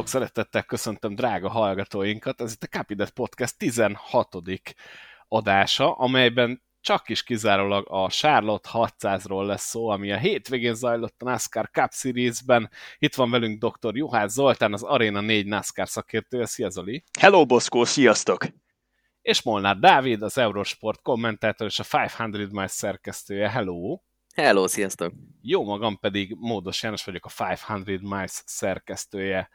Sok szeretettel köszöntöm drága hallgatóinkat, ez itt a Capidet Podcast 16. adása, amelyben csak is kizárólag a Charlotte 600-ról lesz szó, ami a hétvégén zajlott a NASCAR Cup Series-ben. Itt van velünk dr. Juhász Zoltán, az Arena 4 NASCAR szakértője. Szia Zoli! Hello Boszkó, sziasztok! És Molnár Dávid, az Eurosport kommentátor és a 500 Miles szerkesztője. Hello! Hello, sziasztok! Jó magam pedig Módos János vagyok, a 500 Miles szerkesztője.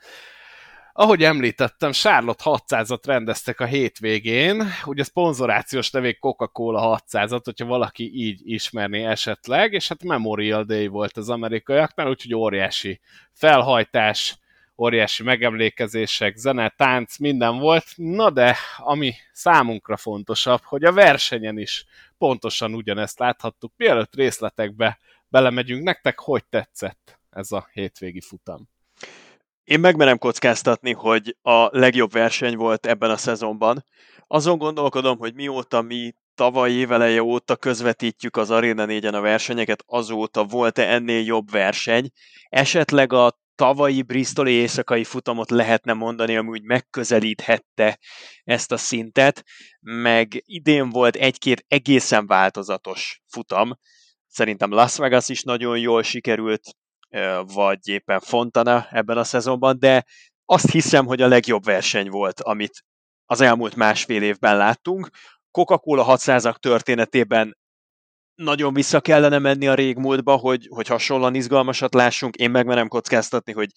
Ahogy említettem, Charlotte 600-at rendeztek a hétvégén, ugye szponzorációs nevék Coca-Cola 600-at, hogyha valaki így ismerné esetleg, és hát Memorial Day volt az amerikaiaknál, úgyhogy óriási felhajtás, óriási megemlékezések, zene, tánc, minden volt. Na de, ami számunkra fontosabb, hogy a versenyen is pontosan ugyanezt láthattuk. Mielőtt részletekbe belemegyünk, nektek hogy tetszett ez a hétvégi futam? Én megmerem kockáztatni, hogy a legjobb verseny volt ebben a szezonban. Azon gondolkodom, hogy mióta mi tavaly éveleje óta közvetítjük az Arena 4-en a versenyeket, azóta volt-e ennél jobb verseny. Esetleg a tavalyi Bristoli éjszakai futamot lehetne mondani, ami úgy megközelíthette ezt a szintet, meg idén volt egy-két egészen változatos futam. Szerintem Las Vegas is nagyon jól sikerült, vagy éppen Fontana ebben a szezonban, de azt hiszem, hogy a legjobb verseny volt, amit az elmúlt másfél évben láttunk. Coca-Cola 600-ak történetében nagyon vissza kellene menni a régmúltba, hogy, hogy hasonlóan izgalmasat lássunk. Én megmerem kockáztatni, hogy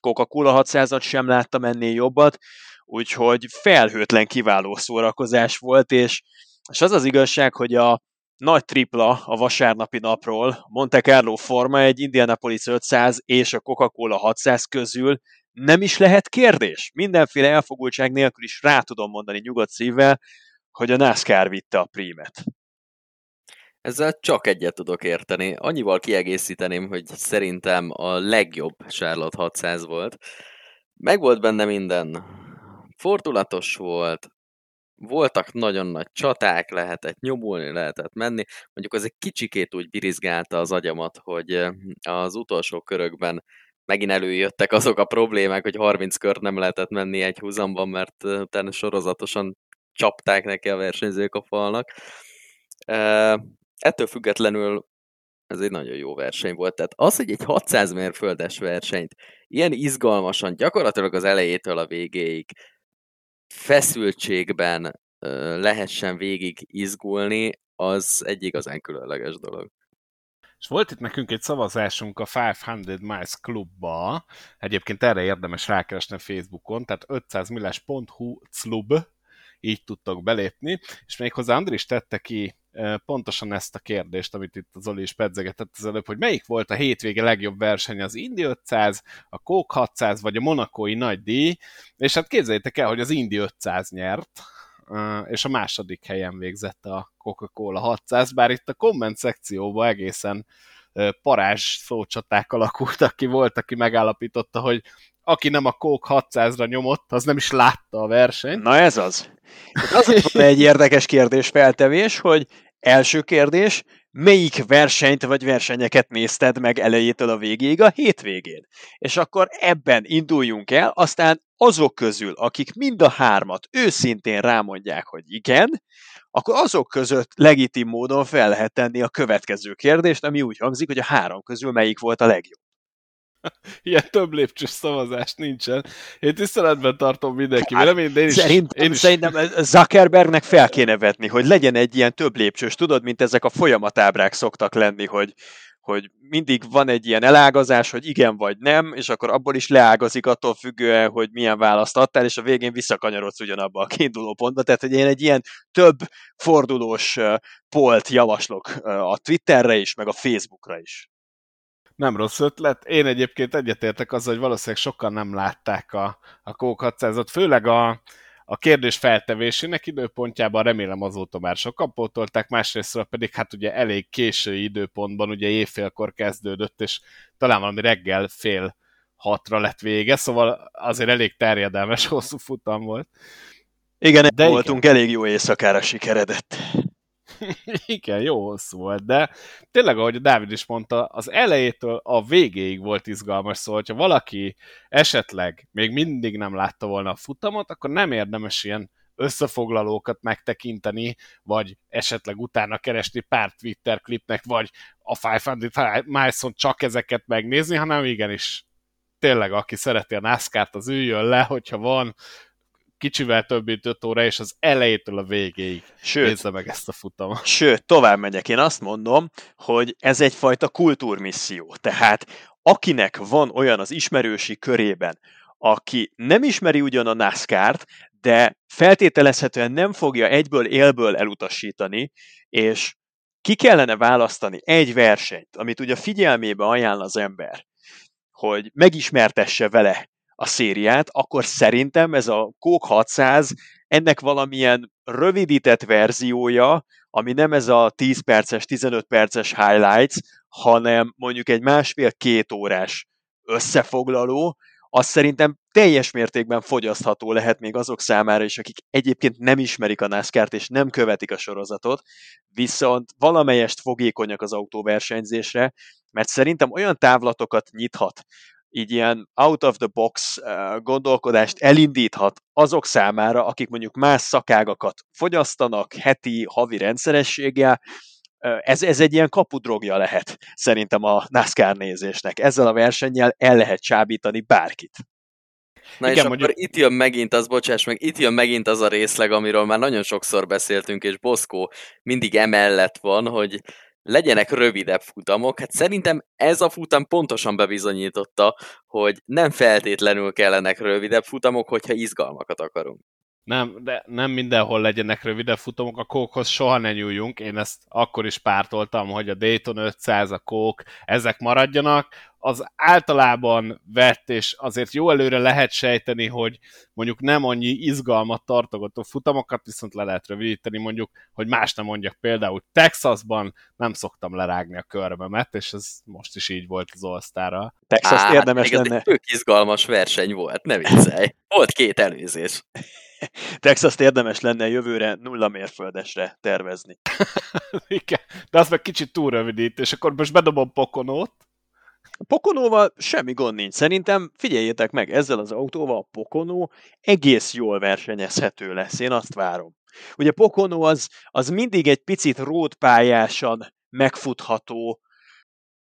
Coca-Cola 600-at sem láttam ennél jobbat, úgyhogy felhőtlen kiváló szórakozás volt, és, és az az igazság, hogy a nagy tripla a vasárnapi napról, Monte Carlo Forma egy Indianapolis 500 és a Coca-Cola 600 közül nem is lehet kérdés. Mindenféle elfogultság nélkül is rá tudom mondani nyugodt szívvel, hogy a NASCAR vitte a prímet. Ezzel csak egyet tudok érteni. Annyival kiegészíteném, hogy szerintem a legjobb Charlotte 600 volt. Meg volt benne minden. Fordulatos volt, voltak nagyon nagy csaták, lehetett nyomulni, lehetett menni. Mondjuk az egy kicsikét úgy birizgálta az agyamat, hogy az utolsó körökben megint előjöttek azok a problémák, hogy 30 kört nem lehetett menni egy húzamban, mert utána sorozatosan csapták neki a versenyzők a falnak ettől függetlenül ez egy nagyon jó verseny volt. Tehát az, hogy egy 600 mérföldes versenyt ilyen izgalmasan, gyakorlatilag az elejétől a végéig feszültségben lehessen végig izgulni, az egy igazán különleges dolog. És volt itt nekünk egy szavazásunk a 500 Miles klubba, egyébként erre érdemes rákeresni Facebookon, tehát 500miles.hu club, így tudtok belépni, és még hozzá Andris tette ki pontosan ezt a kérdést, amit itt az Zoli is pedzegetett az előbb, hogy melyik volt a hétvége legjobb verseny, az Indi 500, a Coke 600 vagy a Monakói nagy díj, és hát képzeljétek el, hogy az Indi 500 nyert, és a második helyen végzett a Coca-Cola 600, bár itt a komment szekcióban egészen parázs szócsaták alakultak ki, volt, aki megállapította, hogy aki nem a Coke 600-ra nyomott, az nem is látta a versenyt. Na ez az. Az egy érdekes kérdés feltevés, hogy első kérdés, melyik versenyt vagy versenyeket nézted meg elejétől a végéig a hétvégén? És akkor ebben induljunk el, aztán azok közül, akik mind a hármat őszintén rámondják, hogy igen, akkor azok között legitim módon fel lehet tenni a következő kérdést, ami úgy hangzik, hogy a három közül melyik volt a legjobb. Ilyen több lépcsős szavazás nincsen. Én tiszteletben tartom mindenki hát, én, én is, szerintem, én is... szerintem Zuckerbergnek fel kéne vetni, hogy legyen egy ilyen több lépcsős, tudod, mint ezek a folyamatábrák szoktak lenni, hogy, hogy mindig van egy ilyen elágazás, hogy igen vagy nem, és akkor abból is leágazik attól függően, hogy milyen választ adtál, és a végén visszakanyarodsz ugyanabba a kiinduló pontba. Tehát, hogy én egy ilyen több fordulós polt javaslok a Twitterre is, meg a Facebookra is. Nem rossz ötlet. Én egyébként egyetértek azzal, hogy valószínűleg sokan nem látták a, a Coke 600 főleg a, a kérdés feltevésének időpontjában remélem azóta már sokan pótolták, másrésztről pedig hát ugye elég késői időpontban, ugye évfélkor kezdődött, és talán valami reggel fél hatra lett vége, szóval azért elég terjedelmes, hosszú futam volt. Igen, De voltunk, igen. elég jó éjszakára sikeredett. Igen, jó hosszú volt, de tényleg, ahogy a Dávid is mondta, az elejétől a végéig volt izgalmas, szóval, hogyha valaki esetleg még mindig nem látta volna a futamot, akkor nem érdemes ilyen összefoglalókat megtekinteni, vagy esetleg utána keresni pár Twitter klipnek, vagy a 500 miles csak ezeket megnézni, hanem igenis tényleg, aki szereti a NASCAR-t, az üljön le, hogyha van kicsivel több mint 5 óra, és az elejétől a végéig sőt, nézze meg ezt a futamot. Sőt, tovább megyek. Én azt mondom, hogy ez egyfajta kultúrmisszió. Tehát akinek van olyan az ismerősi körében, aki nem ismeri ugyan a NASCAR-t, de feltételezhetően nem fogja egyből élből elutasítani, és ki kellene választani egy versenyt, amit ugye figyelmébe ajánl az ember, hogy megismertesse vele a szériát, akkor szerintem ez a Coke 600 ennek valamilyen rövidített verziója, ami nem ez a 10 perces, 15 perces highlights, hanem mondjuk egy másfél-két órás összefoglaló, az szerintem teljes mértékben fogyasztható lehet még azok számára is, akik egyébként nem ismerik a NASCAR-t és nem követik a sorozatot, viszont valamelyest fogékonyak az autóversenyzésre, mert szerintem olyan távlatokat nyithat, így ilyen out of the box gondolkodást elindíthat azok számára, akik mondjuk más szakágakat fogyasztanak heti, havi rendszerességgel, ez, ez egy ilyen kapudrogja lehet szerintem a NASCAR nézésnek. Ezzel a versennyel el lehet csábítani bárkit. Na Igen, és mondjuk... akkor itt jön megint az, bocsáss meg, itt jön megint az a részleg, amiről már nagyon sokszor beszéltünk, és Boszkó mindig emellett van, hogy legyenek rövidebb futamok. Hát szerintem ez a futam pontosan bebizonyította, hogy nem feltétlenül kellenek rövidebb futamok, hogyha izgalmakat akarunk. Nem, de nem mindenhol legyenek rövidebb futamok, a kókhoz soha ne nyúljunk, én ezt akkor is pártoltam, hogy a Dayton 500, a kók, ezek maradjanak, az általában vett, és azért jó előre lehet sejteni, hogy mondjuk nem annyi izgalmat tartogató futamokat, viszont le lehet rövidíteni, mondjuk, hogy más nem mondjak, például Texasban nem szoktam lerágni a körbemet, és ez most is így volt az all Texas érdemes lenne. Ez egy tök izgalmas verseny volt, ne viccelj. Volt két előzés. Texas érdemes lenne jövőre nulla mérföldesre tervezni. Igen, de az meg kicsit túl rövidít, és akkor most bedobom Pokonót. Pokonóval semmi gond nincs. Szerintem figyeljétek meg, ezzel az autóval a Pokonó egész jól versenyezhető lesz. Én azt várom. Ugye Pokonó az, az mindig egy picit rótpályásan megfutható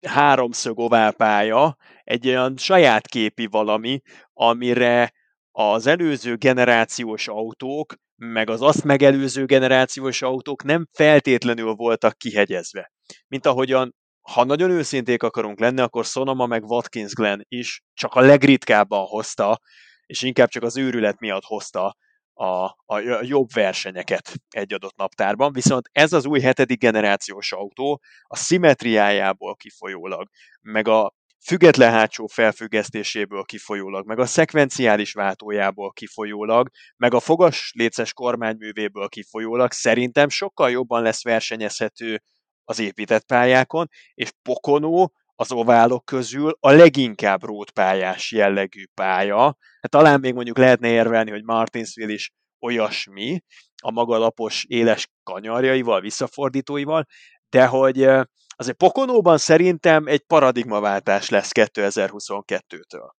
háromszög oválpálya, egy olyan saját képi valami, amire az előző generációs autók, meg az azt megelőző generációs autók nem feltétlenül voltak kihegyezve. Mint ahogyan, ha nagyon őszinték akarunk lenni, akkor Sonoma meg Watkins Glen is csak a legritkábban hozta, és inkább csak az őrület miatt hozta a, a jobb versenyeket egy adott naptárban, viszont ez az új hetedik generációs autó a szimetriájából kifolyólag, meg a független hátsó felfüggesztéséből kifolyólag, meg a szekvenciális váltójából kifolyólag, meg a fogas léces kormányművéből kifolyólag szerintem sokkal jobban lesz versenyezhető az épített pályákon, és Pokonó az oválok közül a leginkább rótpályás jellegű pálya. Hát talán még mondjuk lehetne érvelni, hogy Martinsville is olyasmi, a maga lapos, éles kanyarjaival, visszafordítóival, de hogy azért Pokonóban szerintem egy paradigmaváltás lesz 2022-től.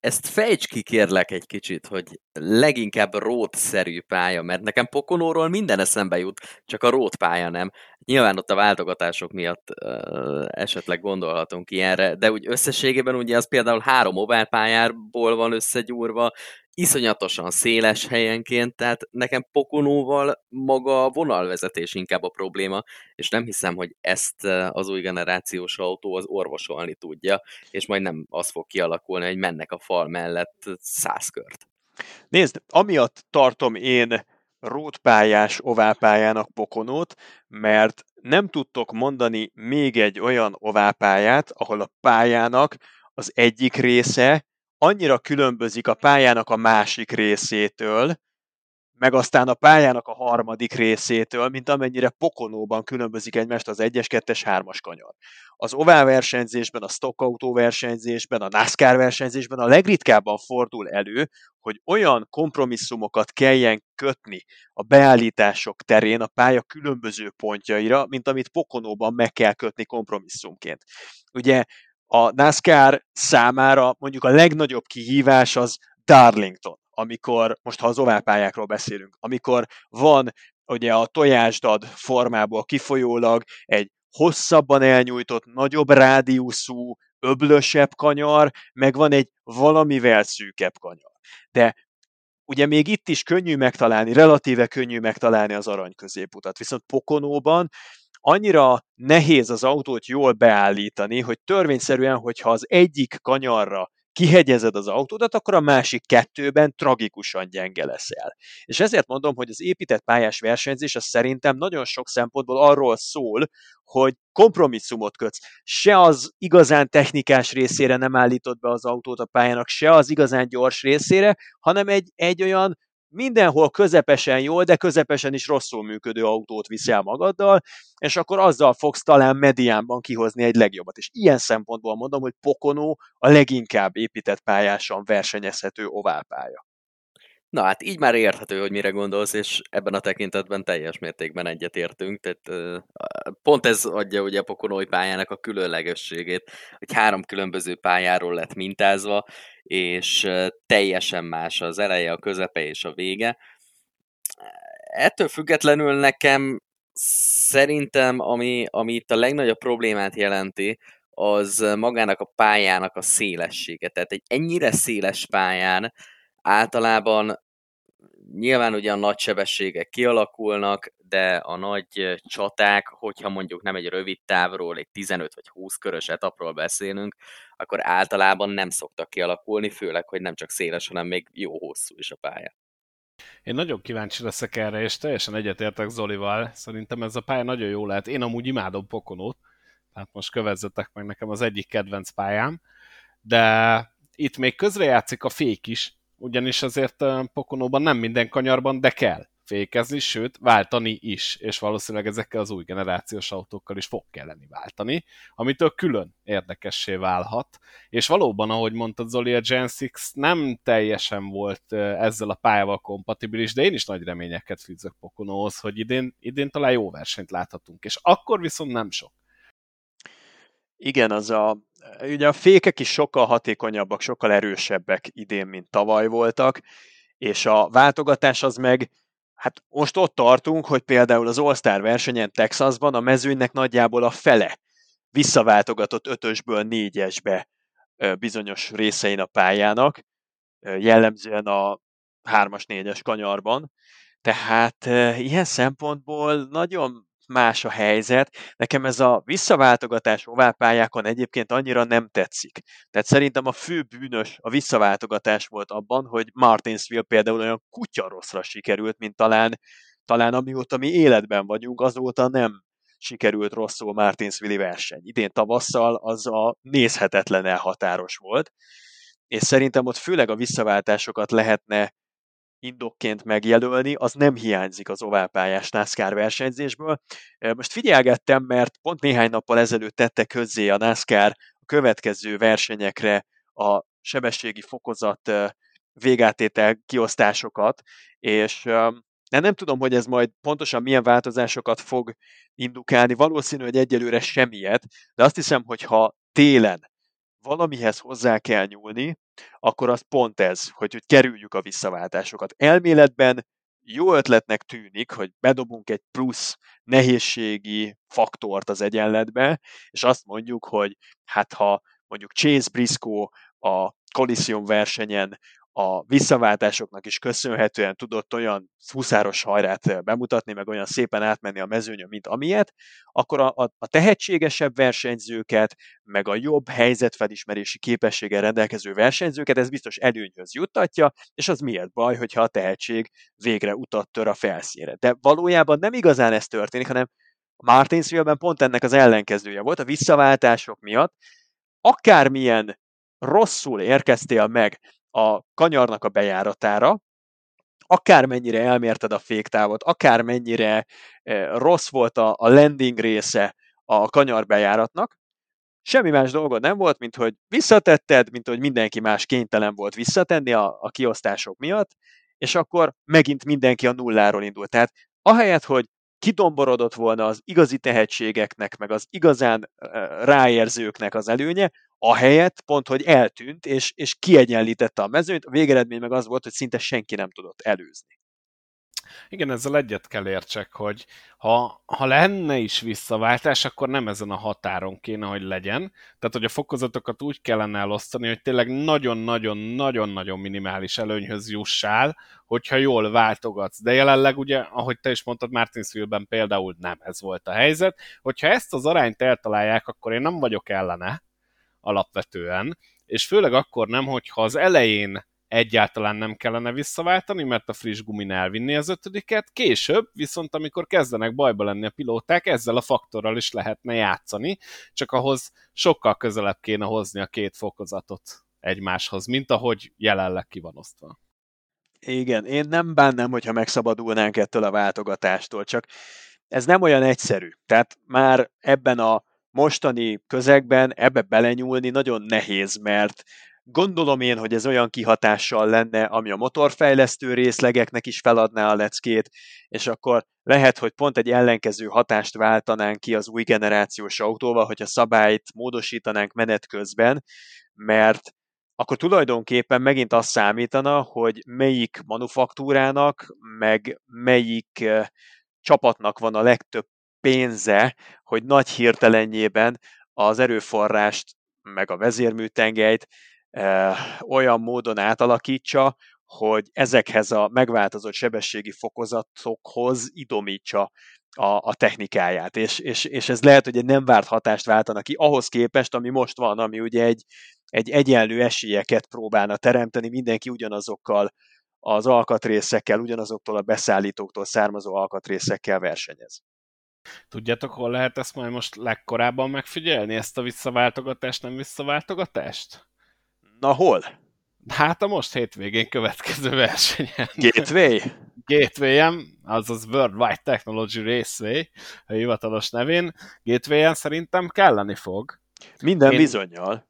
Ezt fejts ki kérlek egy kicsit, hogy leginkább rótszerű pálya, mert nekem Pokonóról minden eszembe jut, csak a rót pálya nem. Nyilván ott a váltogatások miatt uh, esetleg gondolhatunk ilyenre, de úgy összességében ugye az például három oválpályából van összegyúrva, iszonyatosan széles helyenként, tehát nekem Pokonóval maga a vonalvezetés inkább a probléma, és nem hiszem, hogy ezt az új generációs autó az orvosolni tudja, és majd nem az fog kialakulni, hogy mennek a fal mellett száz kört. Nézd, amiatt tartom én rótpályás oválpályának Pokonót, mert nem tudtok mondani még egy olyan oválpályát, ahol a pályának az egyik része annyira különbözik a pályának a másik részétől, meg aztán a pályának a harmadik részétől, mint amennyire pokonóban különbözik egymást az 1-es, 2-es, 3-as kanyar. Az ovál versenyzésben, a stockautó versenyzésben, a NASCAR versenyzésben a legritkábban fordul elő, hogy olyan kompromisszumokat kelljen kötni a beállítások terén a pálya különböző pontjaira, mint amit Pokonóban meg kell kötni kompromisszumként. Ugye a NASCAR számára mondjuk a legnagyobb kihívás az Darlington, amikor, most ha az oválpályákról beszélünk, amikor van ugye a tojásdad formából kifolyólag egy hosszabban elnyújtott, nagyobb rádiuszú, öblösebb kanyar, meg van egy valamivel szűkebb kanyar. De ugye még itt is könnyű megtalálni, relatíve könnyű megtalálni az arany középutat. Viszont Pokonóban annyira nehéz az autót jól beállítani, hogy törvényszerűen, hogyha az egyik kanyarra kihegyezed az autódat, akkor a másik kettőben tragikusan gyenge leszel. És ezért mondom, hogy az épített pályás versenyzés az szerintem nagyon sok szempontból arról szól, hogy kompromisszumot kötsz. Se az igazán technikás részére nem állítod be az autót a pályának, se az igazán gyors részére, hanem egy, egy olyan mindenhol közepesen jól, de közepesen is rosszul működő autót viszel magaddal, és akkor azzal fogsz talán mediánban kihozni egy legjobbat. És ilyen szempontból mondom, hogy Pokonó a leginkább épített pályásan versenyezhető oválpálya. Na hát így már érthető, hogy mire gondolsz, és ebben a tekintetben teljes mértékben egyetértünk. Tehát pont ez adja ugye a Pokonói pályának a különlegességét, hogy három különböző pályáról lett mintázva, és teljesen más az eleje, a közepe és a vége. Ettől függetlenül nekem szerintem, ami, ami itt a legnagyobb problémát jelenti, az magának a pályának a szélessége. Tehát egy ennyire széles pályán általában nyilván ugye a nagy sebességek kialakulnak, de a nagy csaták, hogyha mondjuk nem egy rövid távról, egy 15 vagy 20 körös etapról beszélünk, akkor általában nem szoktak kialakulni, főleg, hogy nem csak széles, hanem még jó hosszú is a pálya. Én nagyon kíváncsi leszek erre, és teljesen egyetértek Zolival. Szerintem ez a pálya nagyon jó lehet. Én amúgy imádom Pokonót, tehát most kövezzetek meg nekem az egyik kedvenc pályám, de itt még közrejátszik a fék is, ugyanis azért Pokonóban nem minden kanyarban, de kell fékezni, sőt, váltani is, és valószínűleg ezekkel az új generációs autókkal is fog kelleni váltani, amitől külön érdekessé válhat, és valóban, ahogy mondtad Zoli, a Gen 6 nem teljesen volt ezzel a pályával kompatibilis, de én is nagy reményeket fűzök Pokonóhoz, hogy idén, idén talán jó versenyt láthatunk, és akkor viszont nem sok. Igen, az a, ugye a fékek is sokkal hatékonyabbak, sokkal erősebbek idén, mint tavaly voltak, és a váltogatás az meg Hát most ott tartunk, hogy például az All-Star versenyen Texasban a mezőnynek nagyjából a fele visszaváltogatott ötösből négyesbe bizonyos részein a pályának, jellemzően a hármas, négyes kanyarban. Tehát ilyen szempontból nagyon más a helyzet. Nekem ez a visszaváltogatás oválpályákon egyébként annyira nem tetszik. Tehát szerintem a fő bűnös a visszaváltogatás volt abban, hogy Martinsville például olyan kutya rosszra sikerült, mint talán, talán amióta mi életben vagyunk, azóta nem sikerült rosszul Martinsville verseny. Idén tavasszal az a nézhetetlen elhatáros volt, és szerintem ott főleg a visszaváltásokat lehetne indokként megjelölni, az nem hiányzik az oválpályás NASCAR versenyzésből. Most figyelgettem, mert pont néhány nappal ezelőtt tette közzé a NASCAR a következő versenyekre a sebességi fokozat végátétel kiosztásokat, és de nem tudom, hogy ez majd pontosan milyen változásokat fog indukálni. Valószínű, hogy egyelőre semmiet, de azt hiszem, hogy ha télen valamihez hozzá kell nyúlni, akkor az pont ez, hogy, hogy kerüljük a visszaváltásokat. Elméletben jó ötletnek tűnik, hogy bedobunk egy plusz nehézségi faktort az egyenletbe, és azt mondjuk, hogy hát ha mondjuk Chase Briscoe a Coliseum versenyen a visszaváltásoknak is köszönhetően tudott olyan huszáros hajrát bemutatni, meg olyan szépen átmenni a mezőnyön, mint amilyet, akkor a, a, a tehetségesebb versenyzőket, meg a jobb helyzetfelismerési képességgel rendelkező versenyzőket ez biztos előnyhöz juttatja, és az miért baj, hogyha a tehetség végre utat tör a felszínre. De valójában nem igazán ez történik, hanem Martinsville-ben pont ennek az ellenkezője volt, a visszaváltások miatt, akármilyen rosszul érkeztél meg a kanyarnak a bejáratára, akármennyire elmérted a féktávot, akármennyire rossz volt a, landing része a kanyarbejáratnak, semmi más dolgod nem volt, mint hogy visszatetted, mint hogy mindenki más kénytelen volt visszatenni a, a kiosztások miatt, és akkor megint mindenki a nulláról indult. Tehát ahelyett, hogy kidomborodott volna az igazi tehetségeknek, meg az igazán ráérzőknek az előnye, ahelyett pont, hogy eltűnt, és, és kiegyenlítette a mezőnyt, a végeredmény meg az volt, hogy szinte senki nem tudott előzni. Igen, ezzel egyet kell értsek, hogy ha, ha lenne is visszaváltás, akkor nem ezen a határon kéne, hogy legyen. Tehát, hogy a fokozatokat úgy kellene elosztani, hogy tényleg nagyon-nagyon-nagyon-nagyon minimális előnyhöz jussál, hogyha jól váltogatsz. De jelenleg ugye, ahogy te is mondtad, Martinsville-ben például nem ez volt a helyzet. Hogyha ezt az arányt eltalálják, akkor én nem vagyok ellene alapvetően, és főleg akkor nem, hogyha az elején egyáltalán nem kellene visszaváltani, mert a friss gumin elvinni az ötödiket. Később, viszont amikor kezdenek bajba lenni a pilóták, ezzel a faktorral is lehetne játszani, csak ahhoz sokkal közelebb kéne hozni a két fokozatot egymáshoz, mint ahogy jelenleg ki van osztva. Igen, én nem bánnám, hogyha megszabadulnánk ettől a váltogatástól, csak ez nem olyan egyszerű. Tehát már ebben a mostani közegben ebbe belenyúlni nagyon nehéz, mert Gondolom én, hogy ez olyan kihatással lenne, ami a motorfejlesztő részlegeknek is feladná a leckét, és akkor lehet, hogy pont egy ellenkező hatást váltanánk ki az új generációs autóval, hogyha szabályt módosítanánk menet közben, mert akkor tulajdonképpen megint azt számítana, hogy melyik manufaktúrának, meg melyik eh, csapatnak van a legtöbb pénze, hogy nagy hirtelenjében az erőforrást, meg a vezérműtengelyt olyan módon átalakítsa, hogy ezekhez a megváltozott sebességi fokozatokhoz idomítsa a, a technikáját, és, és, és ez lehet, hogy egy nem várt hatást váltana ki ahhoz képest, ami most van, ami ugye egy, egy egyenlő esélyeket próbálna teremteni, mindenki ugyanazokkal az alkatrészekkel, ugyanazoktól a beszállítóktól származó alkatrészekkel versenyez. Tudjátok, hol lehet ezt majd most legkorábban megfigyelni, ezt a visszaváltogatást, nem visszaváltogatást? Na hol? Hát a most hétvégén következő versenyen. Gateway? Gateway-en, azaz Worldwide Technology Raceway, a hivatalos nevén. Gateway-en szerintem kelleni fog. Minden én, bizonyal.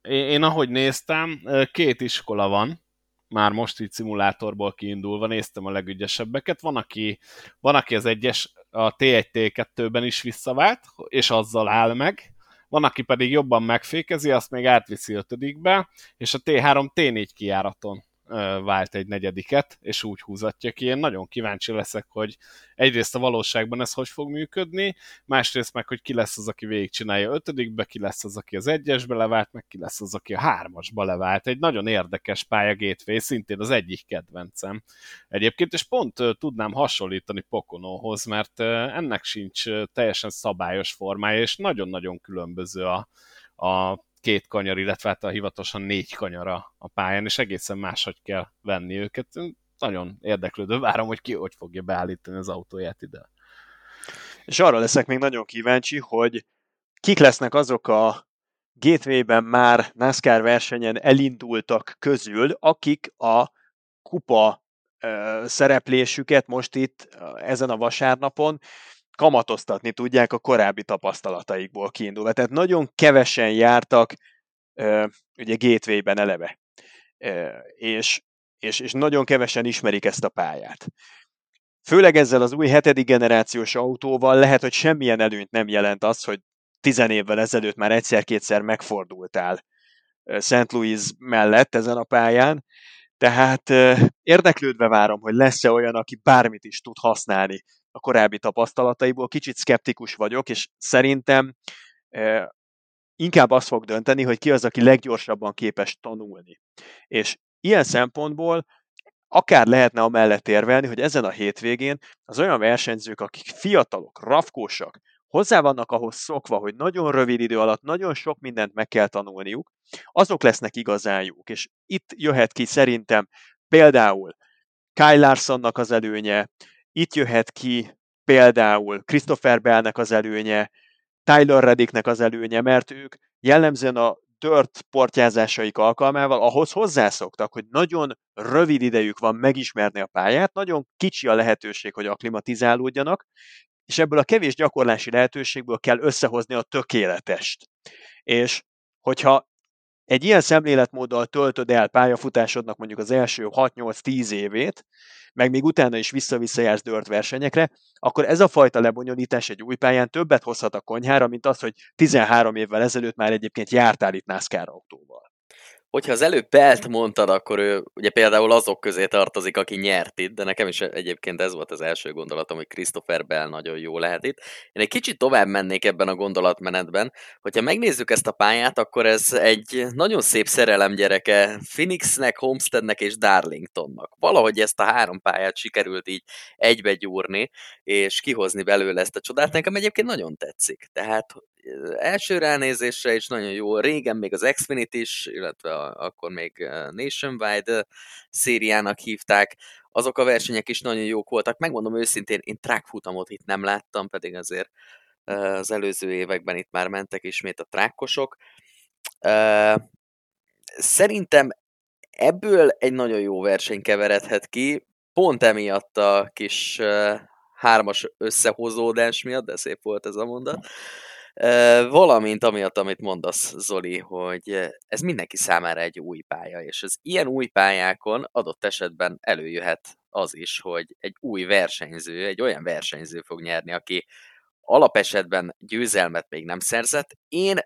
Én, én ahogy néztem, két iskola van, már most így szimulátorból kiindulva néztem a legügyesebbeket. Van, aki, van, aki az egyes a T1, T2-ben is visszavált, és azzal áll meg, van, aki pedig jobban megfékezi, azt még átviszi ötödikbe, és a T3 T4 kijáraton vált egy negyediket, és úgy húzatja ki. Én nagyon kíváncsi leszek, hogy egyrészt a valóságban ez hogy fog működni, másrészt meg, hogy ki lesz az, aki végigcsinálja ötödikbe, ki lesz az, aki az egyesbe levált, meg ki lesz az, aki a hármasba levált. Egy nagyon érdekes pálya Gateway, szintén az egyik kedvencem. Egyébként, és pont tudnám hasonlítani Pokonóhoz, mert ennek sincs teljesen szabályos formája, és nagyon-nagyon különböző a, a két kanyar, illetve hát a hivatalosan négy kanyara a pályán, és egészen máshogy kell venni őket. Nagyon érdeklődő, várom, hogy ki hogy fogja beállítani az autóját ide. És arra leszek még nagyon kíváncsi, hogy kik lesznek azok a Gateway-ben már NASCAR versenyen elindultak közül, akik a kupa szereplésüket most itt ezen a vasárnapon kamatoztatni tudják a korábbi tapasztalataikból kiindulva. Tehát nagyon kevesen jártak ugye Gateway-ben eleve, és, és, és nagyon kevesen ismerik ezt a pályát. Főleg ezzel az új hetedik generációs autóval lehet, hogy semmilyen előnyt nem jelent az, hogy tizen évvel ezelőtt már egyszer-kétszer megfordultál St. Louis mellett ezen a pályán, tehát érdeklődve várom, hogy lesz-e olyan, aki bármit is tud használni a korábbi tapasztalataiból. Kicsit szkeptikus vagyok, és szerintem inkább azt fog dönteni, hogy ki az, aki leggyorsabban képes tanulni. És ilyen szempontból akár lehetne amellett érvelni, hogy ezen a hétvégén az olyan versenyzők, akik fiatalok, rafkósak, hozzá vannak ahhoz szokva, hogy nagyon rövid idő alatt nagyon sok mindent meg kell tanulniuk, azok lesznek igazán jók. És itt jöhet ki szerintem például Kyle Larsonnak az előnye, itt jöhet ki például Christopher Bellnek az előnye, Tyler Reddicknek az előnye, mert ők jellemzően a tört portyázásaik alkalmával ahhoz hozzászoktak, hogy nagyon rövid idejük van megismerni a pályát, nagyon kicsi a lehetőség, hogy aklimatizálódjanak, és ebből a kevés gyakorlási lehetőségből kell összehozni a tökéletest. És hogyha egy ilyen szemléletmóddal töltöd el pályafutásodnak mondjuk az első 6-8-10 évét, meg még utána is vissza-vissza jársz dört versenyekre, akkor ez a fajta lebonyolítás egy új pályán többet hozhat a konyhára, mint az, hogy 13 évvel ezelőtt már egyébként jártál itt NASCAR autóval hogyha az előbb Pelt mondtad, akkor ő ugye például azok közé tartozik, aki nyert itt, de nekem is egyébként ez volt az első gondolatom, hogy Christopher Bell nagyon jó lehet itt. Én egy kicsit tovább mennék ebben a gondolatmenetben, hogyha megnézzük ezt a pályát, akkor ez egy nagyon szép szerelem gyereke Phoenixnek, Homesteadnek és Darlingtonnak. Valahogy ezt a három pályát sikerült így egybe gyúrni, és kihozni belőle ezt a csodát. Nekem egyébként nagyon tetszik. Tehát első ránézésre is nagyon jó. Régen még az Xfinity is, illetve akkor még Nationwide szériának hívták. Azok a versenyek is nagyon jók voltak. Megmondom őszintén, én track futamot itt nem láttam, pedig azért az előző években itt már mentek ismét a trákkosok. Szerintem ebből egy nagyon jó verseny keveredhet ki, pont emiatt a kis hármas összehozódás miatt, de szép volt ez a mondat. Valamint amiatt, amit mondasz, Zoli, hogy ez mindenki számára egy új pálya, és az ilyen új pályákon adott esetben előjöhet az is, hogy egy új versenyző, egy olyan versenyző fog nyerni, aki alapesetben győzelmet még nem szerzett. Én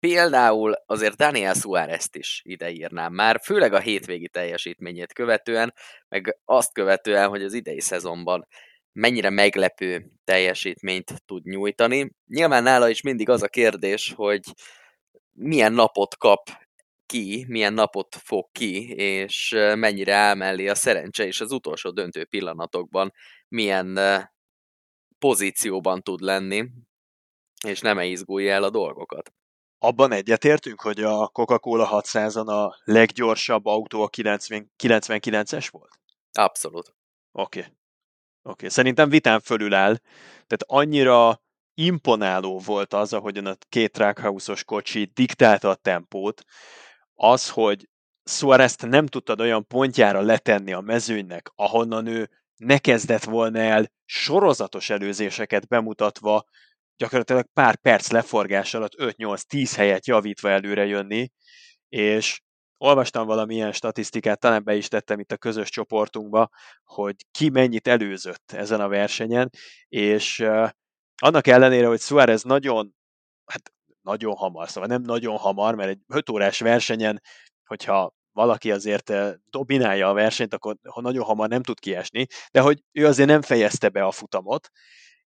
például azért Daniel Suárez-t is ideírnám már, főleg a hétvégi teljesítményét követően, meg azt követően, hogy az idei szezonban mennyire meglepő teljesítményt tud nyújtani. Nyilván nála is mindig az a kérdés, hogy milyen napot kap ki, milyen napot fog ki, és mennyire áll mellé a szerencse, és az utolsó döntő pillanatokban milyen pozícióban tud lenni, és nem -e izgulja el a dolgokat. Abban egyetértünk, hogy a Coca-Cola 600-on a leggyorsabb autó a 90, 99-es volt? Abszolút. Oké. Okay. Okay. szerintem vitán fölül áll. Tehát annyira imponáló volt az, ahogyan a két Trackhouse-os kocsi diktálta a tempót, az, hogy suarez nem tudtad olyan pontjára letenni a mezőnynek, ahonnan ő ne kezdett volna el sorozatos előzéseket bemutatva, gyakorlatilag pár perc leforgás alatt 5-8-10 helyet javítva előre jönni, és olvastam valamilyen statisztikát, talán be is tettem itt a közös csoportunkba, hogy ki mennyit előzött ezen a versenyen, és annak ellenére, hogy Suarez nagyon, hát nagyon hamar, szóval nem nagyon hamar, mert egy 5 órás versenyen, hogyha valaki azért dominálja a versenyt, akkor nagyon hamar nem tud kiesni, de hogy ő azért nem fejezte be a futamot,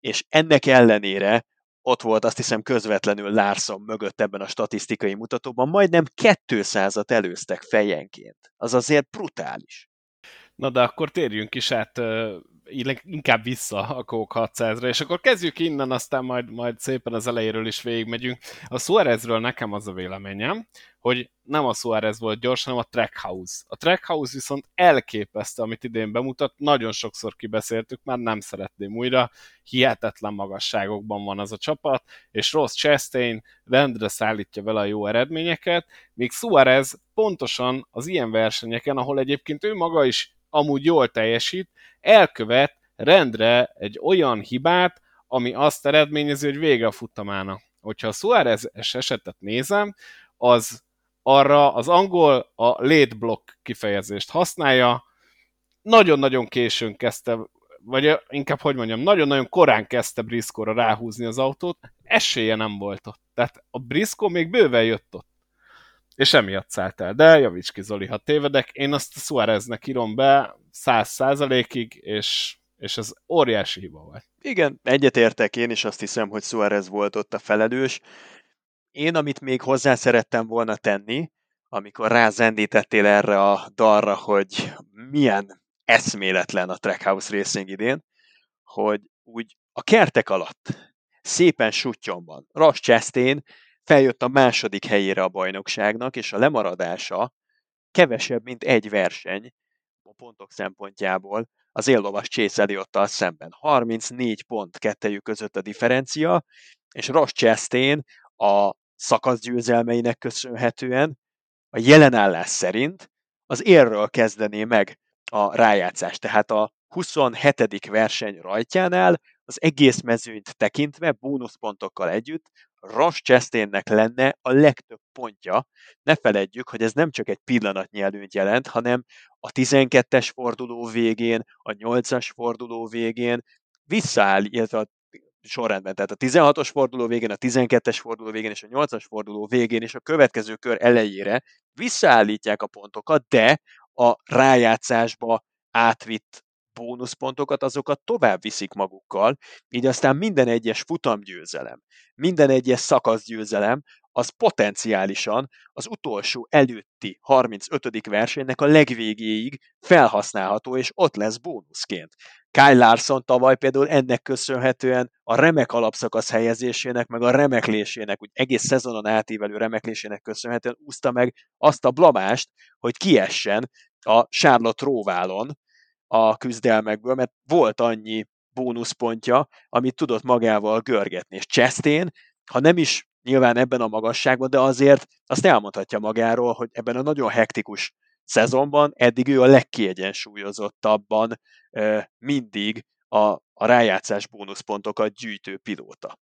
és ennek ellenére ott volt azt hiszem közvetlenül Larson mögött ebben a statisztikai mutatóban, majdnem 200-at előztek fejenként. Az azért brutális. Na de akkor térjünk is át inkább vissza a Coke 600-ra, és akkor kezdjük innen, aztán majd, majd szépen az elejéről is végigmegyünk. A Suarezről nekem az a véleményem, hogy nem a Suarez volt gyors, hanem a Trackhouse. A Trackhouse viszont elképesztő, amit idén bemutat, nagyon sokszor kibeszéltük, már nem szeretném újra, hihetetlen magasságokban van az a csapat, és Ross Chastain rendre szállítja vele a jó eredményeket, míg Suarez pontosan az ilyen versenyeken, ahol egyébként ő maga is amúgy jól teljesít, elkövet rendre egy olyan hibát, ami azt eredményezi, hogy vége a futamának. Hogyha a Suarez esetet nézem, az arra az angol a late block kifejezést használja, nagyon-nagyon későn kezdte, vagy inkább hogy mondjam, nagyon-nagyon korán kezdte Briscoe-ra ráhúzni az autót, esélye nem volt ott. Tehát a Briscoe még bőven jött ott. És emiatt szállt el. De javíts ki Zoli, ha tévedek, én azt a Suáreznek írom be száz százalékig, és, és ez óriási hiba volt. Igen, egyetértek, én is azt hiszem, hogy Suárez volt ott a felelős. Én, amit még hozzá szerettem volna tenni, amikor rázendítettél erre a dalra, hogy milyen eszméletlen a Trackhouse Racing idén, hogy úgy a kertek alatt, szépen sutyomban, Ross Chastain feljött a második helyére a bajnokságnak, és a lemaradása kevesebb, mint egy verseny a pontok szempontjából az éllovas Chase Elliottal szemben. 34 pont kettejük között a differencia, és Ross Chastain a szakaszgyőzelmeinek köszönhetően a jelenállás szerint az érről kezdené meg a rájátszást. Tehát a 27. verseny rajtjánál az egész mezőnyt tekintve bónuszpontokkal együtt Ross Chastainnek lenne a legtöbb pontja. Ne feledjük, hogy ez nem csak egy pillanatnyi előnyt jelent, hanem a 12-es forduló végén, a 8-as forduló végén visszaáll, illetve a sorrendben, tehát a 16-os forduló végén, a 12-es forduló végén és a 8-as forduló végén és a következő kör elejére visszaállítják a pontokat, de a rájátszásba átvitt bónuszpontokat, azokat tovább viszik magukkal, így aztán minden egyes futamgyőzelem, minden egyes szakaszgyőzelem, az potenciálisan az utolsó előtti 35. versenynek a legvégéig felhasználható, és ott lesz bónuszként. Kyle Larson tavaly például ennek köszönhetően a remek alapszakasz helyezésének, meg a remeklésének, úgy egész szezonon átívelő remeklésének köszönhetően úszta meg azt a blamást, hogy kiessen a Charlotte Róválon a küzdelmekből, mert volt annyi bónuszpontja, amit tudott magával görgetni. És Chastain, ha nem is nyilván ebben a magasságban, de azért azt elmondhatja magáról, hogy ebben a nagyon hektikus szezonban eddig ő a legkiegyensúlyozottabban mindig a, a rájátszás bónuszpontokat gyűjtő pilóta.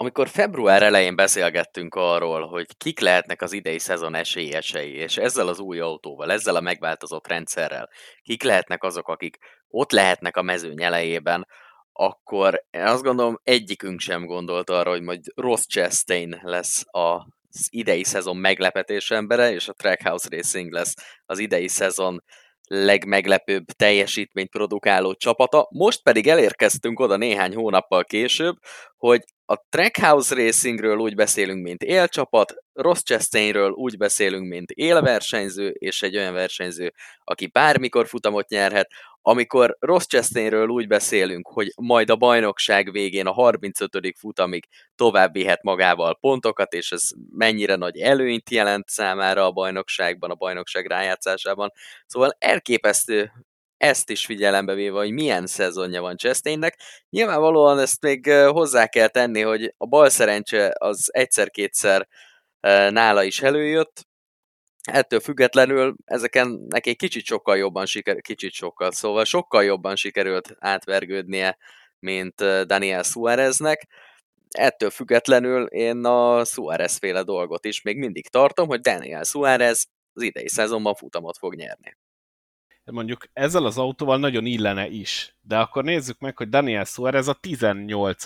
Amikor február elején beszélgettünk arról, hogy kik lehetnek az idei szezon esélyesei, és ezzel az új autóval, ezzel a megváltozott rendszerrel, kik lehetnek azok, akik ott lehetnek a mezőny elejében, akkor én azt gondolom egyikünk sem gondolt arra, hogy majd Ross Chastain lesz az idei szezon meglepetés embere, és a Trackhouse Racing lesz az idei szezon legmeglepőbb teljesítményt produkáló csapata. Most pedig elérkeztünk oda néhány hónappal később, hogy a Trackhouse Racingről úgy beszélünk, mint élcsapat, Ross Chastainről úgy beszélünk, mint élversenyző, és egy olyan versenyző, aki bármikor futamot nyerhet, amikor Ross Chastainről úgy beszélünk, hogy majd a bajnokság végén a 35. futamig tovább vihet magával pontokat, és ez mennyire nagy előnyt jelent számára a bajnokságban, a bajnokság rájátszásában. Szóval elképesztő ezt is figyelembe véve, hogy milyen szezonja van Chastainnek. Nyilvánvalóan ezt még hozzá kell tenni, hogy a bal szerencse az egyszer-kétszer nála is előjött, ettől függetlenül ezeken neki kicsit sokkal jobban sikerült, kicsit sokkal, szóval sokkal jobban sikerült átvergődnie, mint Daniel Suáreznek. Ettől függetlenül én a Suárez féle dolgot is még mindig tartom, hogy Daniel Suárez az idei szezonban futamot fog nyerni mondjuk ezzel az autóval nagyon illene is, de akkor nézzük meg, hogy Daniel Suarez a 18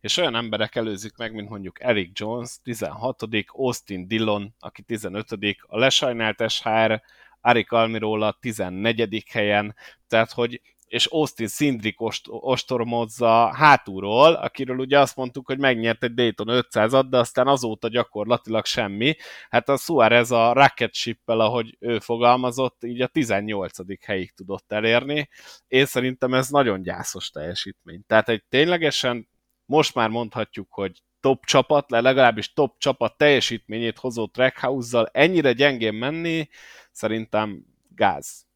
és olyan emberek előzik meg, mint mondjuk Eric Jones, 16 Austin Dillon, aki 15 a lesajnált SHR, Arik Almirola 14. helyen, tehát hogy és Austin Szindrik ostormozza hátulról, akiről ugye azt mondtuk, hogy megnyert egy Dayton 500-at, de aztán azóta gyakorlatilag semmi. Hát a Suarez a rocket ship ahogy ő fogalmazott, így a 18. helyig tudott elérni. Én szerintem ez nagyon gyászos teljesítmény. Tehát egy ténylegesen most már mondhatjuk, hogy top csapat, legalábbis top csapat teljesítményét hozó Trackhouse-zal ennyire gyengén menni, szerintem gáz.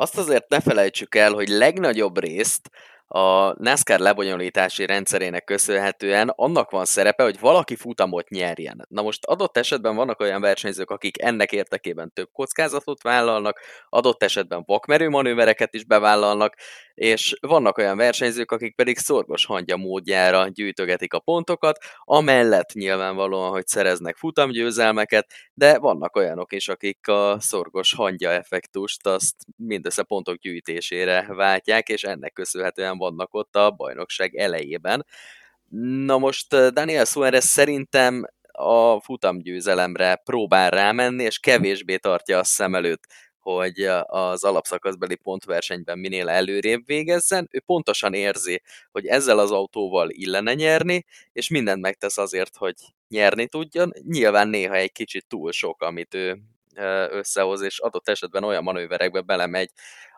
Azt azért ne felejtsük el, hogy legnagyobb részt a NASCAR lebonyolítási rendszerének köszönhetően annak van szerepe, hogy valaki futamot nyerjen. Na most adott esetben vannak olyan versenyzők, akik ennek értekében több kockázatot vállalnak, adott esetben vakmerő manővereket is bevállalnak, és vannak olyan versenyzők, akik pedig szorgos hangya módjára gyűjtögetik a pontokat, amellett nyilvánvalóan, hogy szereznek futamgyőzelmeket, de vannak olyanok is, akik a szorgos hangya effektust azt mindössze pontok gyűjtésére váltják, és ennek köszönhetően vannak ott a bajnokság elejében. Na most eh, Daniel Suarez szerintem a futamgyőzelemre próbál rámenni, és kevésbé tartja a szem előtt, hogy az alapszakaszbeli pontversenyben minél előrébb végezzen. Ő pontosan érzi, hogy ezzel az autóval illene nyerni, és mindent megtesz azért, hogy nyerni tudjon. Nyilván néha egy kicsit túl sok, amit ő összehoz, és adott esetben olyan manőverekbe belemegy,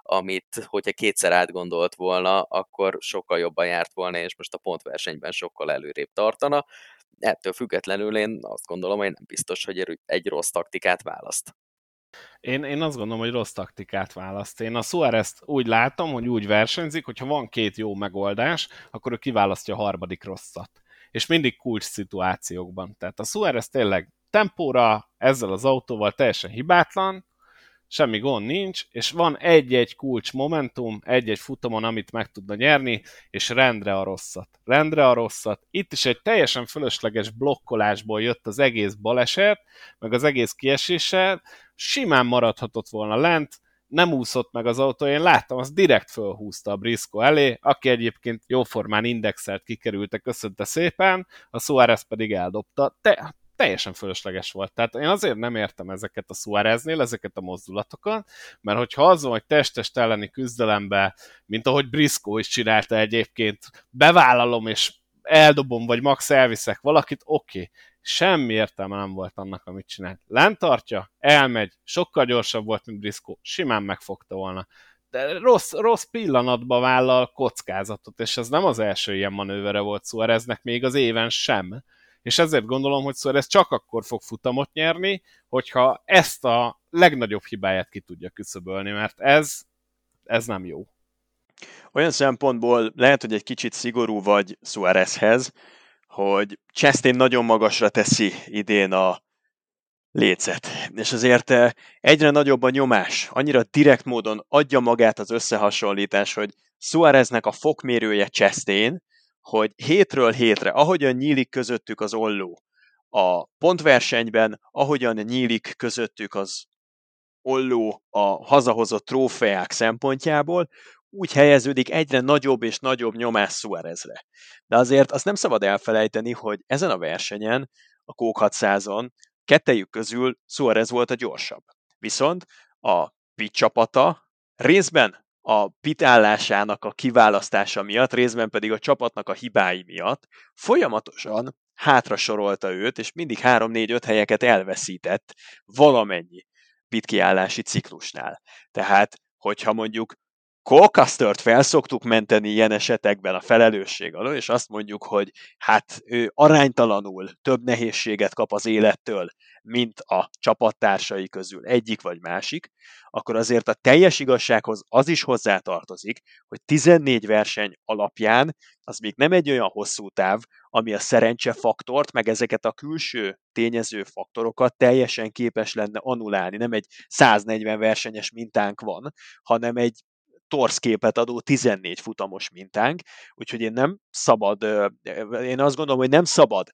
amit, hogyha kétszer átgondolt volna, akkor sokkal jobban járt volna, és most a pontversenyben sokkal előrébb tartana. Ettől függetlenül én azt gondolom, hogy nem biztos, hogy egy rossz taktikát választ. Én, én azt gondolom, hogy rossz taktikát választ. Én a suarez úgy látom, hogy úgy versenyzik, hogyha van két jó megoldás, akkor ő kiválasztja a harmadik rosszat. és mindig kulcs szituációkban. Tehát a Suarez tényleg tempóra, ezzel az autóval teljesen hibátlan, semmi gond nincs, és van egy-egy kulcs momentum, egy-egy futamon, amit meg tudna nyerni, és rendre a rosszat. Rendre a rosszat. Itt is egy teljesen fölösleges blokkolásból jött az egész baleset, meg az egész kieséssel, simán maradhatott volna lent, nem úszott meg az autó, én láttam, az direkt fölhúzta a Brisco elé, aki egyébként jóformán indexelt kikerülte, köszönte szépen, a Suarez pedig eldobta. Te, teljesen fölösleges volt. Tehát én azért nem értem ezeket a Suáreznél, ezeket a mozdulatokat, mert hogyha az van, hogy testest elleni küzdelembe, mint ahogy Briscoe is csinálta egyébként, bevállalom és eldobom, vagy max elviszek valakit, oké. Okay. Semmi értelme nem volt annak, amit csinált. Lent tartja, elmegy, sokkal gyorsabb volt, mint Briscoe, simán megfogta volna. De rossz, rossz pillanatba vállal kockázatot, és ez nem az első ilyen manővere volt Suáreznek, még az éven sem és ezért gondolom, hogy szóval ez csak akkor fog futamot nyerni, hogyha ezt a legnagyobb hibáját ki tudja küszöbölni, mert ez, ez nem jó. Olyan szempontból lehet, hogy egy kicsit szigorú vagy Suárezhez, hogy Chastain nagyon magasra teszi idén a lécet. És azért eh, egyre nagyobb a nyomás, annyira direkt módon adja magát az összehasonlítás, hogy Suáreznek a fokmérője Chastain, hogy hétről hétre, ahogyan nyílik közöttük az olló, a pontversenyben, ahogyan nyílik közöttük az olló a hazahozott trófeák szempontjából, úgy helyeződik egyre nagyobb és nagyobb nyomás Suárezre. De azért azt nem szabad elfelejteni, hogy ezen a versenyen, a Kók 600-on, kettejük közül Suárez volt a gyorsabb. Viszont a pit csapata részben a pit állásának a kiválasztása miatt, részben pedig a csapatnak a hibái miatt folyamatosan hátra sorolta őt, és mindig 3-4-5 helyeket elveszített valamennyi pit kiállási ciklusnál. Tehát, hogyha mondjuk Colcastert felszoktuk menteni ilyen esetekben a felelősség alól, és azt mondjuk, hogy hát ő aránytalanul több nehézséget kap az élettől, mint a csapattársai közül egyik vagy másik, akkor azért a teljes igazsághoz az is hozzátartozik, hogy 14 verseny alapján az még nem egy olyan hosszú táv, ami a szerencse faktort, meg ezeket a külső tényező faktorokat teljesen képes lenne anulálni. Nem egy 140 versenyes mintánk van, hanem egy torszképet adó 14 futamos mintánk, úgyhogy én nem szabad, én azt gondolom, hogy nem szabad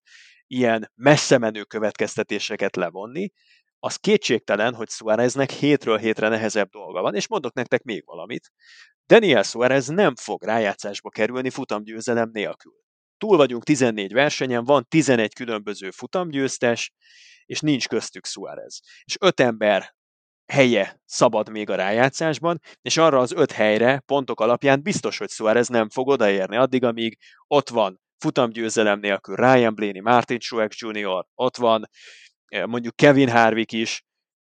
ilyen messze menő következtetéseket levonni, az kétségtelen, hogy Suáreznek hétről hétre nehezebb dolga van, és mondok nektek még valamit. Daniel Suárez nem fog rájátszásba kerülni futamgyőzelem nélkül. Túl vagyunk 14 versenyen, van 11 különböző futamgyőztes, és nincs köztük Suárez. És öt ember helye szabad még a rájátszásban, és arra az öt helyre pontok alapján biztos, hogy Suárez nem fog odaérni addig, amíg ott van futamgyőzelem nélkül Ryan Blaney, Martin Truex Jr., ott van eh, mondjuk Kevin Harvick is,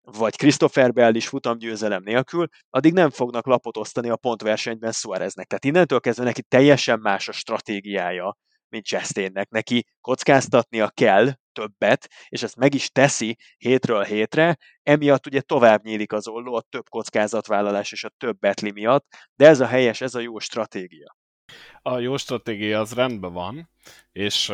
vagy Christopher Bell is futamgyőzelem nélkül, addig nem fognak lapot osztani a pontversenyben Suáreznek. Tehát innentől kezdve neki teljesen más a stratégiája, mint Chastainnek. Neki kockáztatnia kell többet, és ezt meg is teszi hétről hétre, emiatt ugye tovább nyílik az olló a több kockázatvállalás és a több betli miatt, de ez a helyes, ez a jó stratégia. A jó stratégia az rendben van, és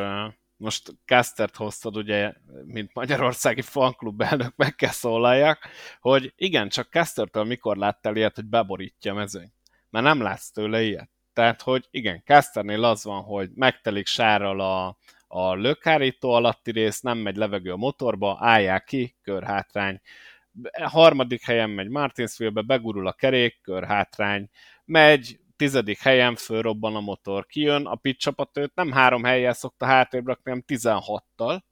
most Kastert hoztad, ugye, mint magyarországi fanklub elnök, meg kell szólaljak, hogy igen, csak Castertől mikor láttál ilyet, hogy beborítja a mezőnyt? Mert nem látsz tőle ilyet. Tehát, hogy igen, Casternél az van, hogy megtelik sárral a, a lökhárító alatti rész, nem megy levegő a motorba, állják ki, körhátrány. A harmadik helyen megy Martinsville-be, begurul a kerék, körhátrány. Megy, tizedik helyen fölrobban a motor. Kijön, a pit csapat nem három helyjel szokta hátrébb rakni, hanem 16-tal,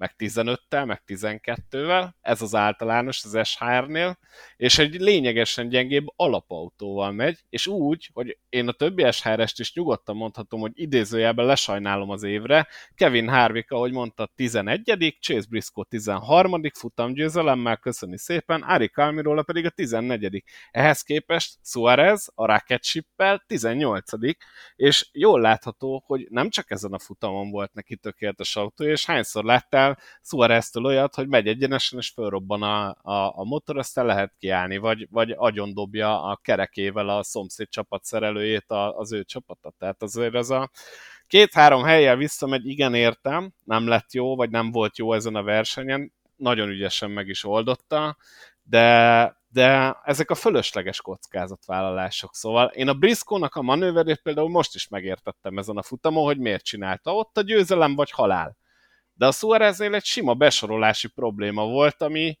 meg 15-tel, meg 12-vel, ez az általános az SHR-nél, és egy lényegesen gyengébb alapautóval megy, és úgy, hogy én a többi SHR-est is nyugodtan mondhatom, hogy idézőjelben lesajnálom az évre, Kevin Harvick, ahogy mondta, 11 Chase Briscoe 13 futamgyőzelemmel, köszöni szépen, Ari Kalmirola pedig a 14 Ehhez képest Suarez a Rocket Ship-pel 18 és jól látható, hogy nem csak ezen a futamon volt neki tökéletes autó, és hányszor láttál veszel Suarez-től olyat, hogy megy egyenesen, és fölrobban a, a, a motor, aztán lehet kiállni, vagy, vagy agyon dobja a kerekével a szomszéd csapat szerelőjét az ő csapata. Tehát azért ez a két-három helyjel visszamegy, igen értem, nem lett jó, vagy nem volt jó ezen a versenyen, nagyon ügyesen meg is oldotta, de, de ezek a fölösleges kockázatvállalások. Szóval én a Briscoe-nak a manőverét például most is megértettem ezen a futamon, hogy miért csinálta. Ott a győzelem vagy halál. De a Suareznél egy sima besorolási probléma volt, ami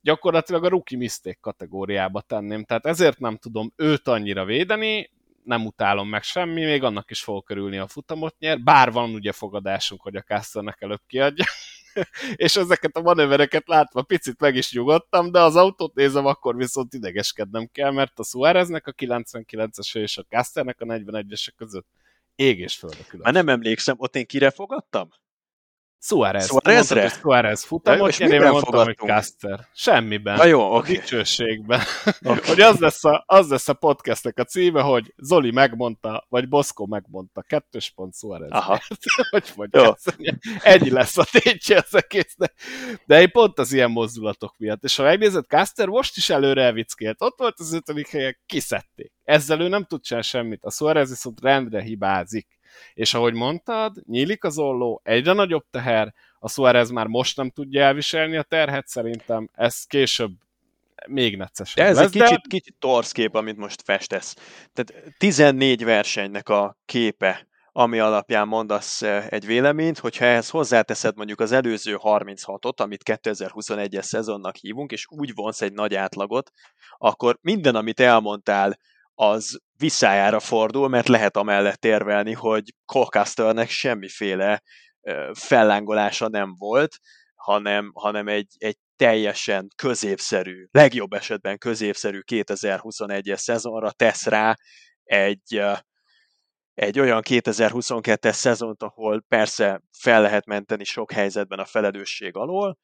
gyakorlatilag a rookie mistake kategóriába tenném. Tehát ezért nem tudom őt annyira védeni, nem utálom meg semmi, még annak is fog körülni a futamot nyer, bár van ugye fogadásunk, hogy a Casternek előbb kiadja, és ezeket a manővereket látva picit meg is nyugodtam, de az autót nézem, akkor viszont idegeskednem kell, mert a Suáreznek a 99-es és a Casternek a 41-esek között ég és föld a különbség. Már nem emlékszem, ott én kire fogadtam? Suárez. Suárezre? Mondtad, Suárez futamot, ja, én mondtam, hogy Caster. Semmiben. Na jó, oké. Okay. Dicsőségben. Okay. hogy az lesz, a, az lesz a podcastnek a címe, hogy Zoli megmondta, vagy Boszko megmondta. Kettős pont Suárez. Aha. hogy mondja, Ennyi lesz a tétje az egésznek. De én pont az ilyen mozdulatok miatt. És ha megnézed, Caster most is előre elvickélt. Ott volt az ötödik helyen, kiszedték. Ezzel ő nem tud semmit. A Suárez viszont rendre hibázik és ahogy mondtad, nyílik az olló, egyre nagyobb teher, a Suarez már most nem tudja elviselni a terhet, szerintem ez később még neccesebb De ez lesz, egy kicsit, de... kicsit torszkép, amit most festesz. Tehát 14 versenynek a képe, ami alapján mondasz eh, egy véleményt, hogyha ehhez hozzáteszed mondjuk az előző 36-ot, amit 2021-es szezonnak hívunk, és úgy vonsz egy nagy átlagot, akkor minden, amit elmondtál az visszájára fordul, mert lehet amellett érvelni, hogy Colcasternek semmiféle fellángolása nem volt, hanem, hanem egy, egy teljesen középszerű, legjobb esetben középszerű 2021-es szezonra tesz rá egy, egy olyan 2022-es szezont, ahol persze fel lehet menteni sok helyzetben a felelősség alól,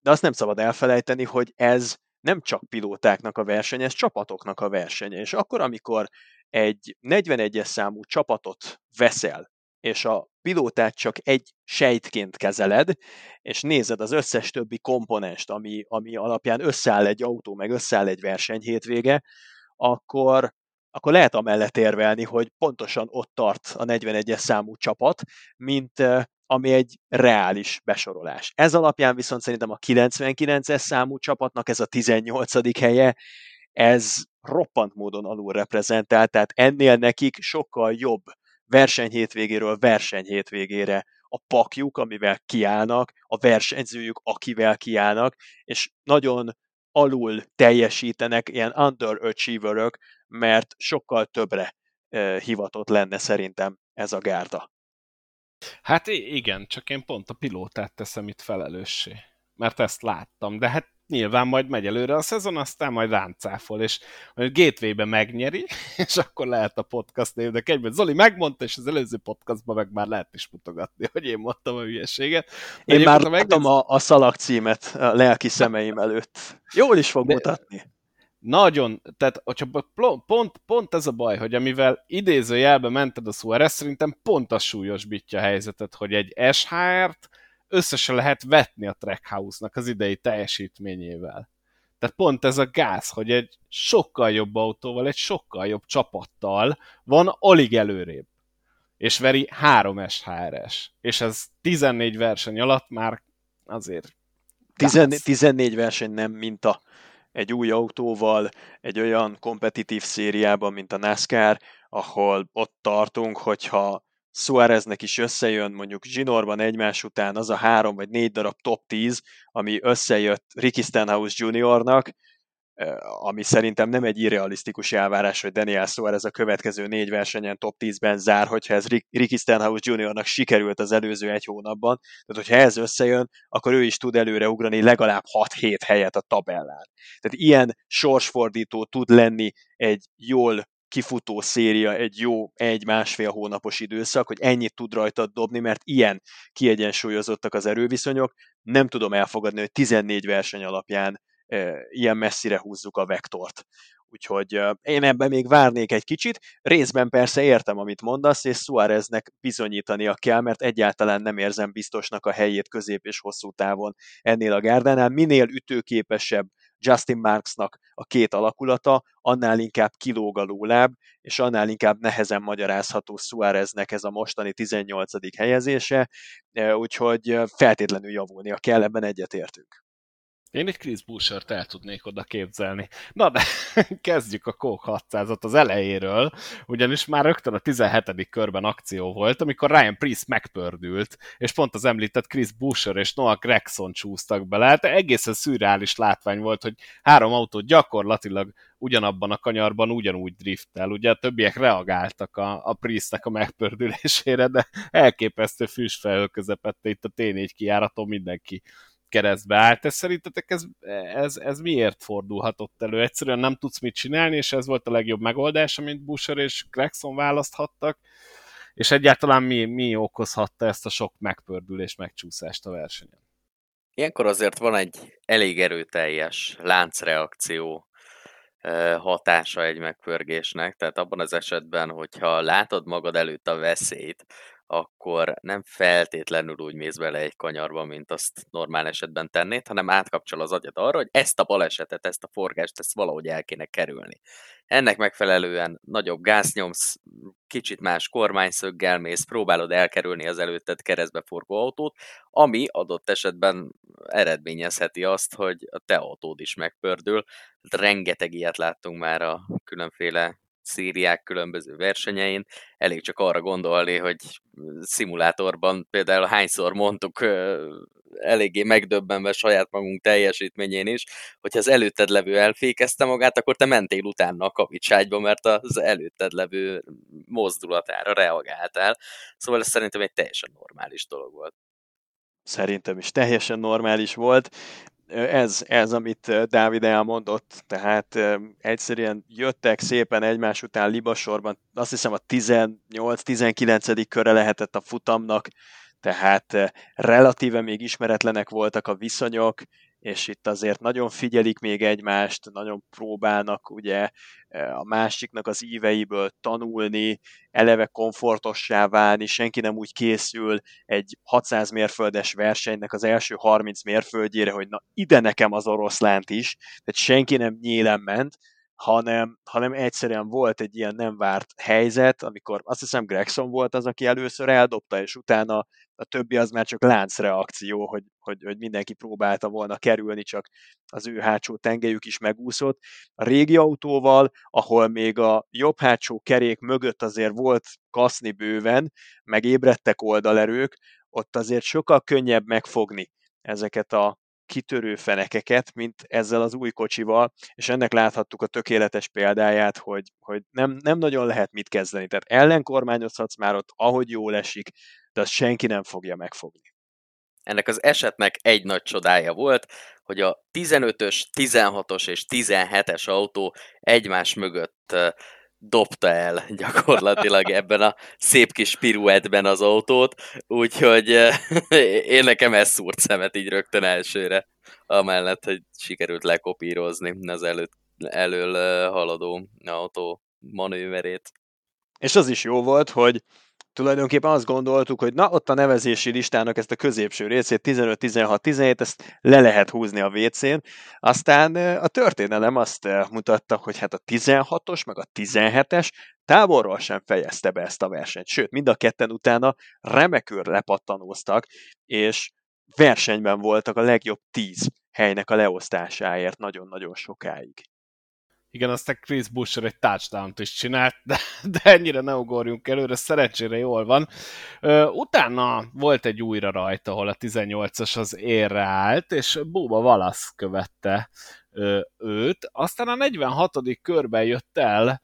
de azt nem szabad elfelejteni, hogy ez nem csak pilótáknak a verseny, ez csapatoknak a versenye. És akkor, amikor egy 41-es számú csapatot veszel, és a pilótát csak egy sejtként kezeled, és nézed az összes többi komponest, ami, ami alapján összeáll egy autó, meg összeáll egy verseny hétvége, akkor, akkor lehet amellett érvelni, hogy pontosan ott tart a 41-es számú csapat, mint ami egy reális besorolás. Ez alapján viszont szerintem a 99-es számú csapatnak ez a 18. helye, ez roppant módon alul reprezentált, tehát ennél nekik sokkal jobb versenyhétvégéről versenyhétvégére a pakjuk, amivel kiállnak, a versenyzőjük, akivel kiállnak, és nagyon alul teljesítenek ilyen underachieverök, mert sokkal többre hivatott lenne szerintem ez a gárda. Hát igen, csak én pont a pilótát teszem itt felelőssé. Mert ezt láttam, de hát nyilván majd megy előre a szezon, aztán majd ráncáfol, és a gateway megnyeri, és akkor lehet a podcast névnek egyben. Zoli megmondta, és az előző podcastban meg már lehet is mutogatni, hogy én mondtam a hülyeséget. De én, már láttam a, a szalag címet a lelki szemeim előtt. Jól is fog de, mutatni nagyon, tehát hogyha pont, pont ez a baj, hogy amivel idézőjelbe mented a Suarez, szerintem pont a súlyosbítja a helyzetet, hogy egy SHR-t összesen lehet vetni a Trackhouse-nak az idei teljesítményével. Tehát pont ez a gáz, hogy egy sokkal jobb autóval, egy sokkal jobb csapattal van alig előrébb. És veri 3 SHR-es. És ez 14 verseny alatt már azért 14, 14 verseny nem minta egy új autóval, egy olyan kompetitív szériában, mint a NASCAR, ahol ott tartunk, hogyha Suáreznek is összejön mondjuk zsinórban egymás után az a három vagy négy darab top 10, ami összejött Ricky Stenhouse Juniornak, ami szerintem nem egy irrealisztikus elvárás, hogy Daniel Suarez a következő négy versenyen top 10-ben zár, hogyha ez Ricky Stenhouse Juniornak sikerült az előző egy hónapban. Tehát, hogyha ez összejön, akkor ő is tud előre ugrani legalább 6-7 helyet a tabellán. Tehát ilyen sorsfordító tud lenni egy jól kifutó széria, egy jó egy-másfél hónapos időszak, hogy ennyit tud rajta dobni, mert ilyen kiegyensúlyozottak az erőviszonyok. Nem tudom elfogadni, hogy 14 verseny alapján ilyen messzire húzzuk a vektort. Úgyhogy én ebben még várnék egy kicsit. Részben persze értem, amit mondasz, és Suáreznek bizonyítania kell, mert egyáltalán nem érzem biztosnak a helyét közép és hosszú távon ennél a gárdánál. Minél ütőképesebb Justin Marksnak a két alakulata, annál inkább kilóg a lóláb, és annál inkább nehezen magyarázható Suáreznek ez a mostani 18. helyezése, úgyhogy feltétlenül javulnia kell, ebben egyetértünk. Én egy Chris Bouchert el tudnék oda képzelni. Na de kezdjük a Coke 600-at az elejéről, ugyanis már rögtön a 17. körben akció volt, amikor Ryan Priest megpördült, és pont az említett Chris Boucher és Noah Gregson csúsztak bele. Hát egészen szürreális látvány volt, hogy három autó gyakorlatilag ugyanabban a kanyarban ugyanúgy driftel. Ugye a többiek reagáltak a, a Priestnek a megpördülésére, de elképesztő füstfelhő közepette itt a T4 kiáraton mindenki keresztbe állt. Ez szerintetek ez, ez, ez miért fordulhatott elő? Egyszerűen nem tudsz mit csinálni, és ez volt a legjobb megoldás, amit Busher és Gregson választhattak, és egyáltalán mi, mi okozhatta ezt a sok megpördülés, megcsúszást a versenyen? Ilyenkor azért van egy elég erőteljes láncreakció hatása egy megpörgésnek, tehát abban az esetben, hogyha látod magad előtt a veszélyt, akkor nem feltétlenül úgy mész bele egy kanyarba, mint azt normál esetben tennéd, hanem átkapcsol az agyad arra, hogy ezt a balesetet, ezt a forgást, ezt valahogy el kéne kerülni. Ennek megfelelően nagyobb gáznyomsz, kicsit más kormányszöggel mész, próbálod elkerülni az előtted keresztbe forgó autót, ami adott esetben eredményezheti azt, hogy a te autód is megpördül. Rengeteg ilyet láttunk már a különféle szériák különböző versenyein. Elég csak arra gondolni, hogy szimulátorban például hányszor mondtuk eléggé megdöbbenve saját magunk teljesítményén is, hogyha az előtted levő elfékezte magát, akkor te mentél utána a kavicságyba, mert az előtted levő mozdulatára reagáltál. Szóval ez szerintem egy teljesen normális dolog volt. Szerintem is teljesen normális volt ez, ez, amit Dávid elmondott, tehát egyszerűen jöttek szépen egymás után libasorban, azt hiszem a 18-19. köre lehetett a futamnak, tehát relatíve még ismeretlenek voltak a viszonyok, és itt azért nagyon figyelik még egymást, nagyon próbálnak ugye e, a másiknak az íveiből tanulni, eleve komfortossá válni, senki nem úgy készül egy 600 mérföldes versenynek az első 30 mérföldjére, hogy na ide nekem az oroszlánt is, tehát senki nem nyílen ment, hanem, hanem egyszerűen volt egy ilyen nem várt helyzet, amikor azt hiszem Gregson volt az, aki először eldobta, és utána a többi az már csak láncreakció, hogy, hogy, hogy mindenki próbálta volna kerülni, csak az ő hátsó tengelyük is megúszott. A régi autóval, ahol még a jobb hátsó kerék mögött azért volt kaszni bőven, meg ébredtek oldalerők, ott azért sokkal könnyebb megfogni ezeket a kitörő fenekeket, mint ezzel az új kocsival, és ennek láthattuk a tökéletes példáját, hogy, hogy nem, nem nagyon lehet mit kezdeni. Tehát ellenkormányozhatsz már ott, ahogy jól esik, de azt senki nem fogja megfogni. Ennek az esetnek egy nagy csodája volt, hogy a 15-ös, 16-os és 17-es autó egymás mögött dobta el gyakorlatilag ebben a szép kis piruetben az autót, úgyhogy eh, én nekem ez szúrt szemet így rögtön elsőre, amellett, hogy sikerült lekopírozni az előtt, elől eh, haladó autó manőverét. És az is jó volt, hogy tulajdonképpen azt gondoltuk, hogy na, ott a nevezési listának ezt a középső részét, 15, 16, 17, ezt le lehet húzni a WC-n. Aztán a történelem azt mutatta, hogy hát a 16-os, meg a 17-es távolról sem fejezte be ezt a versenyt. Sőt, mind a ketten utána remekül lepattanóztak, és versenyben voltak a legjobb 10 helynek a leosztásáért nagyon-nagyon sokáig. Igen, aztán Chris Busher egy touchdown is csinált, de, de ennyire ne ugorjunk előre, szerencsére jól van. Utána volt egy újra rajta, ahol a 18-as az érre állt, és Bóba Valasz követte őt. Aztán a 46. körben jött el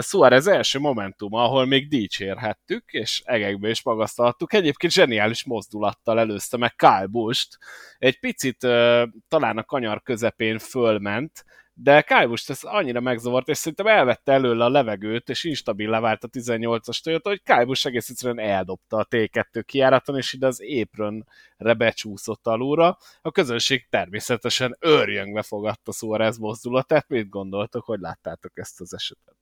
Suarez első momentum, ahol még dicsérhettük, és egekbe is magasztaltuk. Egyébként zseniális mozdulattal előzte meg Kyle Busch-t. Egy picit talán a kanyar közepén fölment, de Kyle Busch ez annyira megzavart, és szerintem elvette előle a levegőt, és instabil levált a 18-as Toyota, hogy Kyle Busch egész egyszerűen eldobta a T2 kiáraton, és ide az apronre becsúszott alulra. A közönség természetesen őrjöngve fogadta Suarez mozdulatát. Mit gondoltok, hogy láttátok ezt az esetet?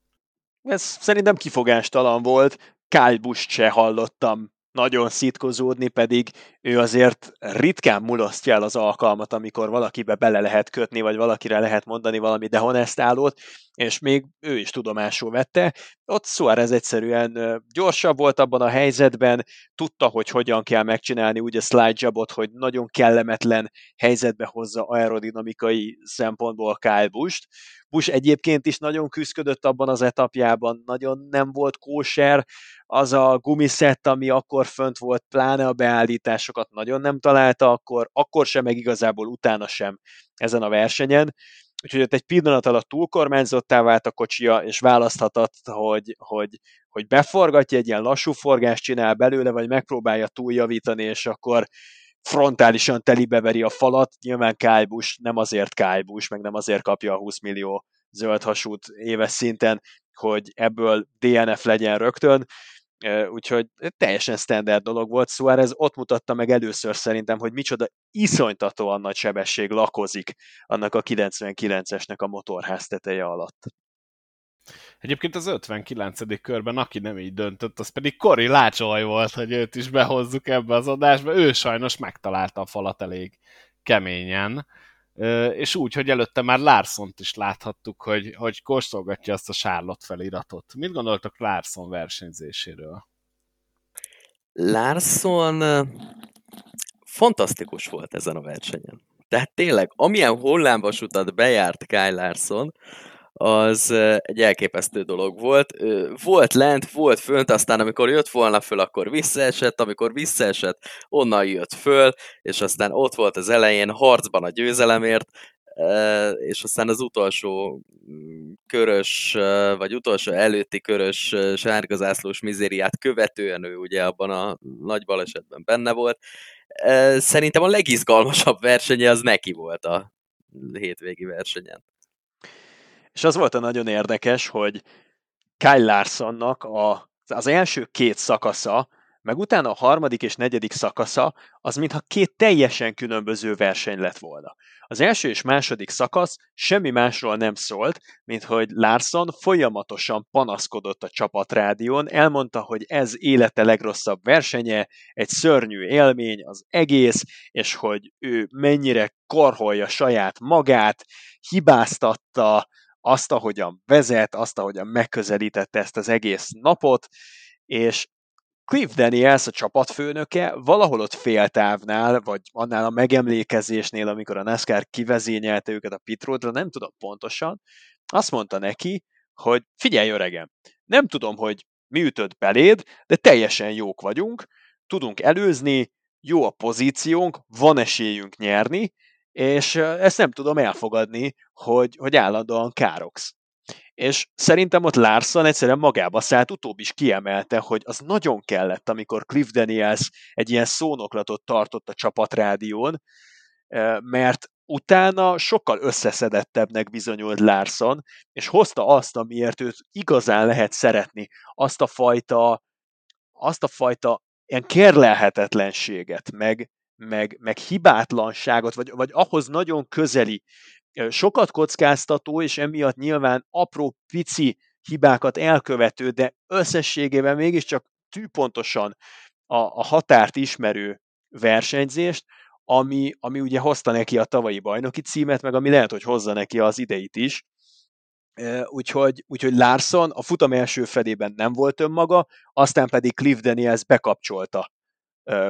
Ez szerintem kifogástalan volt. Kyle Busch se hallottam nagyon szitkozódni, pedig ő azért ritkán mulasztja el az alkalmat, amikor valakibe bele lehet kötni, vagy valakire lehet mondani valami dehonestálót, és még ő is tudomásul vette. Ott Suarez egyszerűen gyorsabb volt abban a helyzetben, tudta, hogy hogyan kell megcsinálni úgy a slide jobot, hogy nagyon kellemetlen helyzetbe hozza aerodinamikai szempontból Kyle Busch-t. Busch egyébként is nagyon küzdött abban az etapjában, nagyon nem volt kóser, az a gumiszett, ami akkor fönt volt, pláne a beállításokat nagyon nem találta, akkor, akkor sem, meg igazából utána sem ezen a versenyen. Úgyhogy ott egy pillanat alatt túlkormányzottá vált a kocsia, és választhatott, hogy, hogy, hogy beforgatja, egy ilyen lassú forgást csinál belőle, vagy megpróbálja túljavítani, és akkor frontálisan telibeveri a falat. Nyilván Kyle nem azért Kyle meg nem azért kapja a 20 millió zöld hasút éves szinten, hogy ebből DNF legyen rögtön, úgyhogy teljesen standard dolog volt, Suárez ott mutatta meg először szerintem, hogy micsoda iszonytatóan nagy sebesség lakozik annak a 99-esnek a motorház teteje alatt. Egyébként az 59. körben, aki nem így döntött, az pedig Kori Lácsolaj volt, hogy őt is behozzuk ebbe az adásba. Ő sajnos megtalálta a falat elég keményen és úgy, hogy előtte már Larsont is láthattuk, hogy, hogy kóstolgatja azt a Charlotte feliratot. Mit gondoltok Larson versenyzéséről? Larson fantasztikus volt ezen a versenyen. Tehát tényleg, amilyen hullámvasutat bejárt Kyle Larson, az egy elképesztő dolog volt. Volt lent, volt fönt, aztán amikor jött volna föl, akkor visszaesett, amikor visszaesett, onnan jött föl, és aztán ott volt az elején harcban a győzelemért, és aztán az utolsó mm, körös, vagy utolsó előtti körös sárgazászlós mizériát követően ő ugye abban a nagy balesetben benne volt. Szerintem a legizgalmasabb versenye az neki volt a hétvégi versenyen. És az volt a nagyon érdekes, hogy Kyle Larsonnak a, az első két szakasza, meg utána a harmadik és negyedik szakasza, az mintha két teljesen különböző verseny lett volna. Az első és második szakasz semmi másról nem szólt, mint hogy Larson folyamatosan panaszkodott a csapatrádión, elmondta, hogy ez élete legrosszabb versenye, egy szörnyű élmény az egész, és hogy ő mennyire korholja saját magát, hibáztatta, azt, ahogyan vezet, azt, ahogyan megközelítette ezt az egész napot, és Cliff Daniels, a csapatfőnöke, valahol ott féltávnál, vagy annál a megemlékezésnél, amikor a NASCAR kivezényelte őket a pitrodra, nem tudom pontosan, azt mondta neki, hogy figyelj öregem, nem tudom, hogy mi ütött beléd, de teljesen jók vagyunk, tudunk előzni, jó a pozíciónk, van esélyünk nyerni, és ezt nem tudom elfogadni, hogy, hogy állandóan károksz. És szerintem ott Larson egyszerűen magába szállt, utóbb is kiemelte, hogy az nagyon kellett, amikor Cliff Daniels egy ilyen szónoklatot tartott a csapatrádión, mert utána sokkal összeszedettebbnek bizonyult Larson, és hozta azt, amiért őt igazán lehet szeretni, azt a fajta, azt a fajta ilyen kérlelhetetlenséget, meg, meg, meg hibátlanságot, vagy, vagy ahhoz nagyon közeli, sokat kockáztató, és emiatt nyilván apró, pici hibákat elkövető, de összességében mégiscsak tűpontosan a, a határt ismerő versenyzést, ami, ami ugye hozta neki a tavalyi bajnoki címet, meg ami lehet, hogy hozza neki az ideit is. Úgyhogy, úgyhogy Larson a futam első felében nem volt önmaga, aztán pedig Cliff Daniels bekapcsolta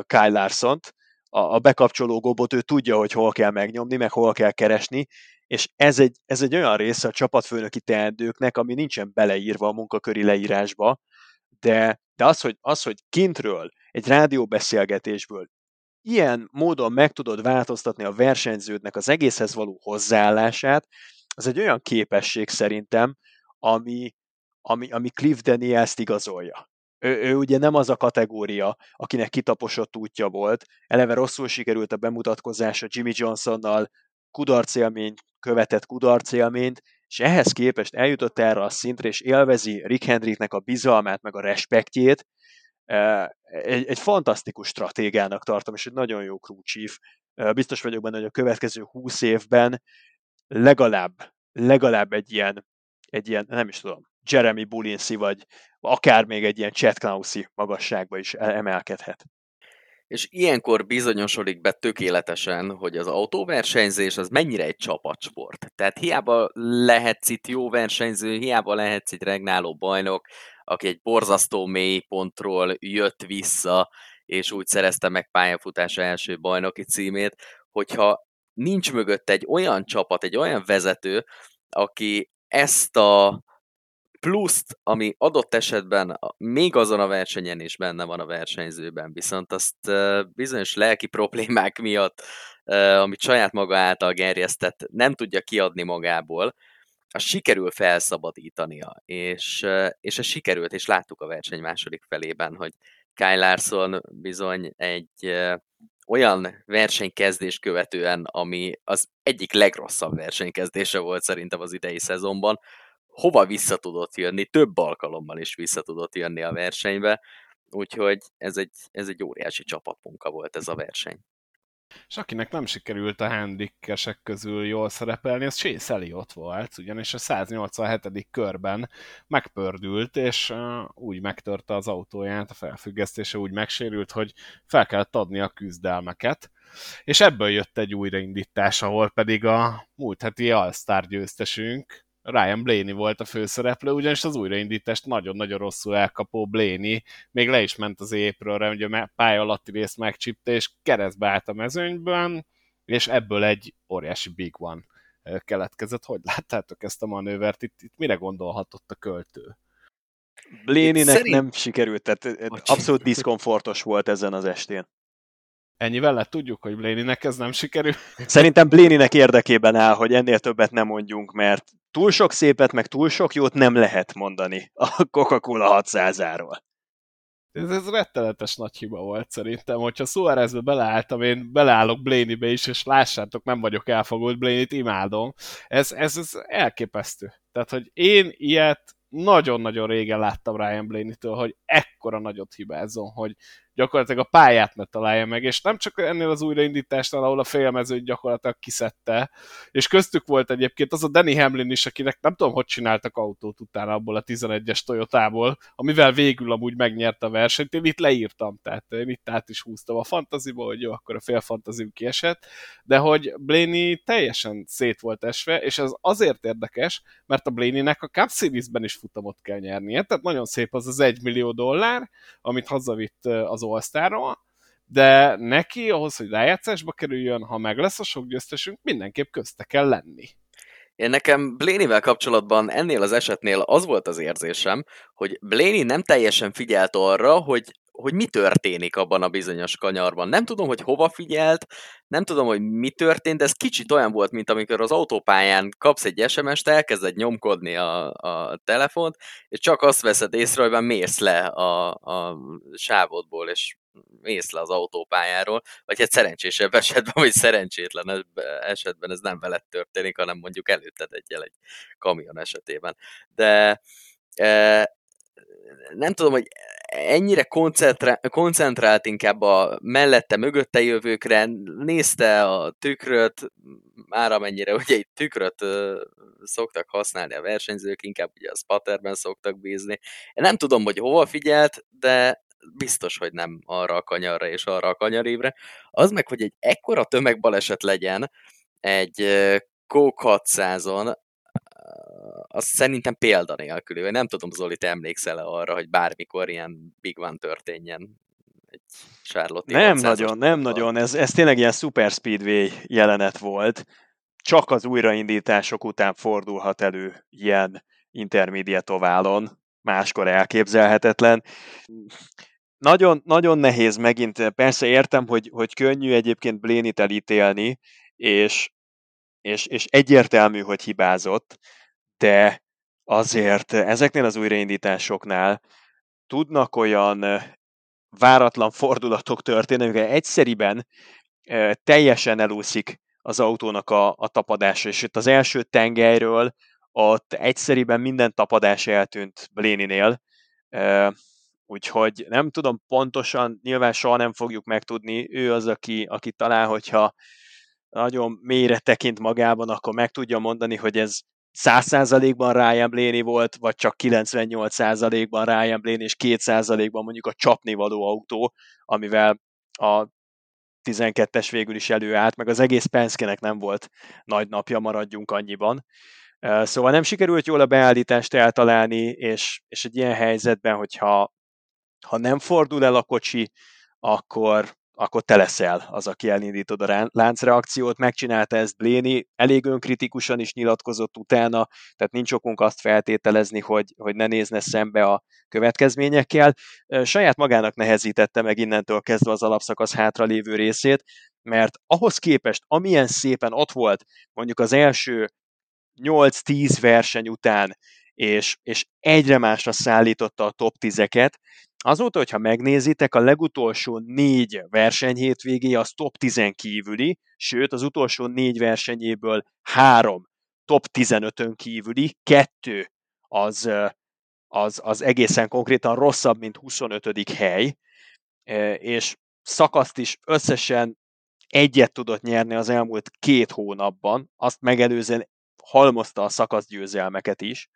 Kyle Larson-t, a, a bekapcsoló gombot ő tudja, hogy hol kell megnyomni, meg hol kell keresni, és ez egy, ez egy olyan része a csapatfőnöki teendőknek, ami nincsen beleírva a munkaköri leírásba, de, de az, hogy, az, hogy kintről, egy rádióbeszélgetésből ilyen módon meg tudod változtatni a versenyződnek az egészhez való hozzáállását, az egy olyan képesség szerintem, ami, ami, ami Cliff Daniels-t igazolja. Ő, ő ugye nem az a kategória, akinek kitaposott útja volt, eleve rosszul sikerült a bemutatkozása Jimmy Johnsonnal, kudarcélmény követett kudarcélményt, és ehhez képest eljutott erre a szintre, és élvezi Rick Hendricknek a bizalmát, meg a respektjét, egy, egy fantasztikus stratégának tartom, és egy nagyon jó crew chief. Biztos vagyok benne, hogy a következő 20 évben legalább, legalább egy ilyen, egy ilyen, nem is tudom, Jeremy Bulinsi, vagy akár még egy ilyen Chad Knausi magasságba is emelkedhet. És ilyenkor bizonyosodik be tökéletesen, hogy az autóversenyzés az mennyire egy csapatsport. Tehát hiába lehetsz itt jó versenyző, hiába lehetsz egy regnáló bajnok, aki egy borzasztó mély pontról jött vissza, és úgy szerezte meg pályafutása első bajnoki címét, hogyha nincs mögött egy olyan csapat, egy olyan vezető, aki ezt a pluszt, ami adott esetben még azon a versenyen is benne van a versenyzőben, viszont azt bizonyos lelki problémák miatt, amit saját maga által gerjesztett, nem tudja kiadni magából, azt sikerül felszabadítania, és, és ez sikerült, és láttuk a verseny második felében, hogy Kyle Larson bizony egy olyan versenykezdés követően, ami az egyik legrosszabb versenykezdése volt szerintem az idei szezonban, hova vissza tudott jönni, több alkalommal is vissza tudott jönni a versenybe, úgyhogy ez egy, ez egy óriási csapatmunka volt ez a verseny. És akinek nem sikerült a handikesek közül jól szerepelni, az Chase Elliott volt, ugyanis a 187. körben megpördült, és úgy megtörte az autóját, a felfüggesztése úgy megsérült, hogy fel kellett adni a küzdelmeket, és ebből jött egy újraindítás, ahol pedig a múlt heti All-Star győztesünk, Ryan Blaney volt a főszereplő, ugyanis az újraindítást nagyon-nagyon rosszul elkapó Blaney még le is ment az épről, hogy a pálya alatti részt megcsipte, és keresztbe állt a mezőnyben, és ebből egy óriási big one keletkezett. Hogy láttátok ezt a manővert? Itt, itt mire gondolhatott a költő? Blaney-nek szerint... nem sikerült, tehát abszolút diszkomfortos volt ezen az estén. Ennyivel lett tudjuk, hogy Blaney-nek ez nem sikerül. Szerintem Blaney-nek érdekében áll, hogy ennél többet nem mondjunk, mert túl sok szépet, meg túl sok jót nem lehet mondani a Coca-Cola 600-áról. Ez, ez rettenetes nagy hiba volt szerintem, hogyha Suárezbe beleálltam, én beleállok Blaney-be is, és lássátok, nem vagyok elfogult Blaney-t, imádom. Ez, ez, ez elképesztő. Tehát, hogy én ilyet nagyon-nagyon régen láttam Ryan Blaney-től, hogy ekkora nagyot hibázzon, hogy gyakorlatilag a pályát ne találja meg, és nem csak ennél az újraindításnál, ahol a félmezőt gyakorlatilag kiszedte, és köztük volt egyébként az a Danny Hamlin is, akinek nem tudom, hogy csináltak autót utána abból a 11-es Toyotából, amivel végül amúgy megnyerte a versenyt, én itt leírtam, tehát én itt át is húztam a fantaziba, hogy jó, akkor a fél fantazim kiesett, de hogy Blaney teljesen szét volt esve, és ez azért érdekes, mert a Blaney-nek a Cup Series-ben is futamot kell nyernie, tehát nagyon szép az az egy millió dollár, amit hazavitt az all de neki ahhoz, hogy rájátszásba kerüljön, ha meg lesz a sok győztesünk, mindenképp közte kell lenni. Én nekem Blaney-vel kapcsolatban ennél az esetnél az volt az érzésem, hogy Blaney nem teljesen figyelt arra, hogy hogy mi történik abban a bizonyos kanyarban. Nem tudom, hogy hova figyelt, nem tudom, hogy mi történt, de ez kicsit olyan volt, mint amikor az autópályán kapsz egy SMS-t, elkezded nyomkodni a, a telefont, és csak azt veszed észre, hogy már mész le a, a sávodból, és mész le az autópályáról, vagy egy szerencsésebb esetben, vagy szerencsétlen esetben ez nem veled történik, hanem mondjuk előtted egyel egy kamion esetében. De e, nem tudom, hogy ennyire koncentrá- koncentrált inkább a mellette, mögötte jövőkre, nézte a tükröt, már amennyire ugye egy tükröt ö, szoktak használni a versenyzők, inkább ugye a spatterben szoktak bízni. Én nem tudom, hogy hova figyelt, de biztos, hogy nem arra a kanyarra és arra a kanyarévre. Az meg, hogy egy ekkora tömegbaleset legyen egy Coke 600-on, az szerintem példanélküli, vagy nem tudom, Zoli, te emlékszel arra, hogy bármikor ilyen Big One történjen egy Charlotte Nem nagyon, nem nagyon, ez, ez tényleg ilyen Super Speedway jelenet volt, csak az újraindítások után fordulhat elő ilyen intermediate oválon, máskor elképzelhetetlen. Nagyon, nagyon nehéz megint, persze értem, hogy, hogy könnyű egyébként Blénit elítélni, és, és, és egyértelmű, hogy hibázott, de azért ezeknél az újraindításoknál tudnak olyan váratlan fordulatok történni, amikor egyszeriben teljesen elúszik az autónak a, a tapadása, és itt az első tengelyről ott egyszeriben minden tapadás eltűnt Bléninél, úgyhogy nem tudom pontosan, nyilván soha nem fogjuk megtudni, ő az, aki, aki talán, hogyha nagyon mélyre tekint magában, akkor meg tudja mondani, hogy ez 100%-ban Ryan Blaney volt, vagy csak 98%-ban Ryan Blaney, és 2%-ban mondjuk a csapnivaló autó, amivel a 12-es végül is előállt, meg az egész Penske-nek nem volt nagy napja, maradjunk annyiban. Szóval nem sikerült jól a beállítást eltalálni, és, és egy ilyen helyzetben, hogyha ha nem fordul el a kocsi, akkor, akkor te leszel az, aki elindítod a láncreakciót, megcsinálta ezt Bléni, elég önkritikusan is nyilatkozott utána, tehát nincs okunk azt feltételezni, hogy, hogy ne nézne szembe a következményekkel. Saját magának nehezítette meg innentől kezdve az alapszakasz hátralévő részét, mert ahhoz képest, amilyen szépen ott volt mondjuk az első 8-10 verseny után, és, és egyre másra szállította a top 10-eket, Azóta, hogyha megnézitek, a legutolsó négy versenyhétvégé az top 10 kívüli, sőt az utolsó négy versenyéből három top 15-ön kívüli, kettő az, az, az egészen konkrétan rosszabb, mint 25. hely, és szakaszt is összesen egyet tudott nyerni az elmúlt két hónapban, azt megelőzően halmozta a szakaszgyőzelmeket is.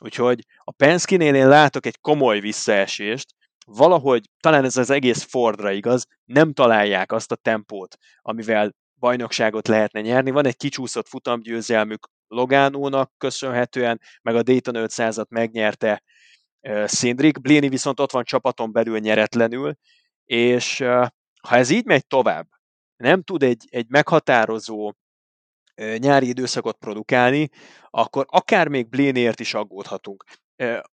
Úgyhogy a Penske-nél én látok egy komoly visszaesést, valahogy, talán ez az egész Fordra igaz, nem találják azt a tempót, amivel bajnokságot lehetne nyerni. Van egy kicsúszott futamgyőzelmük Logánónak köszönhetően, meg a Dayton 500-at megnyerte uh, Szindrik. Bléni viszont ott van csapaton belül nyeretlenül, és ha ez így megy tovább, nem tud egy, egy meghatározó nyári időszakot produkálni, akkor akár még Blénért is aggódhatunk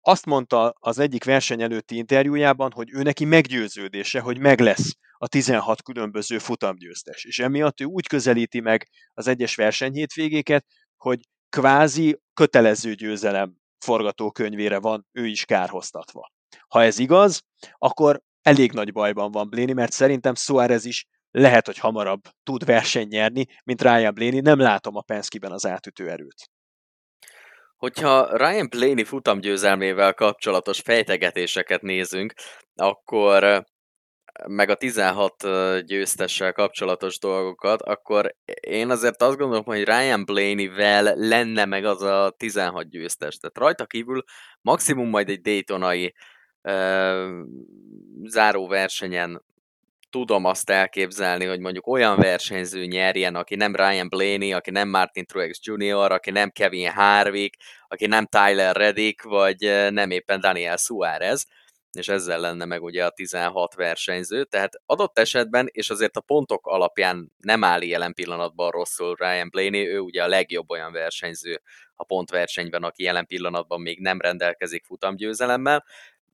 azt mondta az egyik verseny előtti interjújában, hogy ő neki meggyőződése, hogy meg lesz a 16 különböző futamgyőztes. És emiatt ő úgy közelíti meg az egyes versenyhétvégéket, hogy kvázi kötelező győzelem forgatókönyvére van ő is kárhoztatva. Ha ez igaz, akkor elég nagy bajban van Bléni, mert szerintem Suárez is lehet, hogy hamarabb tud verseny nyerni, mint Ryan Blaney. Nem látom a Penske-ben az átütő erőt. Hogyha Ryan Blaney futamgyőzelmével kapcsolatos fejtegetéseket nézünk, akkor meg a 16 győztessel kapcsolatos dolgokat, akkor én azért azt gondolom, hogy Ryan Blaney-vel lenne meg az a 16 győztes. Tehát rajta kívül maximum majd egy Daytonai uh, záró versenyen tudom azt elképzelni, hogy mondjuk olyan versenyző nyerjen, aki nem Ryan Blaney, aki nem Martin Truex Jr., aki nem Kevin Harvick, aki nem Tyler Reddick, vagy nem éppen Daniel Suarez, és ezzel lenne meg ugye a 16 versenyző, tehát adott esetben, és azért a pontok alapján nem áll jelen pillanatban rosszul Ryan Blaney, ő ugye a legjobb olyan versenyző a pontversenyben, aki jelen pillanatban még nem rendelkezik futamgyőzelemmel,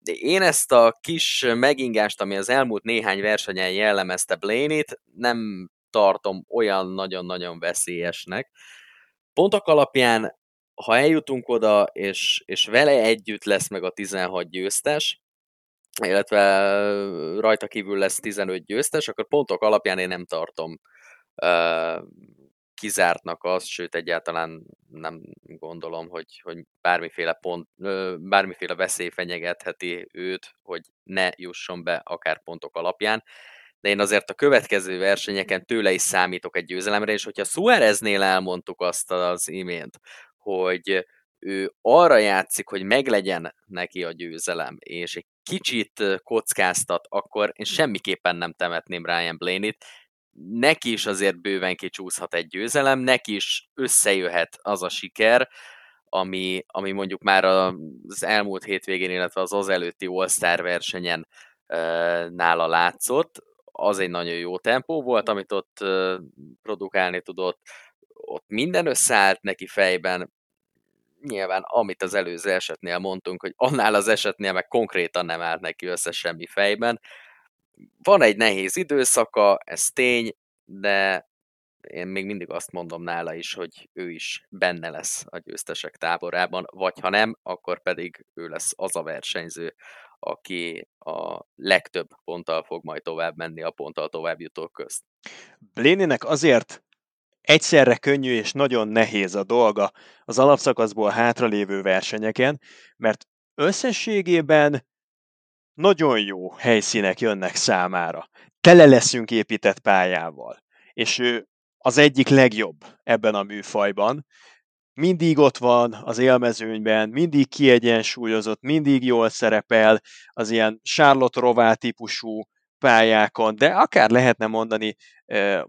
én ezt a kis megingást, ami az elmúlt néhány versenyen jellemezte Blaney-t, nem tartom olyan nagyon-nagyon veszélyesnek. Pontok alapján, ha eljutunk oda, és, és vele együtt lesz meg a 16 győztes, illetve rajta kívül lesz 15 győztes, akkor pontok alapján én nem tartom uh, kizártnak az, sőt egyáltalán nem gondolom, hogy, hogy bármiféle pont, bármiféle veszély fenyegetheti őt, hogy ne jusson be akár pontok alapján. De én azért a következő versenyeken tőle is számítok egy győzelemre, és hogyha Suáreznél elmondtuk azt az imént, hogy ő arra játszik, hogy meglegyen neki a győzelem, és egy kicsit kockáztat, akkor én semmiképpen nem temetném Ryan Blaney-t, neki is azért bőven kicsúszhat egy győzelem, neki is összejöhet az a siker, ami, ami mondjuk már az elmúlt hétvégén, illetve az az előtti All-Star versenyen nála látszott. Az egy nagyon jó tempó volt, amit ott produkálni tudott. Ott minden összeállt neki fejben. Nyilván, amit az előző esetnél mondtunk, hogy annál az esetnél meg konkrétan nem állt neki össze semmi fejben van egy nehéz időszaka, ez tény, de én még mindig azt mondom nála is, hogy ő is benne lesz a győztesek táborában, vagy ha nem, akkor pedig ő lesz az a versenyző, aki a legtöbb ponttal fog majd tovább menni a ponttal tovább jutók közt. Blénének azért egyszerre könnyű és nagyon nehéz a dolga az alapszakaszból hátralévő versenyeken, mert összességében nagyon jó helyszínek jönnek számára. Tele leszünk épített pályával, és ő az egyik legjobb ebben a műfajban. Mindig ott van az élmezőnyben, mindig kiegyensúlyozott, mindig jól szerepel az ilyen Charlotte Rová típusú pályákon, de akár lehetne mondani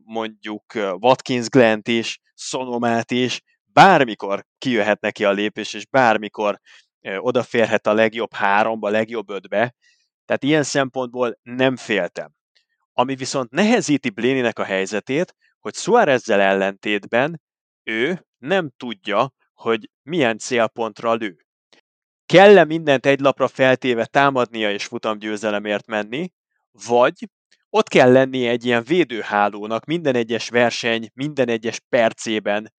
mondjuk Watkins Glent is, Sonomát is, bármikor kijöhet neki a lépés, és bármikor odaférhet a legjobb háromba, legjobb ötbe, tehát ilyen szempontból nem féltem. Ami viszont nehezíti Bléninek a helyzetét, hogy Suárezzel ellentétben ő nem tudja, hogy milyen célpontra lő. Kell-e mindent egy lapra feltéve támadnia és futamgyőzelemért menni, vagy ott kell lennie egy ilyen védőhálónak minden egyes verseny, minden egyes percében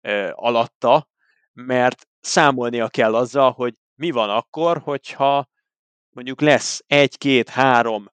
ö, alatta, mert számolnia kell azzal, hogy mi van akkor, hogyha mondjuk lesz egy, két, három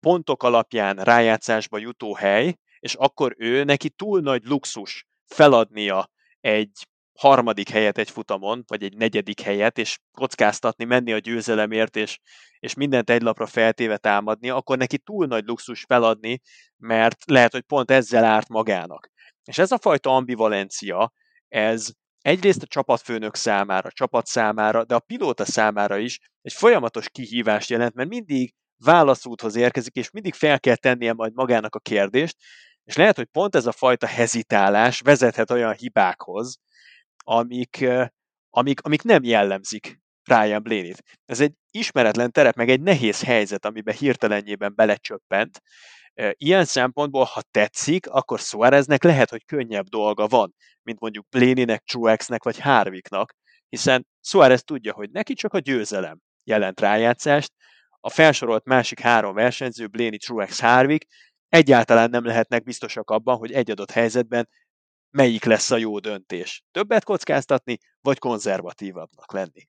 pontok alapján rájátszásba jutó hely, és akkor ő neki túl nagy luxus feladnia egy harmadik helyet egy futamon, vagy egy negyedik helyet, és kockáztatni, menni a győzelemért, és, és mindent egy lapra feltéve támadni, akkor neki túl nagy luxus feladni, mert lehet, hogy pont ezzel árt magának. És ez a fajta ambivalencia, ez egyrészt a csapatfőnök számára, a csapat számára, de a pilóta számára is egy folyamatos kihívást jelent, mert mindig válaszúthoz érkezik, és mindig fel kell tennie majd magának a kérdést, és lehet, hogy pont ez a fajta hezitálás vezethet olyan hibákhoz, amik, amik, amik nem jellemzik Ryan Blaney-t. Ez egy ismeretlen terep, meg egy nehéz helyzet, amiben hirtelenjében belecsöppent. Ilyen szempontból, ha tetszik, akkor Suáreznek lehet, hogy könnyebb dolga van, mint mondjuk Blaney-nek, Truexnek vagy Harvicknak, hiszen Suárez tudja, hogy neki csak a győzelem jelent rájátszást, a felsorolt másik három versenyző, Blaney, Truex, Harvick egyáltalán nem lehetnek biztosak abban, hogy egy adott helyzetben melyik lesz a jó döntés. Többet kockáztatni, vagy konzervatívabbnak lenni.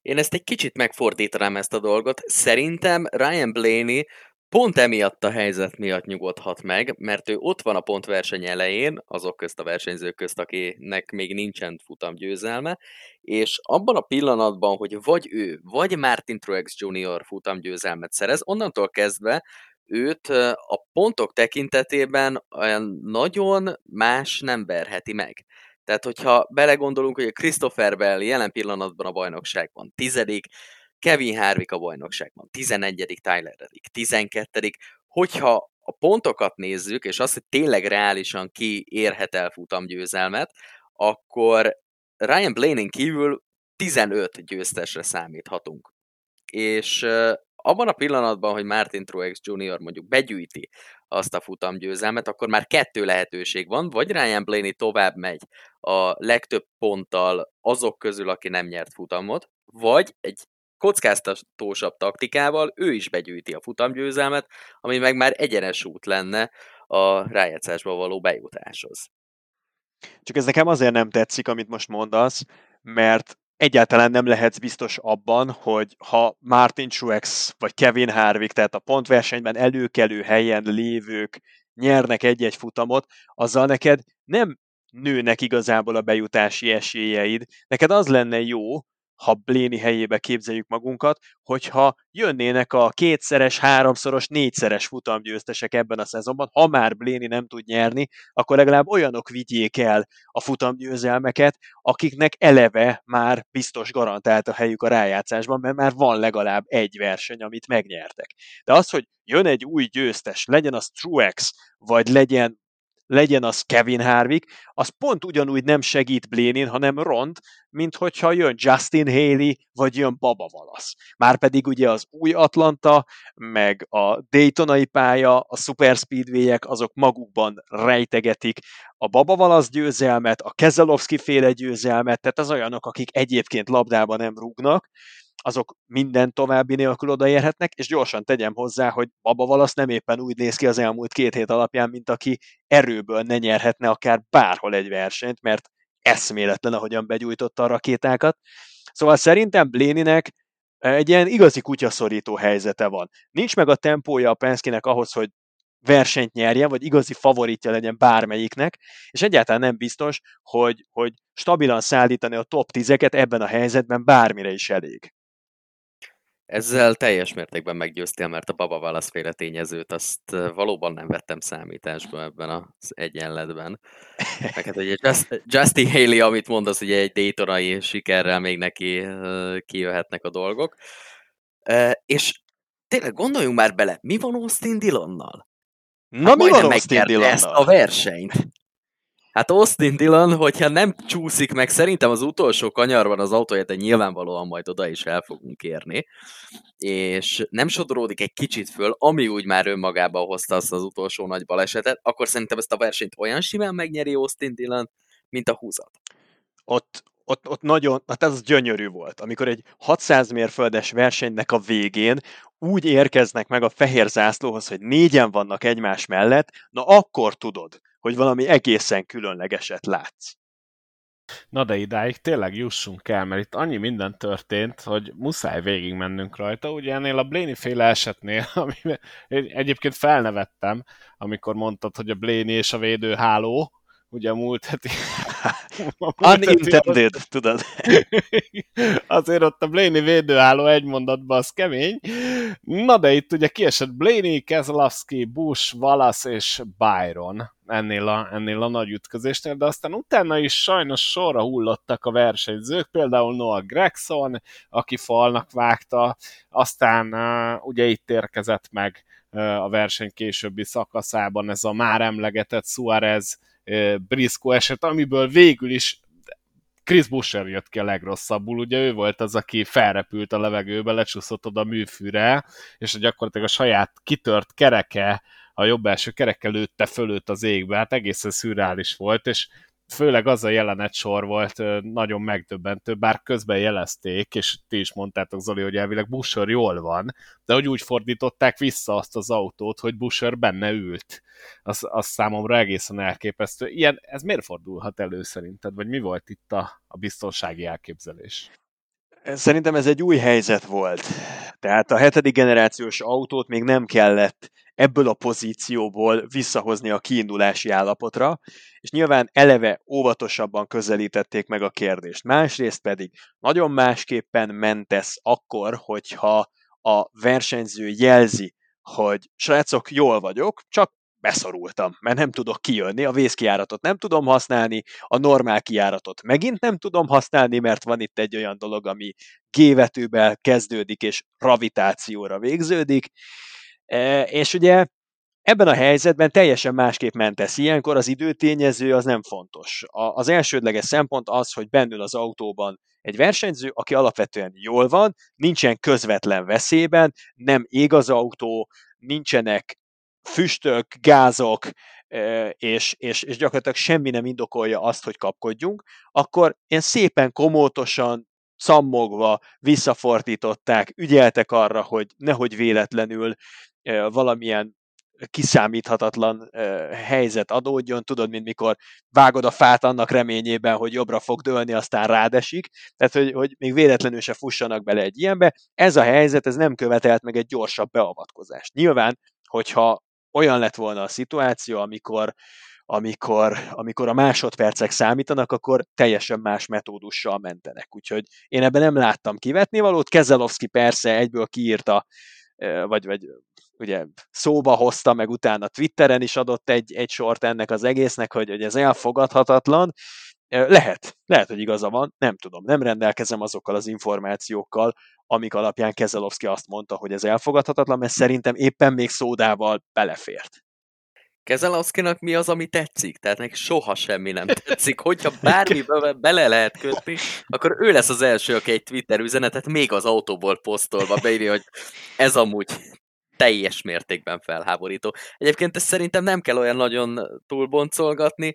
Én ezt egy kicsit megfordítanám ezt a dolgot. Szerintem Ryan Blaney pont emiatt a helyzet miatt nyugodhat meg, mert ő ott van a pontverseny elején, azok közt a versenyzők közt, akinek még nincsen futam győzelme, és abban a pillanatban, hogy vagy ő, vagy Martin Truex Jr. futam győzelmet szerez, onnantól kezdve őt a pontok tekintetében olyan nagyon más nem verheti meg. Tehát, hogyha belegondolunk, hogy a Christopher Bell jelen pillanatban a bajnokságban tizedik, Kevin Harvick a bajnokságban 11. Tyler Reddick 12. Hogyha a pontokat nézzük, és azt, hogy tényleg reálisan ki érhet el futamgyőzelmet, akkor Ryan Blaney kívül 15 győztesre számíthatunk. És abban a pillanatban, hogy Martin Truex Jr. mondjuk begyűjti azt a futamgyőzelmet, akkor már kettő lehetőség van, vagy Ryan Blaney tovább megy a legtöbb ponttal azok közül, aki nem nyert futamot, vagy egy kockáztatósabb taktikával ő is begyűjti a futamgyőzelmet, ami meg már egyenes út lenne a rájátszásba való bejutáshoz. Csak ez nekem azért nem tetszik, amit most mondasz, mert egyáltalán nem lehetsz biztos abban, hogy ha Martin Truex vagy Kevin Harvick, tehát a pontversenyben előkelő helyen lévők nyernek egy-egy futamot, azzal neked nem nőnek igazából a bejutási esélyeid. Neked az lenne jó, ha Bléni helyébe képzeljük magunkat, hogyha jönnének a kétszeres, háromszoros, négyszeres futamgyőztesek ebben a szezonban, ha már Bléni nem tud nyerni, akkor legalább olyanok vigyék el a futamgyőzelmeket, akiknek eleve már biztos garantált a helyük a rájátszásban, mert már van legalább egy verseny, amit megnyertek. De az, hogy jön egy új győztes, legyen az Truex, vagy legyen legyen az Kevin Harvick, az pont ugyanúgy nem segít Blénin, hanem ront, mint hogyha jön Justin Haley, vagy jön Baba Valasz. Márpedig ugye az új Atlanta, meg a Daytonai pálya, a Super Speedway-ek, azok magukban rejtegetik a Baba Valasz győzelmet, a Kezelowski féle győzelmet, tehát az olyanok, akik egyébként labdában nem rúgnak, azok minden további nélkül odaérhetnek, és gyorsan tegyem hozzá, hogy Baba Valasz nem éppen úgy néz ki az elmúlt két hét alapján, mint aki erőből ne nyerhetne akár bárhol egy versenyt, mert eszméletlen, ahogyan begyújtotta a rakétákat. Szóval szerintem Bléninek egy ilyen igazi kutyaszorító helyzete van. Nincs meg a tempója a Penske-nek ahhoz, hogy versenyt nyerjen, vagy igazi favoritja legyen bármelyiknek, és egyáltalán nem biztos, hogy, hogy stabilan szállítani a top 10-eket ebben a helyzetben bármire is elég. Ezzel teljes mértékben meggyőztél, mert a Baba Wallace féle tényezőt azt valóban nem vettem számításba ebben az egyenletben. Meg hát ugye Just, Justin Haley, amit mondasz, ugye egy Daytonai sikerrel még neki kijöhetnek a dolgok. És tényleg gondoljunk már bele, mi van Austin Dillonnal? Na hát mi van Austin Dillonnal? ezt a versenyt. Hát Austin Dillon, hogyha nem csúszik meg, szerintem az utolsó kanyarban az autóját, de nyilvánvalóan majd oda is el fogunk érni, és nem sodródik egy kicsit föl, ami úgy már önmagába hozta azt az utolsó nagy balesetet, akkor szerintem ezt a versenyt olyan simán megnyeri Austin Dillon, mint a húzat. Ott, ott, ott nagyon, hát ez gyönyörű volt, amikor egy 600 mérföldes versenynek a végén úgy érkeznek meg a fehér zászlóhoz, hogy négyen vannak egymás mellett, na akkor tudod, hogy valami egészen különlegeset látsz. Na de idáig tényleg jussunk el, mert itt annyi minden történt, hogy muszáj végigmennünk rajta. Ugye ennél a Blaney féle esetnél, ami egyébként felnevettem, amikor mondtad, hogy a Blaney és a védőháló, ugye a múlt heti... Unintended, tudod. Azért ott a Blaney védőálló egy mondatban az kemény. Na de itt ugye kiesett Blaney, Keselowski, Bush, Wallace és Byron ennél a, ennél a nagy ütközésnél, de aztán utána is sajnos sorra hullottak a versenyzők, például Noah Gregson, aki falnak vágta, aztán uh, ugye itt érkezett meg uh, a verseny későbbi szakaszában ez a már emlegetett Suarez Briscoe eset, amiből végül is Chris Busher jött ki a legrosszabbul, ugye ő volt az, aki felrepült a levegőbe, lecsúszott oda a műfűre, és gyakorlatilag a saját kitört kereke, a jobb első kereke lőtte fölött az égbe, hát egészen szürreális volt, és főleg az a jelenet sor volt nagyon megdöbbentő, bár közben jelezték, és ti is mondtátok, Zoli, hogy elvileg Busher jól van, de hogy úgy fordították vissza azt az autót, hogy Busher benne ült. Az, az számomra egészen elképesztő. Ilyen, ez miért fordulhat elő szerinted, vagy mi volt itt a, a biztonsági elképzelés? Szerintem ez egy új helyzet volt. Tehát a hetedik generációs autót még nem kellett ebből a pozícióból visszahozni a kiindulási állapotra, és nyilván eleve óvatosabban közelítették meg a kérdést. Másrészt pedig nagyon másképpen mentesz akkor, hogyha a versenyző jelzi, hogy srácok, jól vagyok, csak beszorultam, mert nem tudok kijönni, a vészkiáratot nem tudom használni, a normál kiáratot megint nem tudom használni, mert van itt egy olyan dolog, ami G-vetővel kezdődik és gravitációra végződik, e, és ugye Ebben a helyzetben teljesen másképp mentesz. Ilyenkor az időtényező az nem fontos. Az elsődleges szempont az, hogy bennül az autóban egy versenyző, aki alapvetően jól van, nincsen közvetlen veszélyben, nem ég az autó, nincsenek füstök, gázok, és, és, és gyakorlatilag semmi nem indokolja azt, hogy kapkodjunk, akkor én szépen komótosan, szammogva visszafordították, ügyeltek arra, hogy nehogy véletlenül valamilyen kiszámíthatatlan helyzet adódjon, tudod, mint mikor vágod a fát annak reményében, hogy jobbra fog dőlni, aztán rádesik, tehát hogy, hogy még véletlenül se fussanak bele egy ilyenbe. Ez a helyzet, ez nem követelt meg egy gyorsabb beavatkozást. Nyilván, hogyha olyan lett volna a szituáció, amikor amikor, amikor a másodpercek számítanak, akkor teljesen más metódussal mentenek. Úgyhogy én ebben nem láttam kivetni valót. Kezelowski persze egyből kiírta, vagy, vagy ugye szóba hozta, meg utána Twitteren is adott egy, egy sort ennek az egésznek, hogy, hogy ez elfogadhatatlan. Lehet, lehet, hogy igaza van, nem tudom, nem rendelkezem azokkal az információkkal, amik alapján Kezelowski azt mondta, hogy ez elfogadhatatlan, mert szerintem éppen még szódával belefért. Kezelowskinak mi az, ami tetszik? Tehát neki soha semmi nem tetszik. Hogyha bármibe bele lehet kötni, akkor ő lesz az első, aki egy Twitter üzenetet még az autóból posztolva beírja, hogy ez amúgy teljes mértékben felháborító. Egyébként ezt szerintem nem kell olyan nagyon túlboncolgatni,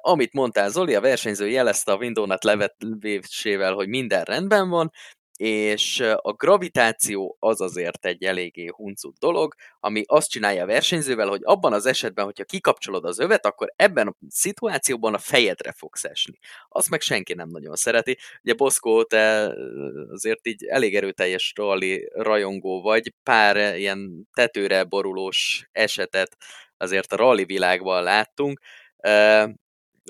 amit mondtál Zoli, a versenyző jelezte a Windownet levetésével, hogy minden rendben van, és a gravitáció az azért egy eléggé huncut dolog, ami azt csinálja a versenyzővel, hogy abban az esetben, hogyha kikapcsolod az övet, akkor ebben a szituációban a fejedre fogsz esni. Azt meg senki nem nagyon szereti. Ugye Boszkó, te azért így elég erőteljes rally rajongó vagy, pár ilyen tetőre borulós esetet azért a rally világban láttunk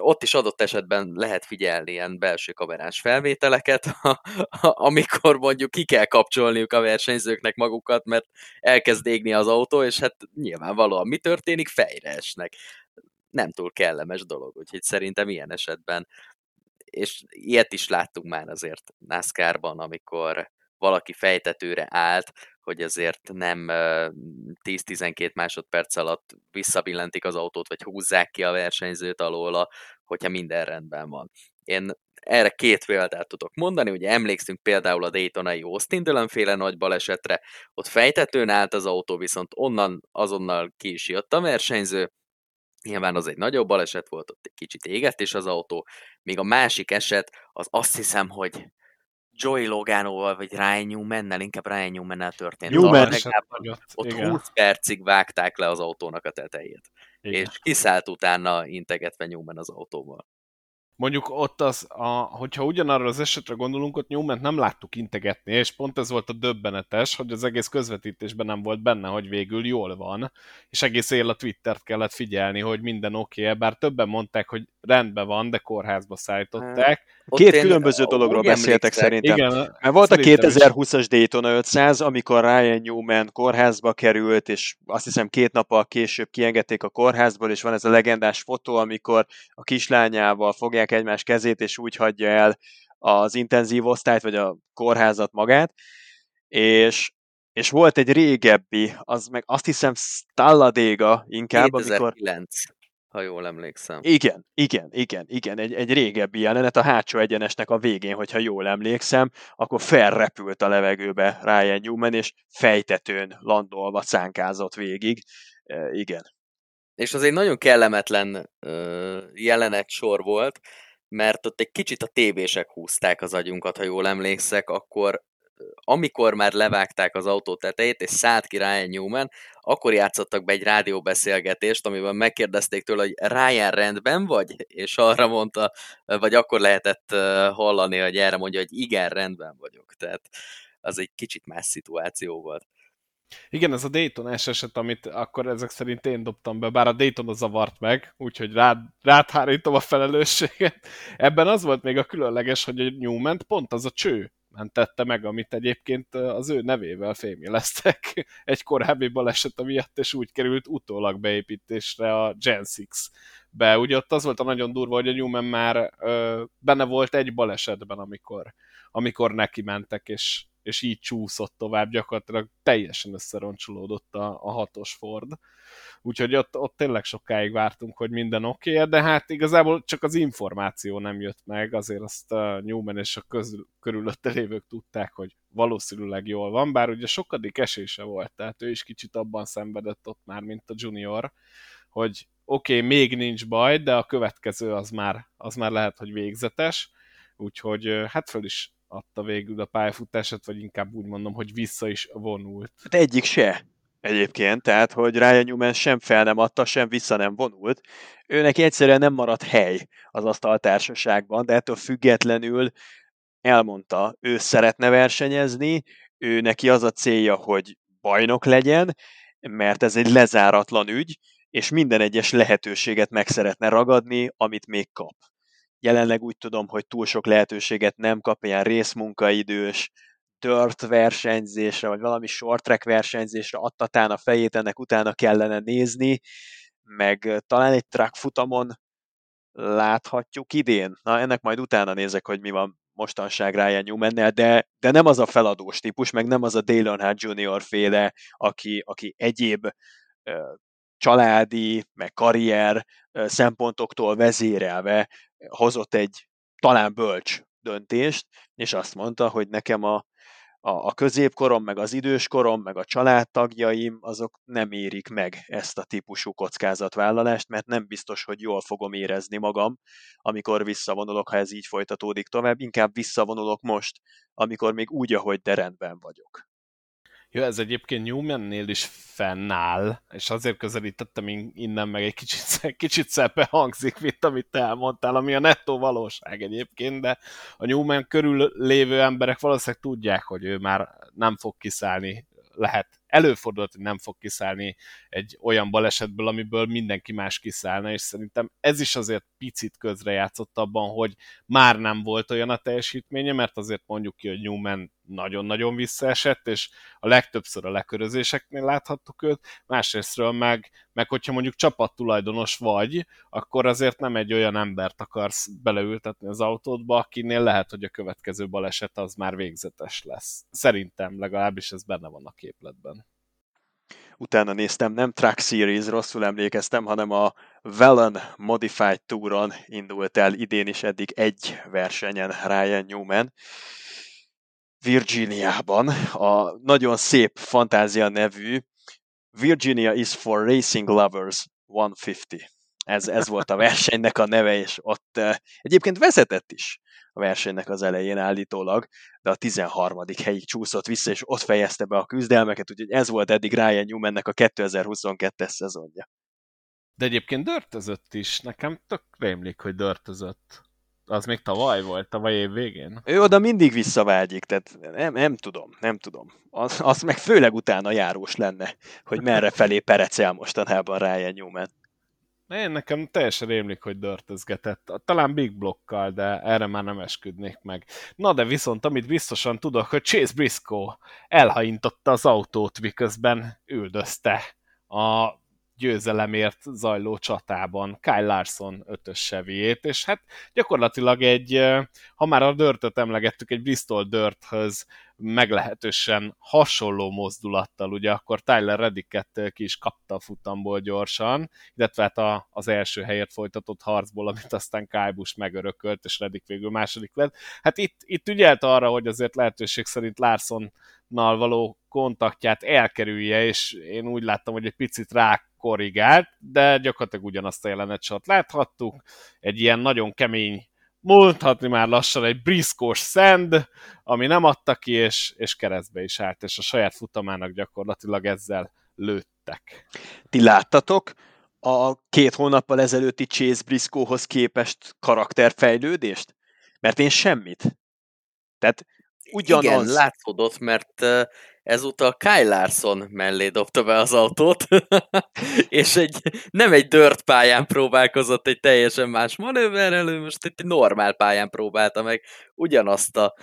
ott is adott esetben lehet figyelni ilyen belső kamerás felvételeket, amikor mondjuk ki kell kapcsolniuk a versenyzőknek magukat, mert elkezd égni az autó, és hát nyilvánvalóan mi történik? Fejre esnek. Nem túl kellemes dolog, úgyhogy szerintem ilyen esetben, és ilyet is láttunk már azért NASCAR-ban, amikor valaki fejtetőre állt, hogy azért nem 10-12 másodperc alatt visszabillentik az autót, vagy húzzák ki a versenyzőt alóla, hogyha minden rendben van. Én erre két példát tudok mondani, ugye emlékszünk például a Daytonai Austin Dillon féle nagy balesetre, ott fejtetőn állt az autó, viszont onnan azonnal ki is jött a versenyző, Nyilván az egy nagyobb baleset volt, ott egy kicsit égett is az autó, míg a másik eset az azt hiszem, hogy Joey Loganoval, vagy Ryan Newman-nel, inkább Ryan Newman-nel történt. Newman ott, ott 20 percig vágták le az autónak a tetejét. Igen. És kiszállt utána integetve Newman az autóval. Mondjuk ott az, a, hogyha ugyanarra az esetre gondolunk, ott Newman nem láttuk integetni, és pont ez volt a döbbenetes, hogy az egész közvetítésben nem volt benne, hogy végül jól van, és egész él a Twittert kellett figyelni, hogy minden oké -e, bár többen mondták, hogy rendben van, de kórházba szállították. Ott Két különböző dologról beszéltek szerintem. Igen, Mert volt a 2020-as Daytona 500, amikor Ryan Newman kórházba került, és azt hiszem két nappal később kiengedték a kórházból, és van ez a legendás fotó, amikor a kislányával fogják egymás kezét, és úgy hagyja el az intenzív osztályt, vagy a kórházat magát, és és volt egy régebbi, az meg azt hiszem Stalladéga inkább, 2009. amikor ha jól emlékszem. Igen, igen, igen, igen, egy, egy régebbi jelenet a hátsó egyenesnek a végén, hogyha jól emlékszem, akkor felrepült a levegőbe Ryan Newman, és fejtetőn landolva szánkázott végig. E, igen. És az egy nagyon kellemetlen jelenet sor volt, mert ott egy kicsit a tévések húzták az agyunkat, ha jól emlékszek, akkor amikor már levágták az autó tetejét, és szállt ki Ryan Newman, akkor játszottak be egy rádióbeszélgetést, amiben megkérdezték tőle, hogy Ryan rendben vagy? És arra mondta, vagy akkor lehetett hallani, hogy erre mondja, hogy igen, rendben vagyok. Tehát az egy kicsit más szituáció volt. Igen, ez a dayton eset, amit akkor ezek szerint én dobtam be, bár a Dayton az zavart meg, úgyhogy rád, rád a felelősséget. Ebben az volt még a különleges, hogy a Newman pont az a cső, mentette meg, amit egyébként az ő nevével fémjeleztek egy korábbi baleset miatt, és úgy került utólag beépítésre a Gen 6-be. Ugye ott az volt a nagyon durva, hogy a Newman már ö, benne volt egy balesetben, amikor, amikor neki mentek, és, és így csúszott tovább, gyakorlatilag teljesen összeroncsolódott a, a hatos Ford. Úgyhogy ott, ott tényleg sokáig vártunk, hogy minden oké, okay, de hát igazából csak az információ nem jött meg, azért azt a Newman és a közül, körülötte lévők tudták, hogy valószínűleg jól van, bár ugye sokadik esése volt, tehát ő is kicsit abban szenvedett ott már, mint a junior, hogy oké, okay, még nincs baj, de a következő az már, az már lehet, hogy végzetes, úgyhogy hát föl is adta végül a pályafutását, vagy inkább úgy mondom, hogy vissza is vonult. Hát egyik se egyébként, tehát hogy Ryan Newman sem fel nem adta, sem vissza nem vonult. Őnek egyszerűen nem maradt hely az asztaltársaságban, de ettől függetlenül elmondta, ő szeretne versenyezni, ő neki az a célja, hogy bajnok legyen, mert ez egy lezáratlan ügy, és minden egyes lehetőséget meg szeretne ragadni, amit még kap. Jelenleg úgy tudom, hogy túl sok lehetőséget nem kap, ilyen részmunkaidős, tört versenyzésre, vagy valami short track versenyzésre adtatán a fejét, ennek utána kellene nézni, meg talán egy track futamon láthatjuk idén. Na, ennek majd utána nézek, hogy mi van mostanság Ryan newman de, de nem az a feladós típus, meg nem az a Dale Earnhardt Jr. féle, aki, aki egyéb családi, meg karrier szempontoktól vezérelve hozott egy talán bölcs döntést, és azt mondta, hogy nekem a, a, a középkorom, meg az időskorom, meg a családtagjaim, azok nem érik meg ezt a típusú kockázatvállalást, mert nem biztos, hogy jól fogom érezni magam, amikor visszavonulok, ha ez így folytatódik tovább. Inkább visszavonulok most, amikor még úgy, ahogy de rendben vagyok. Jó, ez egyébként Newman-nél is fennáll, és azért közelítettem innen meg egy kicsit, kicsit szebbe hangzik, mint amit te elmondtál, ami a nettó valóság egyébként, de a Newman körül lévő emberek valószínűleg tudják, hogy ő már nem fog kiszállni lehet előfordulhat, hogy nem fog kiszállni egy olyan balesetből, amiből mindenki más kiszállna, és szerintem ez is azért picit közrejátszott abban, hogy már nem volt olyan a teljesítménye, mert azért mondjuk ki, hogy Newman nagyon-nagyon visszaesett, és a legtöbbször a lekörözéseknél láthattuk őt, másrésztről meg, meg hogyha mondjuk csapattulajdonos vagy, akkor azért nem egy olyan embert akarsz beleültetni az autódba, akinél lehet, hogy a következő baleset az már végzetes lesz. Szerintem legalábbis ez benne van a képletben. Utána néztem, nem Track Series, rosszul emlékeztem, hanem a Velen Modified Touron indult el idén is eddig egy versenyen Ryan Newman, Virginiában, a nagyon szép fantázia nevű Virginia is for Racing Lovers 150. Ez, ez volt a versenynek a neve, és ott uh, egyébként vezetett is a versenynek az elején állítólag, de a 13. helyig csúszott vissza, és ott fejezte be a küzdelmeket, úgyhogy ez volt eddig Ryan Newmannek a 2022-es szezonja. De egyébként dörtözött is, nekem tök rémlik, hogy dörtözött. Az még tavaly volt, tavaly év végén? Ő oda mindig visszavágyik, tehát nem, nem tudom, nem tudom. Az, az meg főleg utána járós lenne, hogy merre felé perecel mostanában Ryan Newman. Én nekem teljesen rémlik, hogy dörtözgetett. Talán Big Blockkal, de erre már nem esküdnék meg. Na de viszont, amit biztosan tudok, hogy Chase Briscoe elhaintotta az autót, miközben üldözte a győzelemért zajló csatában Kyle Larson ötös seviét, és hát gyakorlatilag egy, ha már a dörtöt emlegettük, egy Bristol dörthöz meglehetősen hasonló mozdulattal, ugye akkor Tyler Reddicket ki is kapta a futamból gyorsan, illetve hát a, az első helyért folytatott harcból, amit aztán Kyle megörökölt, és Reddick végül második lett. Hát itt, itt ügyelt arra, hogy azért lehetőség szerint Larsonnal való kontaktját elkerülje, és én úgy láttam, hogy egy picit rá korrigált, de gyakorlatilag ugyanazt a jelenet láthattuk. Egy ilyen nagyon kemény mondhatni már lassan egy briszkós szend, ami nem adta ki, és, és keresztbe is állt, és a saját futamának gyakorlatilag ezzel lőttek. Ti láttatok a két hónappal ezelőtti Chase Briscoehoz képest karakterfejlődést? Mert én semmit. Tehát ugyanaz. Igen, látszódott, mert ezúttal Kyle Larson mellé dobta be az autót, és egy, nem egy dört pályán próbálkozott egy teljesen más manőverrel, most egy normál pályán próbálta meg ugyanazt a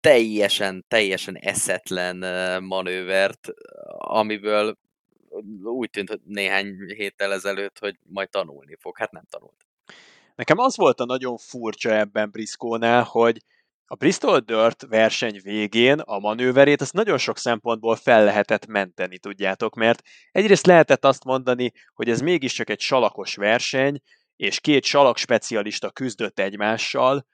teljesen, teljesen eszetlen manővert, amiből úgy tűnt, hogy néhány héttel ezelőtt, hogy majd tanulni fog. Hát nem tanult. Nekem az volt a nagyon furcsa ebben Briscoe-nál, hogy a Bristol Dirt verseny végén a manőverét azt nagyon sok szempontból fel lehetett menteni, tudjátok, mert egyrészt lehetett azt mondani, hogy ez mégiscsak egy salakos verseny, és két salak specialista küzdött egymással,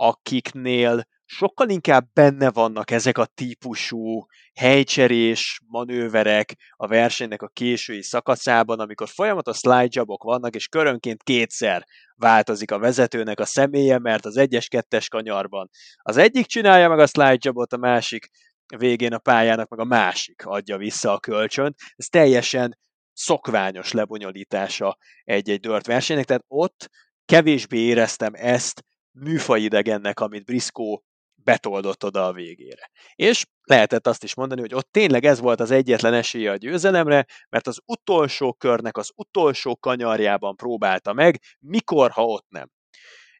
akiknél sokkal inkább benne vannak ezek a típusú helycserés, manőverek a versenynek a késői szakaszában, amikor folyamatos slide vannak, és körönként kétszer változik a vezetőnek a személye, mert az egyes-kettes kanyarban az egyik csinálja meg a slide a másik végén a pályának meg a másik adja vissza a kölcsönt. Ez teljesen szokványos lebonyolítása egy-egy dört versenynek, tehát ott kevésbé éreztem ezt műfajidegennek, amit Briscoe betoldott oda a végére. És lehetett azt is mondani, hogy ott tényleg ez volt az egyetlen esélye a győzelemre, mert az utolsó körnek az utolsó kanyarjában próbálta meg, mikor, ha ott nem.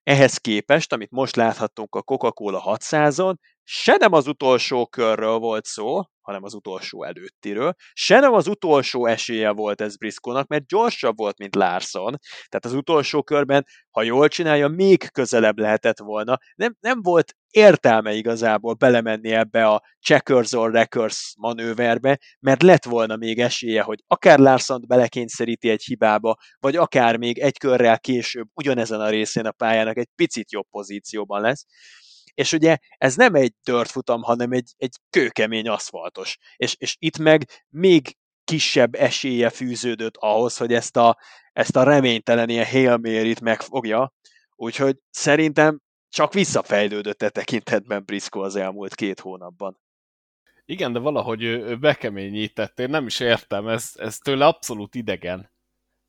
Ehhez képest, amit most láthattunk a Coca-Cola 600-on, se nem az utolsó körről volt szó, hanem az utolsó előttiről. Se nem az utolsó esélye volt ez Briscoe-nak, mert gyorsabb volt, mint Larson. Tehát az utolsó körben, ha jól csinálja, még közelebb lehetett volna. Nem, nem volt értelme igazából belemenni ebbe a checkers or records manőverbe, mert lett volna még esélye, hogy akár larson belekényszeríti egy hibába, vagy akár még egy körrel később ugyanezen a részén a pályának egy picit jobb pozícióban lesz és ugye ez nem egy tört futam, hanem egy, egy kőkemény aszfaltos. És, és itt meg még kisebb esélye fűződött ahhoz, hogy ezt a, ezt a reménytelen ilyen Hail Mary-t megfogja. Úgyhogy szerintem csak visszafejlődött e tekintetben Briscoe az elmúlt két hónapban. Igen, de valahogy ő, ő bekeményített, én nem is értem, ez, ez tőle abszolút idegen.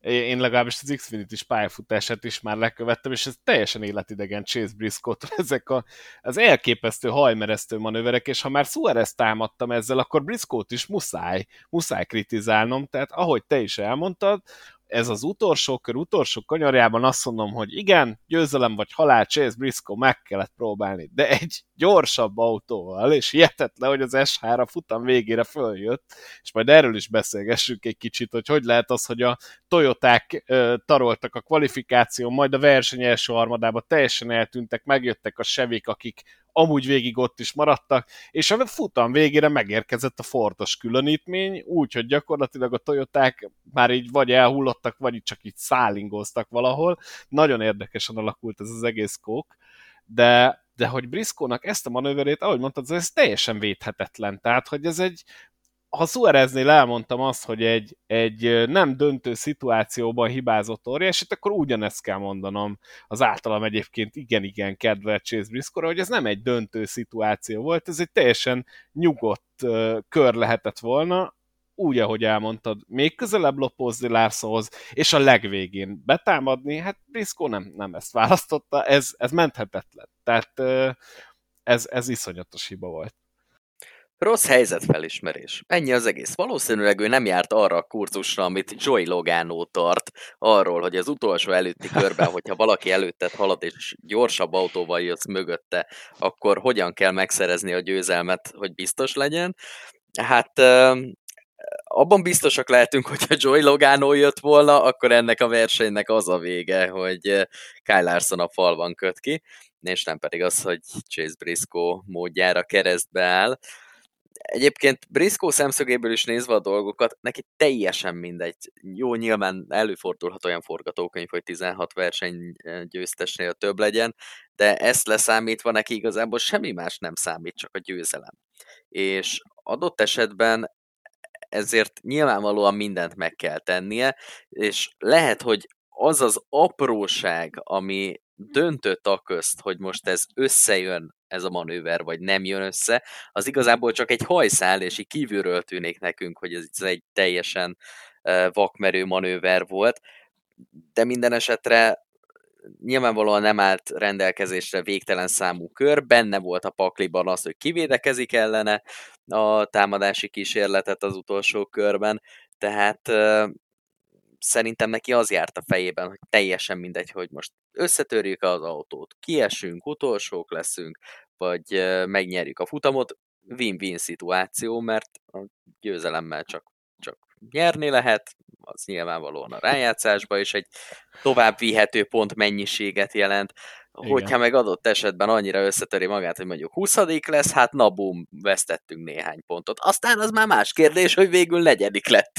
Én legalábbis az Xfinity-s pályafutását is már lekövettem, és ez teljesen életidegen Chase Briscoe ezek a, az elképesztő hajmeresztő manőverek, és ha már Suarez támadtam ezzel, akkor Briscoe-t is muszáj, muszáj kritizálnom, tehát ahogy te is elmondtad, ez az utolsó kör, utolsó kanyarjában azt mondom, hogy igen, győzelem vagy halál, Chase Briscoe meg kellett próbálni, de egy gyorsabb autóval, és hihetetlen, hogy az S3 a futam végére följött, és majd erről is beszélgessünk egy kicsit, hogy hogy lehet az, hogy a Toyoták taroltak a kvalifikáció, majd a verseny első harmadában teljesen eltűntek, megjöttek a sevik, akik amúgy végig ott is maradtak, és a futam végére megérkezett a Fordos különítmény, úgyhogy gyakorlatilag a Toyoták már így vagy elhullottak, vagy csak így szállingoztak valahol. Nagyon érdekesen alakult ez az egész kók, de de hogy Briscoe-nak ezt a manőverét, ahogy mondtad, ez teljesen védhetetlen. Tehát, hogy ez egy, ha Suáreznél elmondtam azt, hogy egy, egy nem döntő szituációban hibázott óriásit, akkor ugyanezt kell mondanom az általam egyébként igen-igen kedvelt Chase Briscoe, hogy ez nem egy döntő szituáció volt, ez egy teljesen nyugodt kör lehetett volna, úgy, ahogy elmondtad, még közelebb lopozni Larsonhoz, és a legvégén betámadni, hát Briscoe nem, nem ezt választotta, ez, ez menthetetlen. Tehát ez, ez iszonyatos hiba volt. Rossz helyzetfelismerés. Ennyi az egész. Valószínűleg ő nem járt arra a kurzusra, amit Joey Logano tart, arról, hogy az utolsó előtti körben, hogyha valaki előtted halad és gyorsabb autóval jössz mögötte, akkor hogyan kell megszerezni a győzelmet, hogy biztos legyen. Hát abban biztosak lehetünk, hogyha Joey Logano jött volna, akkor ennek a versenynek az a vége, hogy Kyle Larson a falban köt ki, és nem pedig az, hogy Chase Briscoe módjára keresztbe áll. Egyébként Briscoe szemszögéből is nézve a dolgokat, neki teljesen mindegy. Jó, nyilván előfordulhat olyan forgatókönyv, hogy 16 verseny győztesnél több legyen, de ezt leszámítva neki igazából semmi más nem számít, csak a győzelem. És adott esetben ezért nyilvánvalóan mindent meg kell tennie, és lehet, hogy az az apróság, ami döntött a közt, hogy most ez összejön ez a manőver, vagy nem jön össze, az igazából csak egy hajszál, és így kívülről tűnik nekünk, hogy ez egy teljesen vakmerő manőver volt, de minden esetre nyilvánvalóan nem állt rendelkezésre végtelen számú kör, benne volt a pakliban az, hogy kivédekezik ellene a támadási kísérletet az utolsó körben, tehát szerintem neki az járt a fejében, hogy teljesen mindegy, hogy most összetörjük az autót, kiesünk, utolsók leszünk, vagy megnyerjük a futamot, win-win szituáció, mert a győzelemmel csak, csak nyerni lehet, az nyilvánvalóan a rájátszásba is egy tovább vihető pont mennyiséget jelent. Igen. Hogyha meg adott esetben annyira összetöri magát, hogy mondjuk 20 lesz, hát na bum, vesztettünk néhány pontot. Aztán az már más kérdés, hogy végül negyedik lett.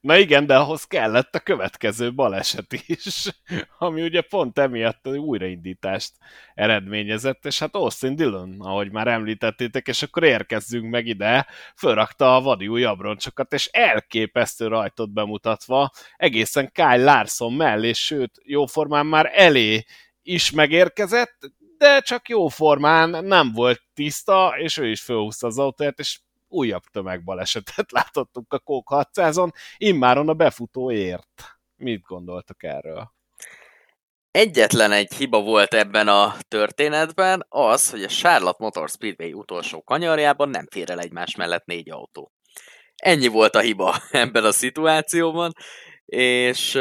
Na igen, de ahhoz kellett a következő baleset is, ami ugye pont emiatt újraindítást eredményezett, és hát Austin Dillon, ahogy már említettétek, és akkor érkezzünk meg ide, fölrakta a vadi új abroncsokat, és elképesztő rajtot bemutatva, egészen Kyle Larson mellé, sőt, jóformán már elé is megérkezett, de csak jó formán nem volt tiszta, és ő is fölhúzta az autóját, és újabb tömegbalesetet látottunk a Kók 600-on, immáron a befutóért. Mit gondoltak erről? Egyetlen egy hiba volt ebben a történetben, az, hogy a Charlotte Motor Speedway utolsó kanyarjában nem fér el egymás mellett négy autó. Ennyi volt a hiba ebben a szituációban, és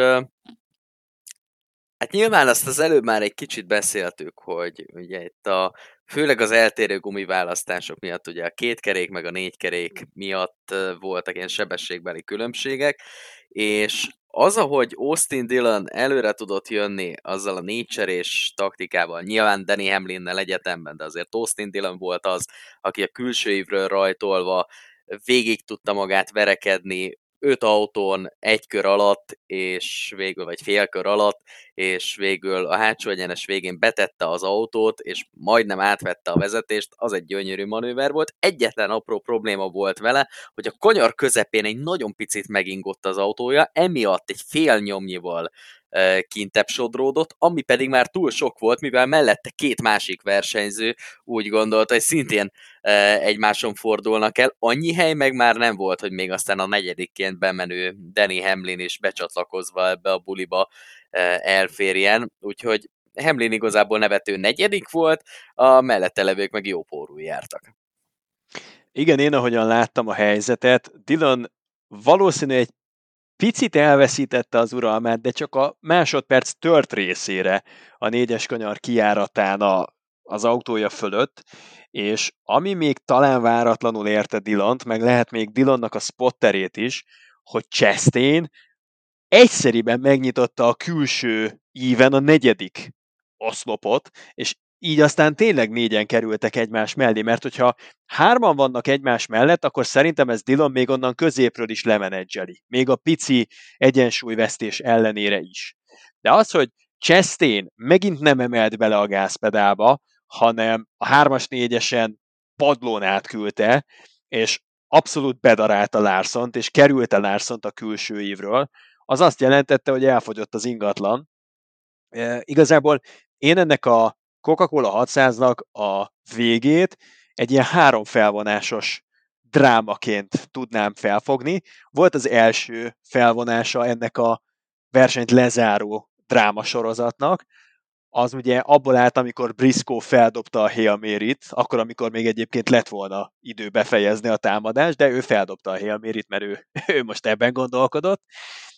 Hát nyilván azt az előbb már egy kicsit beszéltük, hogy ugye itt a, főleg az eltérő gumiválasztások miatt, ugye a két kerék meg a négy kerék miatt voltak ilyen sebességbeli különbségek, és az, ahogy Austin Dillon előre tudott jönni azzal a négycserés taktikával, nyilván Danny Hamlinnel egyetemben, de azért Austin Dillon volt az, aki a külső évről rajtolva végig tudta magát verekedni, öt autón egy kör alatt, és végül, vagy fél kör alatt, és végül a hátsó egyenes végén betette az autót, és majdnem átvette a vezetést, az egy gyönyörű manőver volt. Egyetlen apró probléma volt vele, hogy a kanyar közepén egy nagyon picit megingott az autója, emiatt egy fél nyomnyival kintebb sodródott, ami pedig már túl sok volt, mivel mellette két másik versenyző úgy gondolta, hogy szintén egymáson fordulnak el. Annyi hely meg már nem volt, hogy még aztán a negyedikként bemenő Danny Hamlin is becsatlakozva ebbe a buliba elférjen, úgyhogy Hamlin igazából nevető negyedik volt, a mellette levők meg jó pórul jártak. Igen, én ahogyan láttam a helyzetet, Dylan valószínű egy picit elveszítette az uralmát, de csak a másodperc tört részére a négyes kanyar kiáratán a, az autója fölött, és ami még talán váratlanul érte Dillant, meg lehet még Dillonnak a spotterét is, hogy Chastain egyszeriben megnyitotta a külső íven a negyedik oszlopot, és így aztán tényleg négyen kerültek egymás mellé, mert hogyha hárman vannak egymás mellett, akkor szerintem ez Dillon még onnan középről is lemenedzseli. Még a pici egyensúlyvesztés ellenére is. De az, hogy Chastain megint nem emelt bele a gázpedálba, hanem a hármas négyesen padlón átküldte, és abszolút bedarálta Larsont, és kerülte Larsont a külső évről, az azt jelentette, hogy elfogyott az ingatlan. E, igazából én ennek a Coca-Cola 600-nak a végét egy ilyen három felvonásos drámaként tudnám felfogni. Volt az első felvonása ennek a versenyt lezáró drámasorozatnak, az ugye abból állt, amikor Briscoe feldobta a Hail Mary-t, akkor, amikor még egyébként lett volna idő befejezni a támadást, de ő feldobta a Hail Mary-t, mert ő, ő most ebben gondolkodott.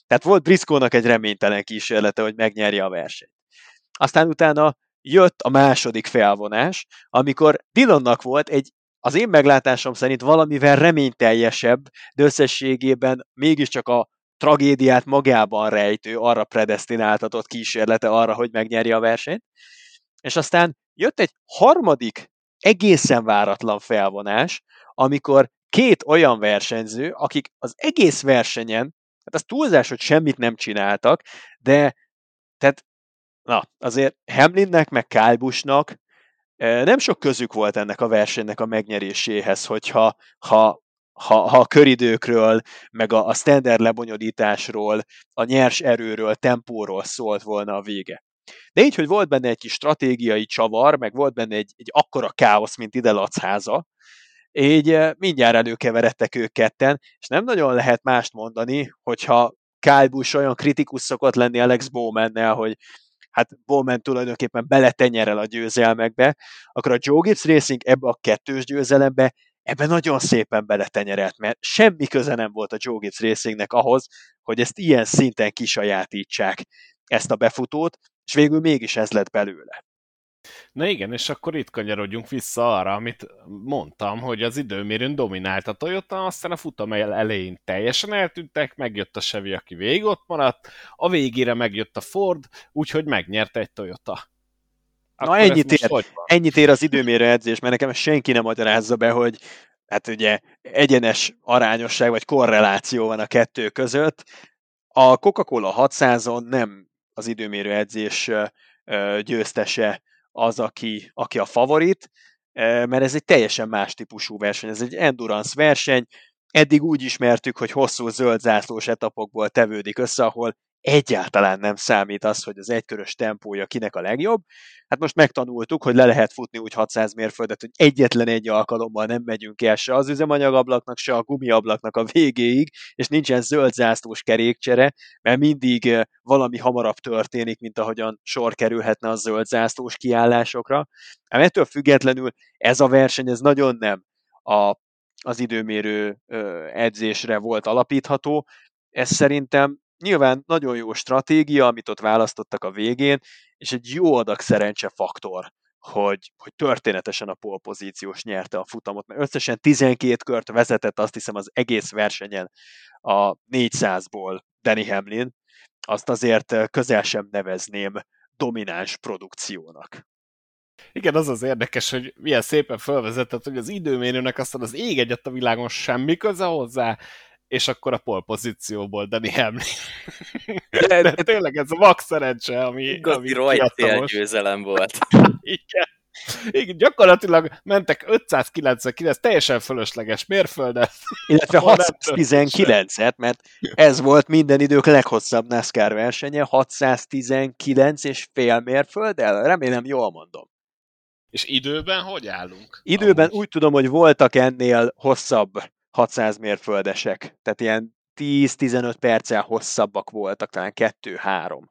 Tehát volt Briscoe-nak egy reménytelen kísérlete, hogy megnyerje a versenyt. Aztán utána jött a második felvonás, amikor Dillonnak volt egy az én meglátásom szerint valamivel reményteljesebb, de összességében mégiscsak a tragédiát magában rejtő, arra predestináltatott kísérlete arra, hogy megnyerje a versenyt. És aztán jött egy harmadik, egészen váratlan felvonás, amikor két olyan versenyző, akik az egész versenyen, hát az túlzás, hogy semmit nem csináltak, de tehát na, azért Hamlinnek, meg Kyle Busch-nak nem sok közük volt ennek a versenynek a megnyeréséhez, hogyha ha, ha, ha a köridőkről, meg a, a standard lebonyolításról, a nyers erőről, tempóról szólt volna a vége. De így, hogy volt benne egy kis stratégiai csavar, meg volt benne egy, egy akkora káosz, mint ide háza, így mindjárt előkeveredtek ők ketten, és nem nagyon lehet mást mondani, hogyha Kyle Busch olyan kritikus szokott lenni Alex Bowmannel, hogy hát Bowman tulajdonképpen beletenyerel a győzelmekbe, akkor a Joe Gibbs Racing ebbe a kettős győzelembe ebben nagyon szépen beletenyerelt, mert semmi köze nem volt a Joe Gibbs Racingnek ahhoz, hogy ezt ilyen szinten kisajátítsák ezt a befutót, és végül mégis ez lett belőle. Na igen, és akkor itt kanyarodjunk vissza arra, amit mondtam, hogy az időmérőn dominált a Toyota, aztán a futam elején teljesen eltűntek, megjött a Chevy, aki végig ott maradt, a végére megjött a Ford, úgyhogy megnyerte egy Toyota. Akkor Na ennyit ér, ennyit ér az időmérő edzés, mert nekem senki nem magyarázza be, hogy hát ugye egyenes arányosság vagy korreláció van a kettő között. A Coca-Cola 600-on nem az időmérő edzés győztese az, aki, aki a favorit, mert ez egy teljesen más típusú verseny, ez egy endurance verseny, eddig úgy ismertük, hogy hosszú zöld zászlós etapokból tevődik össze, ahol egyáltalán nem számít az, hogy az egykörös tempója kinek a legjobb. Hát most megtanultuk, hogy le lehet futni úgy 600 mérföldet, hogy egyetlen egy alkalommal nem megyünk el se az üzemanyagablaknak, se a gumiablaknak a végéig, és nincsen zöld zászlós kerékcsere, mert mindig valami hamarabb történik, mint ahogyan sor kerülhetne a zöld zászlós kiállásokra. Ám ettől függetlenül ez a verseny, ez nagyon nem a, az időmérő edzésre volt alapítható. Ez szerintem Nyilván nagyon jó stratégia, amit ott választottak a végén, és egy jó adag szerencse faktor, hogy, hogy történetesen a polpozíciós nyerte a futamot, mert összesen 12 kört vezetett azt hiszem az egész versenyen a 400-ból Danny Hamlin, azt azért közel sem nevezném domináns produkciónak. Igen, az az érdekes, hogy milyen szépen felvezetett, hogy az időmérőnek aztán az ég egyet a világon semmi köze hozzá, és akkor a pol pozícióból Danny Hamlin. De, de tényleg ez a max szerencse, ami, Igazi ami rajt győzelem volt. Igen. Igen, gyakorlatilag mentek 599, teljesen fölösleges mérföldet. Illetve 619-et, mert ez volt minden idők leghosszabb NASCAR versenye, 619 és fél mérfölddel, remélem jól mondom. És időben hogy állunk? Időben Amúgy? úgy tudom, hogy voltak ennél hosszabb 600 mérföldesek, tehát ilyen 10-15 perccel hosszabbak voltak, talán 2-3.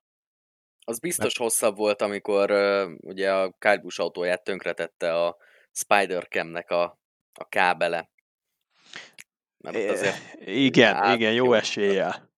Az biztos hosszabb volt, amikor uh, ugye a Kyle Busch autóját tönkretette a Spider-Cam-nek a, a kábele. Mert azért igen, át, igen, jó, eséllyel.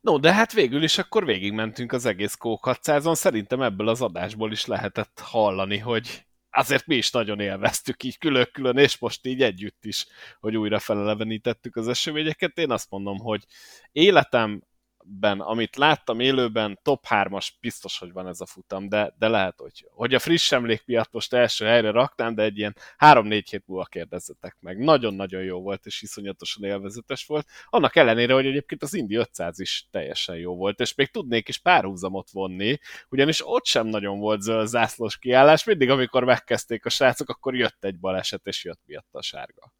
No, de hát végül is akkor végigmentünk az egész K600-on. Szerintem ebből az adásból is lehetett hallani, hogy azért mi is nagyon élveztük így külön-külön, és most így együtt is, hogy újra felelevenítettük az eseményeket. Én azt mondom, hogy életem ben, amit láttam élőben, top 3-as biztos, hogy van ez a futam, de, de lehet, hogy, hogy a friss emlék miatt most első helyre raktam, de egy ilyen 3-4 hét múlva kérdezzetek meg. Nagyon-nagyon jó volt, és iszonyatosan élvezetes volt. Annak ellenére, hogy egyébként az Indi 500 is teljesen jó volt, és még tudnék is párhuzamot vonni, ugyanis ott sem nagyon volt zöld zászlós kiállás, mindig amikor megkezdték a srácok, akkor jött egy baleset, és jött miatt a sárga.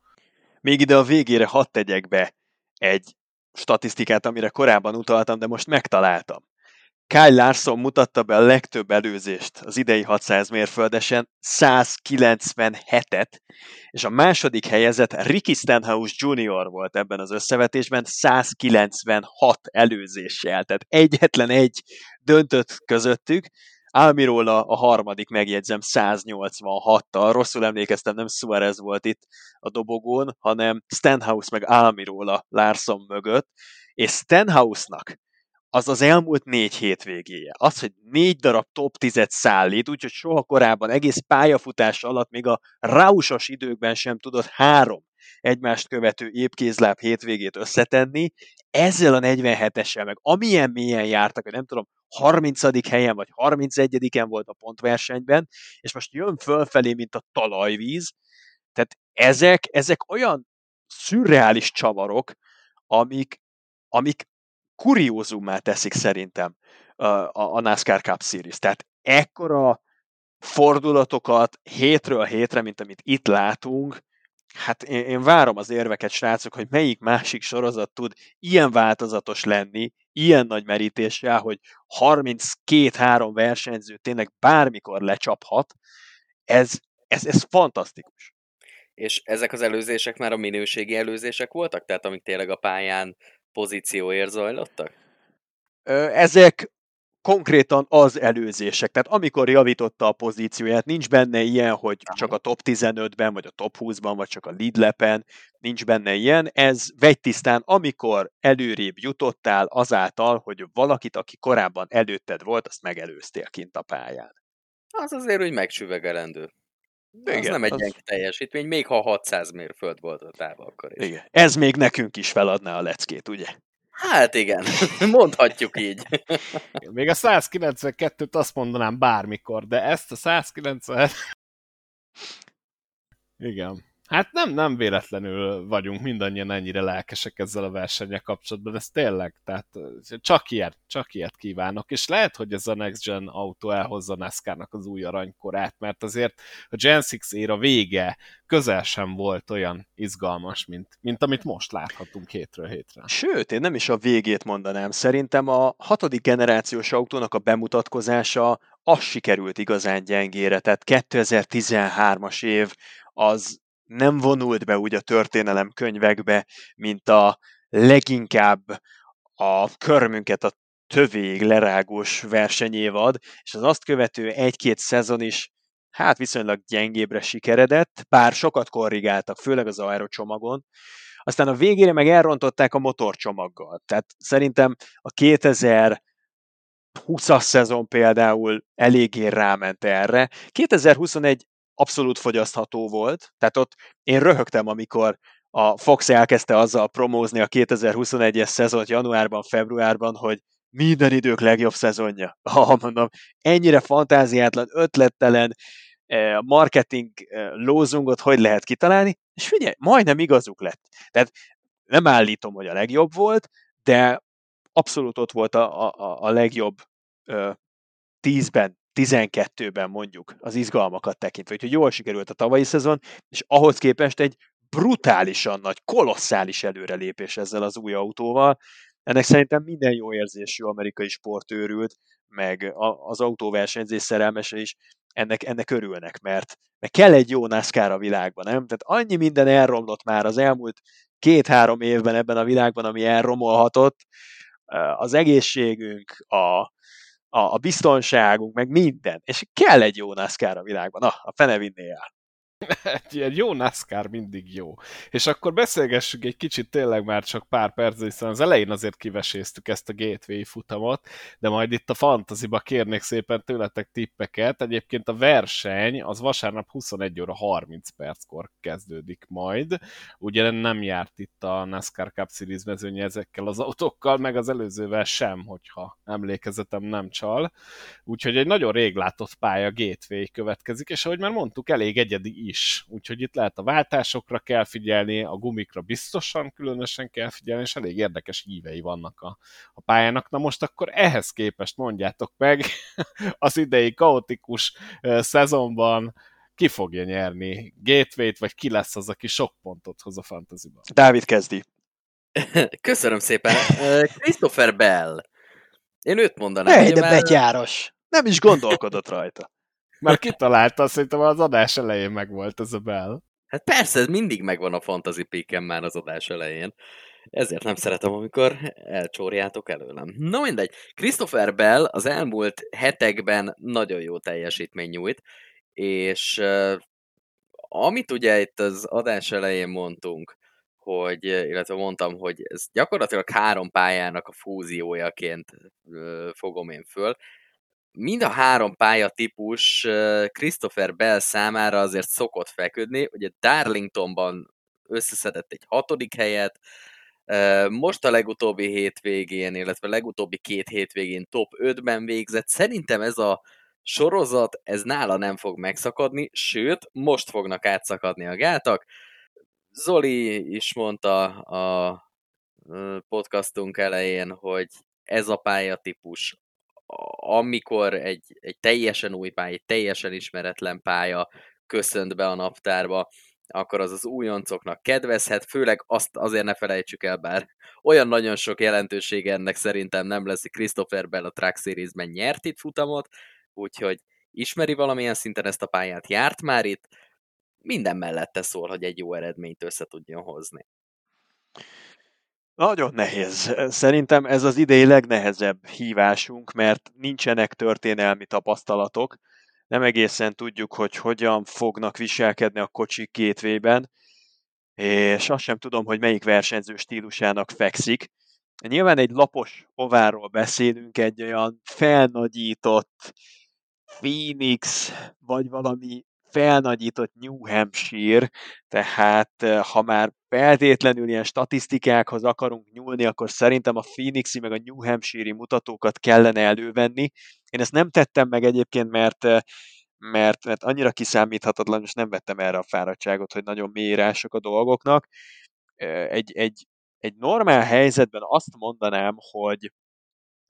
Még ide a végére hadd tegyek be egy statisztikát, amire korábban utaltam, de most megtaláltam. Kyle Larson mutatta be a legtöbb előzést az idei 600 mérföldesen, 197-et, és a második helyezett Ricky Stenhouse Jr. volt ebben az összevetésben 196 előzéssel, tehát egyetlen egy döntött közöttük, Almirola a harmadik, megjegyzem, 186-tal. Rosszul emlékeztem, nem Suarez volt itt a dobogón, hanem Stenhouse meg Almirola Larson mögött, és Stenhouse-nak az az elmúlt négy hétvégéje. Az, hogy négy darab top 10-et szállít, úgyhogy soha korábban egész pályafutás alatt még a ráusos időkben sem tudott három egymást követő épkézláb hétvégét összetenni, ezzel a 47-essel, meg amilyen mélyen jártak, hogy nem tudom, 30. helyen vagy 31-en volt a pontversenyben, és most jön fölfelé, mint a talajvíz. Tehát ezek, ezek olyan szürreális csavarok, amik, amik kuriózummá teszik szerintem a, a NASCAR Cup Series. Tehát ekkora fordulatokat hétről hétre, mint amit itt látunk, hát én, én várom az érveket, srácok, hogy melyik másik sorozat tud ilyen változatos lenni, ilyen nagy merítéssel, hogy 32-3 versenyző tényleg bármikor lecsaphat, ez, ez, ez fantasztikus. És ezek az előzések már a minőségi előzések voltak? Tehát amik tényleg a pályán pozícióért zajlottak? Ezek konkrétan az előzések. Tehát amikor javította a pozícióját, nincs benne ilyen, hogy csak a top 15-ben, vagy a top 20-ban, vagy csak a lead lepen, nincs benne ilyen. Ez vegytisztán, amikor előrébb jutottál azáltal, hogy valakit, aki korábban előtted volt, azt megelőztél kint a pályán. Az azért, hogy megsüvegelendő. Igen, az nem egy az... teljesítmény, még ha 600 mérföld volt a táva akkor is. Igen. Ez még nekünk is feladná a leckét, ugye? Hát igen, mondhatjuk így. Még a 192-t azt mondanám bármikor, de ezt a 190 Igen. Hát nem, nem véletlenül vagyunk mindannyian ennyire lelkesek ezzel a versenye kapcsolatban, ez tényleg, tehát csak ilyet, csak ilyet kívánok, és lehet, hogy ez a Next Gen autó elhozza NASCAR-nak az új aranykorát, mert azért a Gen 6 éra vége közel sem volt olyan izgalmas, mint, mint amit most láthatunk hétről hétre. Sőt, én nem is a végét mondanám. Szerintem a hatodik generációs autónak a bemutatkozása az sikerült igazán gyengére, tehát 2013-as év az nem vonult be úgy a történelem könyvekbe, mint a leginkább a körmünket a tövéig lerágós versenyévad, és az azt követő egy-két szezon is hát viszonylag gyengébbre sikeredett, bár sokat korrigáltak, főleg az aerocsomagon, aztán a végére meg elrontották a motorcsomaggal. Tehát szerintem a 2000 20-as szezon például eléggé ráment erre. 2021 abszolút fogyasztható volt, tehát ott én röhögtem, amikor a Fox elkezdte azzal promózni a 2021-es szezont januárban, februárban, hogy minden idők legjobb szezonja. Ha mondom, ennyire fantáziátlan, ötlettelen eh, marketing eh, lózungot hogy lehet kitalálni, és figyelj, majdnem igazuk lett. Tehát nem állítom, hogy a legjobb volt, de abszolút ott volt a, a, a legjobb ö, 10-ben, 12-ben mondjuk az izgalmakat tekintve. Úgyhogy jól sikerült a tavalyi szezon, és ahhoz képest egy brutálisan nagy, kolosszális előrelépés ezzel az új autóval. Ennek szerintem minden jó érzésű amerikai sportőrült, meg az autóversenyzés szerelmese is ennek, ennek örülnek, mert, mert kell egy jó NASCAR a világban, nem? Tehát annyi minden elromlott már az elmúlt két-három évben ebben a világban, ami elromolhatott, az egészségünk, a, a, a biztonságunk, meg minden. És kell egy jó NASCAR a világban. Na, a fene vinné el. Egy ilyen jó NASCAR mindig jó. És akkor beszélgessünk egy kicsit tényleg már csak pár perc, hiszen az elején azért kiveséztük ezt a Gateway futamot, de majd itt a fantaziba kérnék szépen tőletek tippeket. Egyébként a verseny az vasárnap 21 óra 30 perckor kezdődik majd. Ugye nem járt itt a NASCAR Cup Series mezőnye ezekkel az autókkal, meg az előzővel sem, hogyha emlékezetem nem csal. Úgyhogy egy nagyon rég látott pálya Gateway következik, és ahogy már mondtuk, elég egyedi is. Úgyhogy itt lehet a váltásokra kell figyelni, a gumikra biztosan különösen kell figyelni, és elég érdekes hívei vannak a, a pályának. Na most akkor ehhez képest mondjátok meg az idei kaotikus szezonban ki fogja nyerni Gateway-t, vagy ki lesz az, aki sok pontot hoz a fantasyban? Dávid kezdi. Köszönöm szépen. Christopher Bell. Én őt mondanám. Hely, de már... betyáros. Nem is gondolkodott rajta. Már kitalálta, szerintem az adás elején megvolt ez a Bell. Hát persze, ez mindig megvan a fantasy picken már az adás elején. Ezért nem szeretem, amikor elcsórjátok előlem. Na mindegy, Christopher Bell az elmúlt hetekben nagyon jó teljesítmény nyújt, és amit ugye itt az adás elején mondtunk, hogy, illetve mondtam, hogy ez gyakorlatilag három pályának a fúziójaként fogom én föl, mind a három pályatípus Christopher Bell számára azért szokott feküdni. Ugye Darlingtonban összeszedett egy hatodik helyet, most a legutóbbi hétvégén, illetve legutóbbi két hétvégén top 5-ben végzett. Szerintem ez a sorozat, ez nála nem fog megszakadni, sőt, most fognak átszakadni a gátak. Zoli is mondta a podcastunk elején, hogy ez a pályatípus amikor egy, egy teljesen új pálya, egy teljesen ismeretlen pálya köszönt be a naptárba, akkor az az újoncoknak kedvezhet, főleg azt azért ne felejtsük el, bár olyan nagyon sok jelentősége ennek szerintem nem lesz, Christopher Bell a Track Series-ben nyert itt futamot, úgyhogy ismeri valamilyen szinten ezt a pályát, járt már itt, minden mellette szól, hogy egy jó eredményt össze tudjon hozni. Nagyon nehéz. Szerintem ez az idei legnehezebb hívásunk, mert nincsenek történelmi tapasztalatok. Nem egészen tudjuk, hogy hogyan fognak viselkedni a kocsik kétvében, és azt sem tudom, hogy melyik versenyző stílusának fekszik. Nyilván egy lapos ováról beszélünk, egy olyan felnagyított Phoenix, vagy valami felnagyított New Hampshire, tehát ha már feltétlenül ilyen statisztikákhoz akarunk nyúlni, akkor szerintem a Phoenixi meg a New Hampshire-i mutatókat kellene elővenni. Én ezt nem tettem meg egyébként, mert mert, mert annyira kiszámíthatatlan, és nem vettem erre a fáradtságot, hogy nagyon mélyírások a dolgoknak. Egy, egy, egy normál helyzetben azt mondanám, hogy,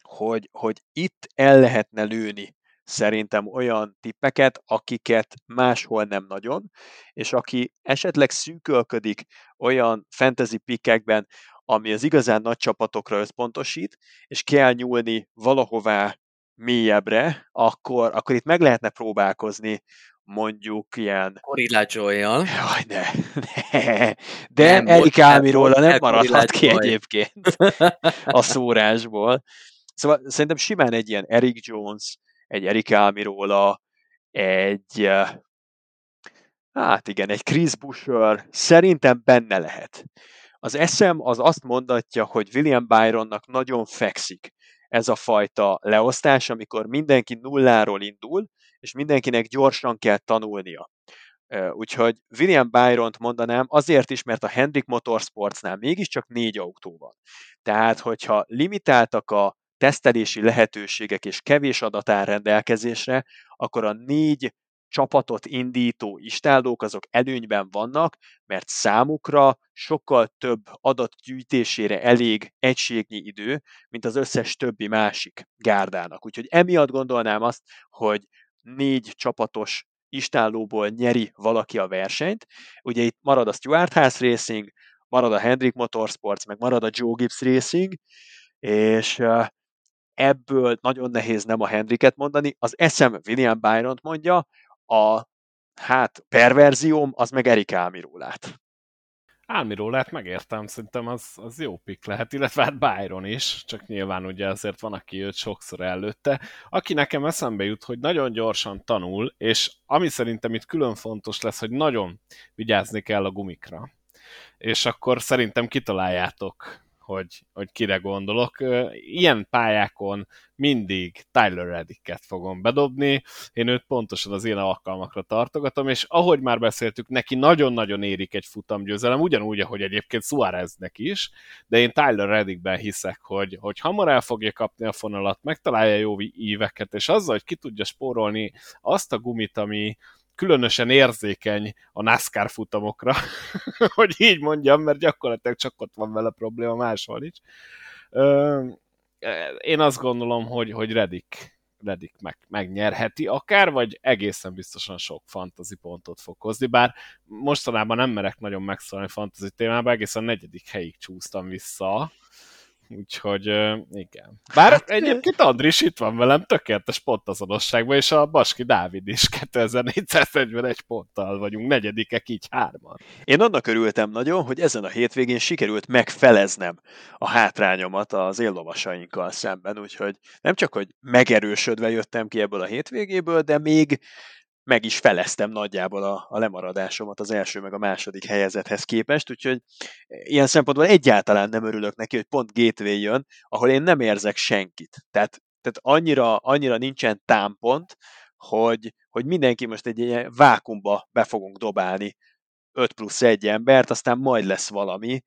hogy, hogy itt el lehetne lőni szerintem olyan tippeket, akiket máshol nem nagyon, és aki esetleg szűkölködik olyan fantasy pickekben, ami az igazán nagy csapatokra összpontosít, és kell nyúlni valahová mélyebbre, akkor, akkor itt meg lehetne próbálkozni mondjuk ilyen... Gorilla Joy-jal. Jaj, ne, ne. De nem, Erik Álmiróla nem maradhat ki egyébként a szórásból. Szóval szerintem simán egy ilyen Eric Jones, egy Erik Almirola, egy hát igen, egy Chris Busher szerintem benne lehet. Az eszem az azt mondatja, hogy William Byronnak nagyon fekszik ez a fajta leosztás, amikor mindenki nulláról indul, és mindenkinek gyorsan kell tanulnia. Úgyhogy William Byron-t mondanám azért is, mert a Hendrick Motorsportsnál mégiscsak négy autó van. Tehát, hogyha limitáltak a tesztelési lehetőségek és kevés adat áll rendelkezésre, akkor a négy csapatot indító istállók azok előnyben vannak, mert számukra sokkal több adat gyűjtésére elég egységnyi idő, mint az összes többi másik gárdának. Úgyhogy emiatt gondolnám azt, hogy négy csapatos istállóból nyeri valaki a versenyt. Ugye itt marad a Stuart House Racing, marad a Hendrick Motorsports, meg marad a Joe Gibbs Racing, és ebből nagyon nehéz nem a Hendricket mondani. Az eszem William Byron mondja, a hát perverzióm, az meg Erik Álmirólát. Álmirólát megértem, szerintem az, az jó pik lehet, illetve hát Byron is, csak nyilván ugye azért van, aki őt sokszor előtte. Aki nekem eszembe jut, hogy nagyon gyorsan tanul, és ami szerintem itt külön fontos lesz, hogy nagyon vigyázni kell a gumikra. És akkor szerintem kitaláljátok, hogy, hogy kire gondolok. Ilyen pályákon mindig Tyler Reddicket fogom bedobni, én őt pontosan az én alkalmakra tartogatom, és ahogy már beszéltük, neki nagyon-nagyon érik egy futamgyőzelem, ugyanúgy, ahogy egyébként Suáreznek is, de én Tyler Reddickben hiszek, hogy, hogy hamar el fogja kapni a fonalat, megtalálja jó íveket, és azzal, hogy ki tudja spórolni azt a gumit, ami, különösen érzékeny a NASCAR futamokra, hogy így mondjam, mert gyakorlatilag csak ott van vele probléma, máshol is. Én azt gondolom, hogy, hogy Redik, Redik meg, megnyerheti akár, vagy egészen biztosan sok fantasy pontot fog hozni, bár mostanában nem merek nagyon megszólni fantasy témába, egészen negyedik helyig csúsztam vissza, Úgyhogy igen. Bár hát, egyébként Andris itt van velem tökéletes pontazonosságban, és a Baski Dávid is 2441 ponttal vagyunk, negyedikek így hárman. Én annak örültem nagyon, hogy ezen a hétvégén sikerült megfeleznem a hátrányomat az éllovasainkkal szemben, úgyhogy nem csak, hogy megerősödve jöttem ki ebből a hétvégéből, de még meg is feleztem nagyjából a, a lemaradásomat az első meg a második helyezethez képest, úgyhogy ilyen szempontból egyáltalán nem örülök neki, hogy pont Gateway jön, ahol én nem érzek senkit. Tehát, tehát annyira, annyira nincsen támpont, hogy, hogy mindenki most egy ilyen vákumba be fogunk dobálni 5 plusz 1 embert, aztán majd lesz valami.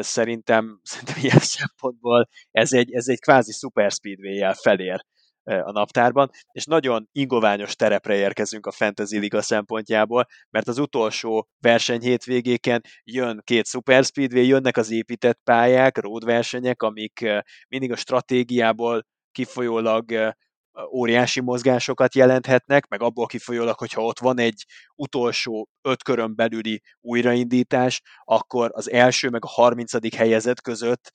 Szerintem, szerintem ilyen szempontból ez egy, ez egy kvázi super speedway-jel felér a naptárban, és nagyon ingoványos terepre érkezünk a Fantasy Liga szempontjából, mert az utolsó verseny hétvégéken jön két Super Speedway, jönnek az épített pályák, road versenyek, amik mindig a stratégiából kifolyólag óriási mozgásokat jelenthetnek, meg abból kifolyólag, hogyha ott van egy utolsó öt körön belüli újraindítás, akkor az első meg a harmincadik helyezet között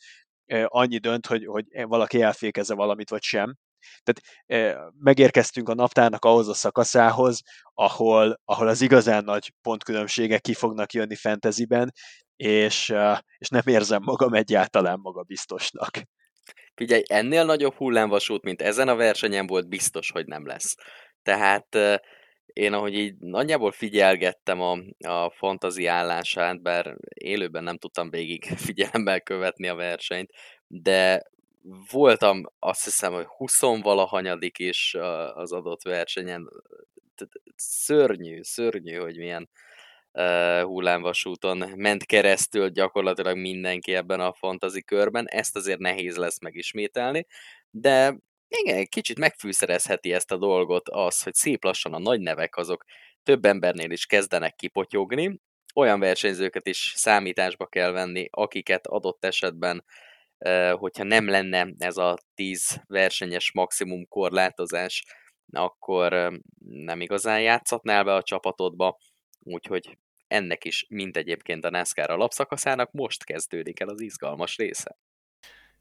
annyi dönt, hogy, hogy valaki elfékezze valamit, vagy sem. Tehát e, megérkeztünk a naptárnak ahhoz a szakaszához, ahol, ahol az igazán nagy pontkülönbségek ki fognak jönni fantasyben, és, e, és nem érzem magam egyáltalán magabiztosnak. Figyelj, ennél nagyobb hullámvasút, mint ezen a versenyen volt, biztos, hogy nem lesz. Tehát én ahogy így nagyjából figyelgettem a, a fantazi állását, bár élőben nem tudtam végig figyelemmel követni a versenyt, de voltam azt hiszem, hogy 20 valahanyadik is az adott versenyen. Szörnyű, szörnyű, hogy milyen hullámvasúton ment keresztül gyakorlatilag mindenki ebben a fantazi körben. Ezt azért nehéz lesz megismételni, de igen, kicsit megfűszerezheti ezt a dolgot az, hogy szép lassan a nagy nevek azok több embernél is kezdenek kipotyogni, olyan versenyzőket is számításba kell venni, akiket adott esetben hogyha nem lenne ez a 10 versenyes maximum korlátozás, akkor nem igazán játszhatnál be a csapatodba, úgyhogy ennek is, mint egyébként a NASCAR alapszakaszának, most kezdődik el az izgalmas része.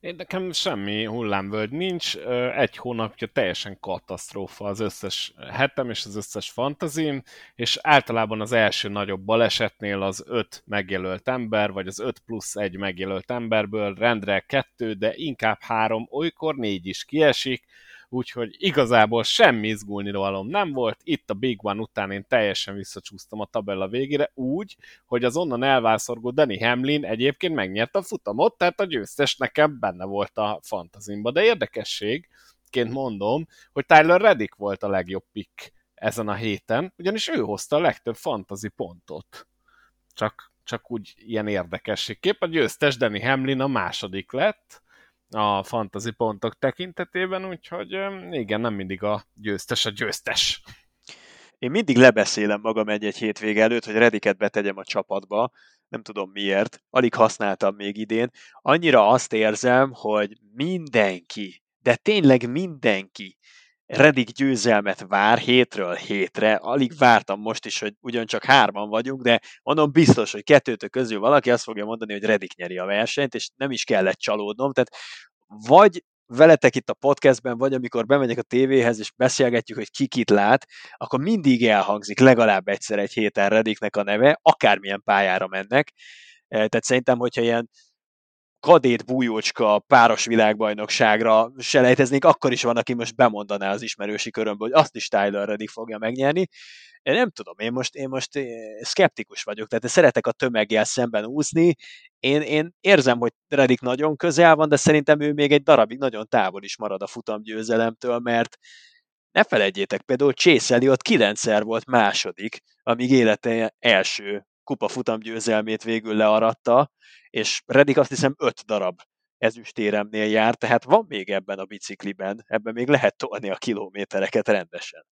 Én nekem semmi hullámvölgy nincs, egy hónapja teljesen katasztrófa az összes hetem és az összes fantazim, és általában az első nagyobb balesetnél az öt megjelölt ember, vagy az öt plusz egy megjelölt emberből rendre kettő, de inkább három, olykor négy is kiesik, úgyhogy igazából semmi izgulni valóm nem volt. Itt a Big One után én teljesen visszacsúsztam a tabella végére, úgy, hogy az onnan elvászorgó Danny Hamlin egyébként megnyerte a futamot, tehát a győztes nekem benne volt a fantazimba. De érdekességként mondom, hogy Tyler Reddick volt a legjobb pick ezen a héten, ugyanis ő hozta a legtöbb fantazi pontot. Csak, csak úgy ilyen érdekességképp. A győztes Danny Hamlin a második lett, a fantasy pontok tekintetében, úgyhogy igen, nem mindig a győztes a győztes. én mindig lebeszélem magam egy-egy hétvége előtt, hogy Rediket betegyem a csapatba, nem tudom miért, alig használtam még idén. Annyira azt érzem, hogy mindenki, de tényleg mindenki Redik győzelmet vár hétről hétre. Alig vártam most is, hogy ugyancsak hárman vagyunk, de mondom biztos, hogy kettőtök közül valaki azt fogja mondani, hogy Redik nyeri a versenyt, és nem is kellett csalódnom. Tehát vagy veletek itt a podcastben, vagy amikor bemegyek a tévéhez, és beszélgetjük, hogy ki kit lát, akkor mindig elhangzik legalább egyszer egy héten Rediknek a neve, akármilyen pályára mennek. Eh, tehát szerintem, hogyha ilyen kadét bújócska páros világbajnokságra selejteznénk, akkor is van, aki most bemondaná az ismerősi körömből, hogy azt is Tyler Reddick fogja megnyerni. Én nem tudom, én most, én most eh, szkeptikus vagyok, tehát én szeretek a tömeggel szemben úszni, én, én érzem, hogy Reddick nagyon közel van, de szerintem ő még egy darabig nagyon távol is marad a futamgyőzelemtől, mert ne felejtjétek, például Chase Elliot kilencszer volt második, amíg élete első kupa futamgyőzelmét végül learatta, és Reddick azt hiszem öt darab ezüstéremnél jár, tehát van még ebben a bicikliben, ebben még lehet tolni a kilométereket rendesen.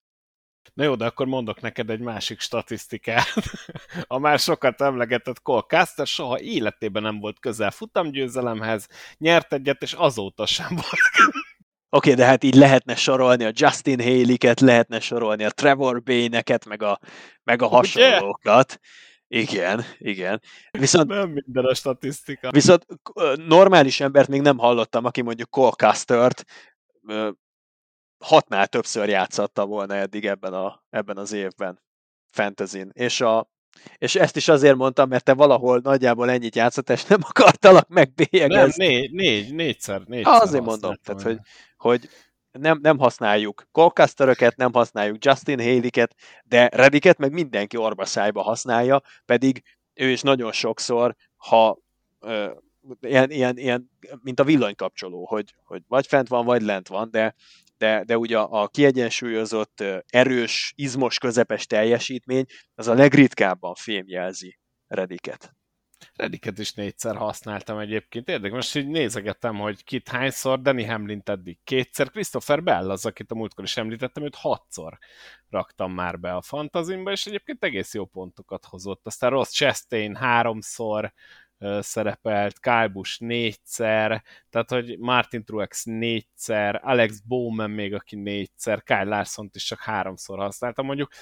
Na jó, de akkor mondok neked egy másik statisztikát. A már sokat emlegetett Cole Caster soha életében nem volt közel futamgyőzelemhez, nyert egyet, és azóta sem volt. Oké, okay, de hát így lehetne sorolni a Justin Haley-ket, lehetne sorolni a Trevor Bay-neket, meg a, meg a hasonlókat. Igen, igen. Viszont, nem minden a statisztika. Viszont normális embert még nem hallottam, aki mondjuk Cole Castert hatnál többször játszatta volna eddig ebben, a, ebben az évben fantasy És, a, és ezt is azért mondtam, mert te valahol nagyjából ennyit játszott, és nem akartalak megbélyegezni. Nem, négy, négy, négyszer, négyszer ha, Azért mondom, tehát, hogy, hogy nem, nem használjuk Colcasteröket, nem használjuk Justin Haley-ket, de Rediket meg mindenki orbaszájba használja, pedig ő is nagyon sokszor, ha ö, ilyen, ilyen, ilyen, mint a villanykapcsoló, hogy, hogy vagy fent van, vagy lent van, de de, de ugye a kiegyensúlyozott, erős, izmos, közepes teljesítmény az a legritkábban fémjelzi Rediket. Rediket is négyszer használtam egyébként. Érdekes, most így nézegettem, hogy kit hányszor, Danny Hamlin eddig kétszer, Christopher Bell az, akit a múltkor is említettem, őt hatszor raktam már be a fantazimba, és egyébként egész jó pontokat hozott. Aztán Ross Chastain háromszor, szerepelt, Kyle Busch négyszer, tehát hogy Martin Truex négyszer, Alex Bowman még, aki négyszer, Kyle larson is csak háromszor használta. Mondjuk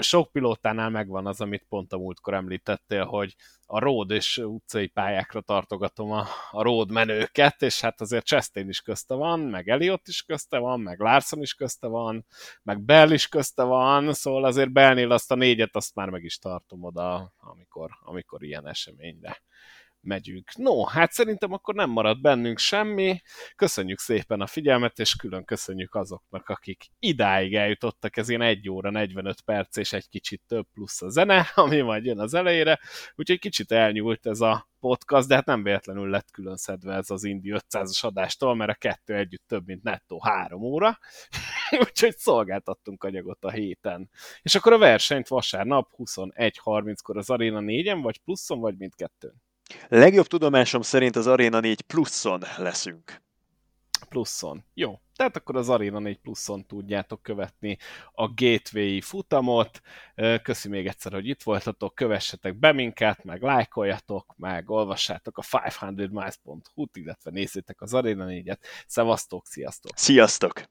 sok pilótánál megvan az, amit pont a múltkor említettél, hogy a road és utcai pályákra tartogatom a, a road menőket, és hát azért Chastain is közte van, meg Elliot is közte van, meg Larson is közte van, meg Bell is közte van, szóval azért Bellnél azt a négyet, azt már meg is tartom oda, amikor, amikor ilyen eseményre megyünk. No, hát szerintem akkor nem marad bennünk semmi. Köszönjük szépen a figyelmet, és külön köszönjük azoknak, akik idáig eljutottak. Ez ilyen 1 óra 45 perc, és egy kicsit több plusz a zene, ami majd jön az elejére. Úgyhogy kicsit elnyúlt ez a podcast, de hát nem véletlenül lett külön szedve ez az Indi 500-as adástól, mert a kettő együtt több, mint nettó három óra, úgyhogy szolgáltattunk anyagot a héten. És akkor a versenyt vasárnap 21.30-kor az Arena 4-en, vagy pluszon, vagy mindkettőn? Legjobb tudomásom szerint az Arena 4 pluszon leszünk. Pluszon. Jó. Tehát akkor az Arena 4 pluszon tudjátok követni a gateway futamot. Köszi még egyszer, hogy itt voltatok, kövessetek be minket, meg lájkoljatok, meg olvassátok a 500miles.hu-t, illetve nézzétek az Arena 4-et. Szevasztok, sziasztok! Sziasztok!